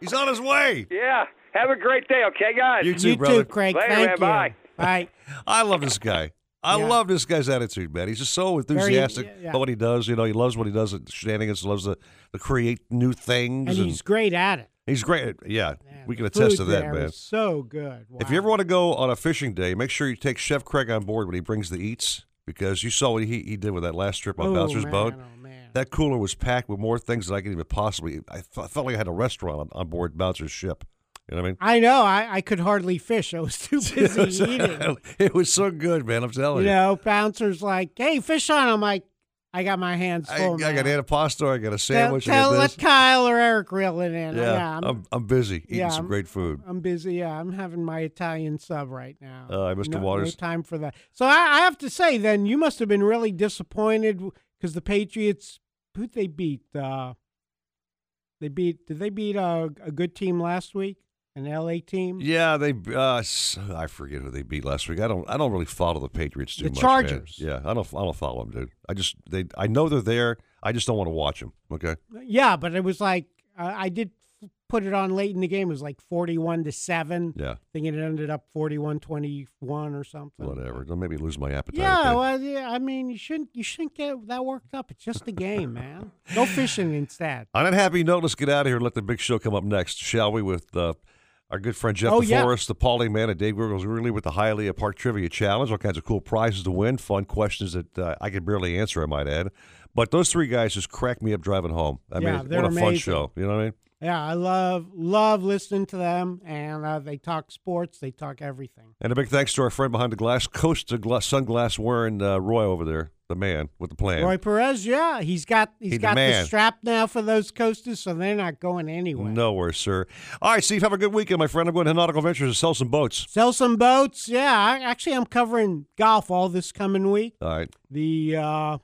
He's on his way. Yeah. Have a great day, okay, guys? You too, brother. Later, man. Bye. Bye. I love this guy. I Yeah. love this guy's attitude, man. He's just so Very- enthusiastic yeah, yeah. about what he does. You know, he loves what he does at shenanigans. Loves to, to create new things. And he's great at it. he's great. Yeah, we can attest to that, man. so good. If you ever want to go on a fishing day, make sure you take Chef Craig on board when he brings the eats because you saw what he, he did with that last trip on Oh, Bouncer's man, boat. Oh, that cooler was packed with more things than I could even possibly. I felt like I had a restaurant on, on board Bouncer's ship. You know what I mean? I know. I, I could hardly fish. I was too <laughs> busy eating. <laughs> it was so good, man. I'm telling You you. know, bouncers like, hey, fish on. I'm like, I got my hands I, full. I got antipasto. I got a sandwich. I tell got let. Kyle or Eric reel it in. Yeah, I'm, I'm, I'm busy eating yeah, some I'm- great food. I'm busy. Yeah, I'm having my Italian sub right now. Uh, Mr. No, Waters. No time for that. So I, I have to say, then you must have been really disappointed because the Patriots, who they beat? Uh, they beat. Did they beat a, a good team last week? An LA team? Yeah, they. Uh, I forget who they beat last week. I don't. I don't really follow the Patriots too The much. Chargers. Man. Yeah, I don't. I don't follow them, dude. I just. They. I know they're there. I just don't want to watch them. Okay. Yeah, but it was like uh, I did put it on late in the game. It was like forty-one to seven. Yeah. I think it ended up 41-21 or something. Whatever. Don't make me lose my appetite. Yeah, okay? well, yeah. I mean, you shouldn't you shouldn't get that worked up. It's just a game, <laughs> man. Go fishing instead. On that happy note, let's get out of here and let the big show come up next, shall we? With uh, our good friend Jeff Oh, yeah. DeForest, the Paulie Man, and Dave Gurgles really with the Hialeah Park Trivia Challenge. All kinds of cool prizes to win, fun questions that uh, I could barely answer, I might add. But those three guys just cracked me up driving home. I Yeah, mean, what a fun show. You know what I mean? Yeah, I love love listening to them, and uh, they talk sports. They talk everything. And a big thanks to our friend behind the glass, Coast Costa glass, sunglass wearing uh, Roy over there, the man with the plan. Roy Perez, yeah, he's got he's the got the, man. strap now for those coasters, so they're not going anywhere. Nowhere, sir. All right, Steve, have a good weekend, my friend. I'm going to Nautical Ventures to sell some boats. Sell some boats. Yeah, I, actually, I'm covering golf all this coming week. All right. The uh,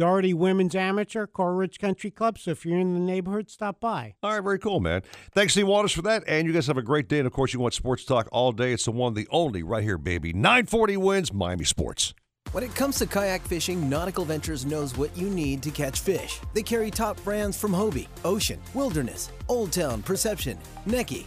Doherty Women's Amateur Coral Ridge Country Club. So if you're in the neighborhood, stop by. All right, very cool, man. Thanks, Steve Waters, for that. And you guys have a great day. And of course, you want sports talk all day. It's the one, the only, right here, baby. 940 wins Miami Sports. When it comes to kayak fishing, Nautical Ventures knows what you need to catch fish. They carry top brands from Hobie, Ocean, Wilderness, Old Town, Perception, Necky,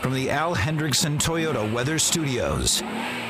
From the Al Hendrickson Toyota Weather Studios.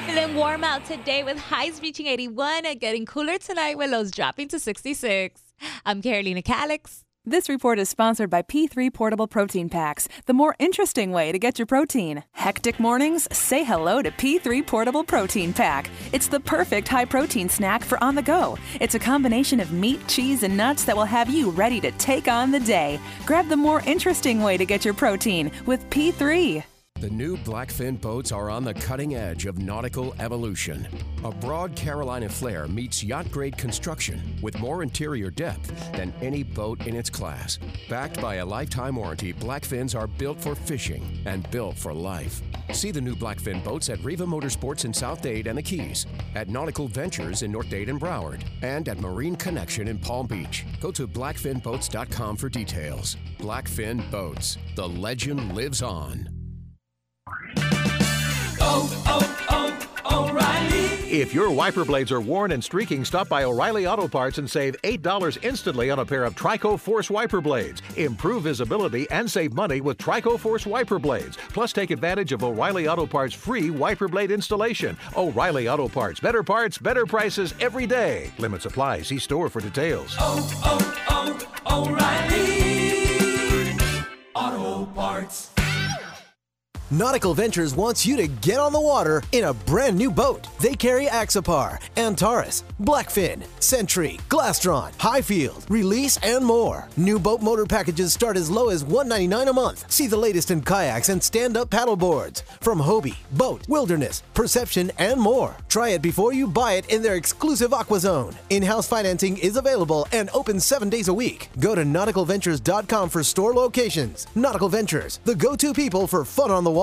Feeling warm out today with highs reaching 81 and getting cooler tonight with lows dropping to 66. I'm Carolina Calix. This report is sponsored by P3 Portable Protein Packs, the more interesting way to get your protein. Hectic mornings? Say hello to P3 Portable Protein Pack. It's the perfect high protein snack for on the go. It's a combination of meat, cheese, and nuts that will have you ready to take on the day. Grab the more interesting way to get your protein with P3. The new Blackfin boats are on the cutting edge of nautical evolution. A broad Carolina flare meets yacht grade construction with more interior depth than any boat in its class. Backed by a lifetime warranty, Blackfins are built for fishing and built for life. See the new Blackfin boats at Riva Motorsports in South Dade and the Keys, at Nautical Ventures in North Dade and Broward, and at Marine Connection in Palm Beach. Go to blackfinboats.com for details. Blackfin Boats. The legend lives on. Oh, oh, oh, O'Reilly. If your wiper blades are worn and streaking, stop by O'Reilly Auto Parts and save $8 instantly on a pair of Trico Force wiper blades. Improve visibility and save money with Trico Force wiper blades. Plus, take advantage of O'Reilly Auto Parts free wiper blade installation. O'Reilly Auto Parts. Better parts, better prices every day. Limit apply. See store for details. Oh, oh, oh, O'Reilly Auto Parts. Nautical Ventures wants you to get on the water in a brand new boat. They carry Axopar, Antares, Blackfin, Century, Glastron, Highfield, Release, and more. New boat motor packages start as low as 199 a month. See the latest in kayaks and stand-up paddle boards from Hobie, BOTE, Wilderness, Perception, and more. Try it before you buy it in their exclusive Aqua Zone. In-house financing is available and open seven days a week. Go to nauticalventures.com for store locations. Nautical Ventures, the go-to people for fun on the water.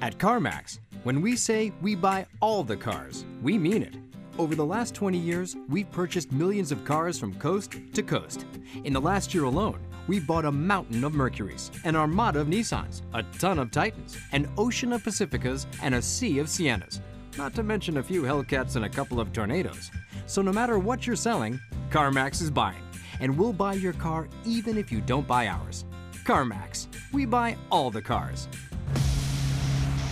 At CarMax, when we say we buy all the cars, we mean it. Over the last 20 years, we've purchased millions of cars from coast to coast. In the last year alone, we bought a mountain of Mercuries, an armada of Nissans, a ton of Titans, an ocean of Pacificas, and a sea of Siennas. Not to mention a few Hellcats and a couple of Tornadoes. So no matter what you're selling, CarMax is buying. And we'll buy your car even if you don't buy ours. CarMax, we buy all the cars.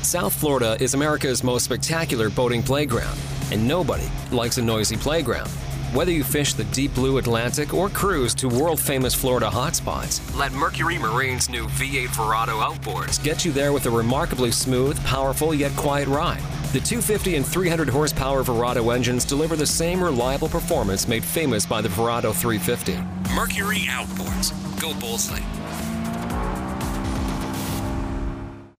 South Florida is America's most spectacular boating playground, and nobody likes a noisy playground. Whether you fish the deep blue Atlantic or cruise to world famous Florida hotspots, let Mercury Marine's new V8 Verado outboards get you there with a remarkably smooth, powerful, yet quiet ride. The 250 and 300 horsepower Verado engines deliver the same reliable performance made famous by the Verado 350. Mercury Outboards. Go Boldly.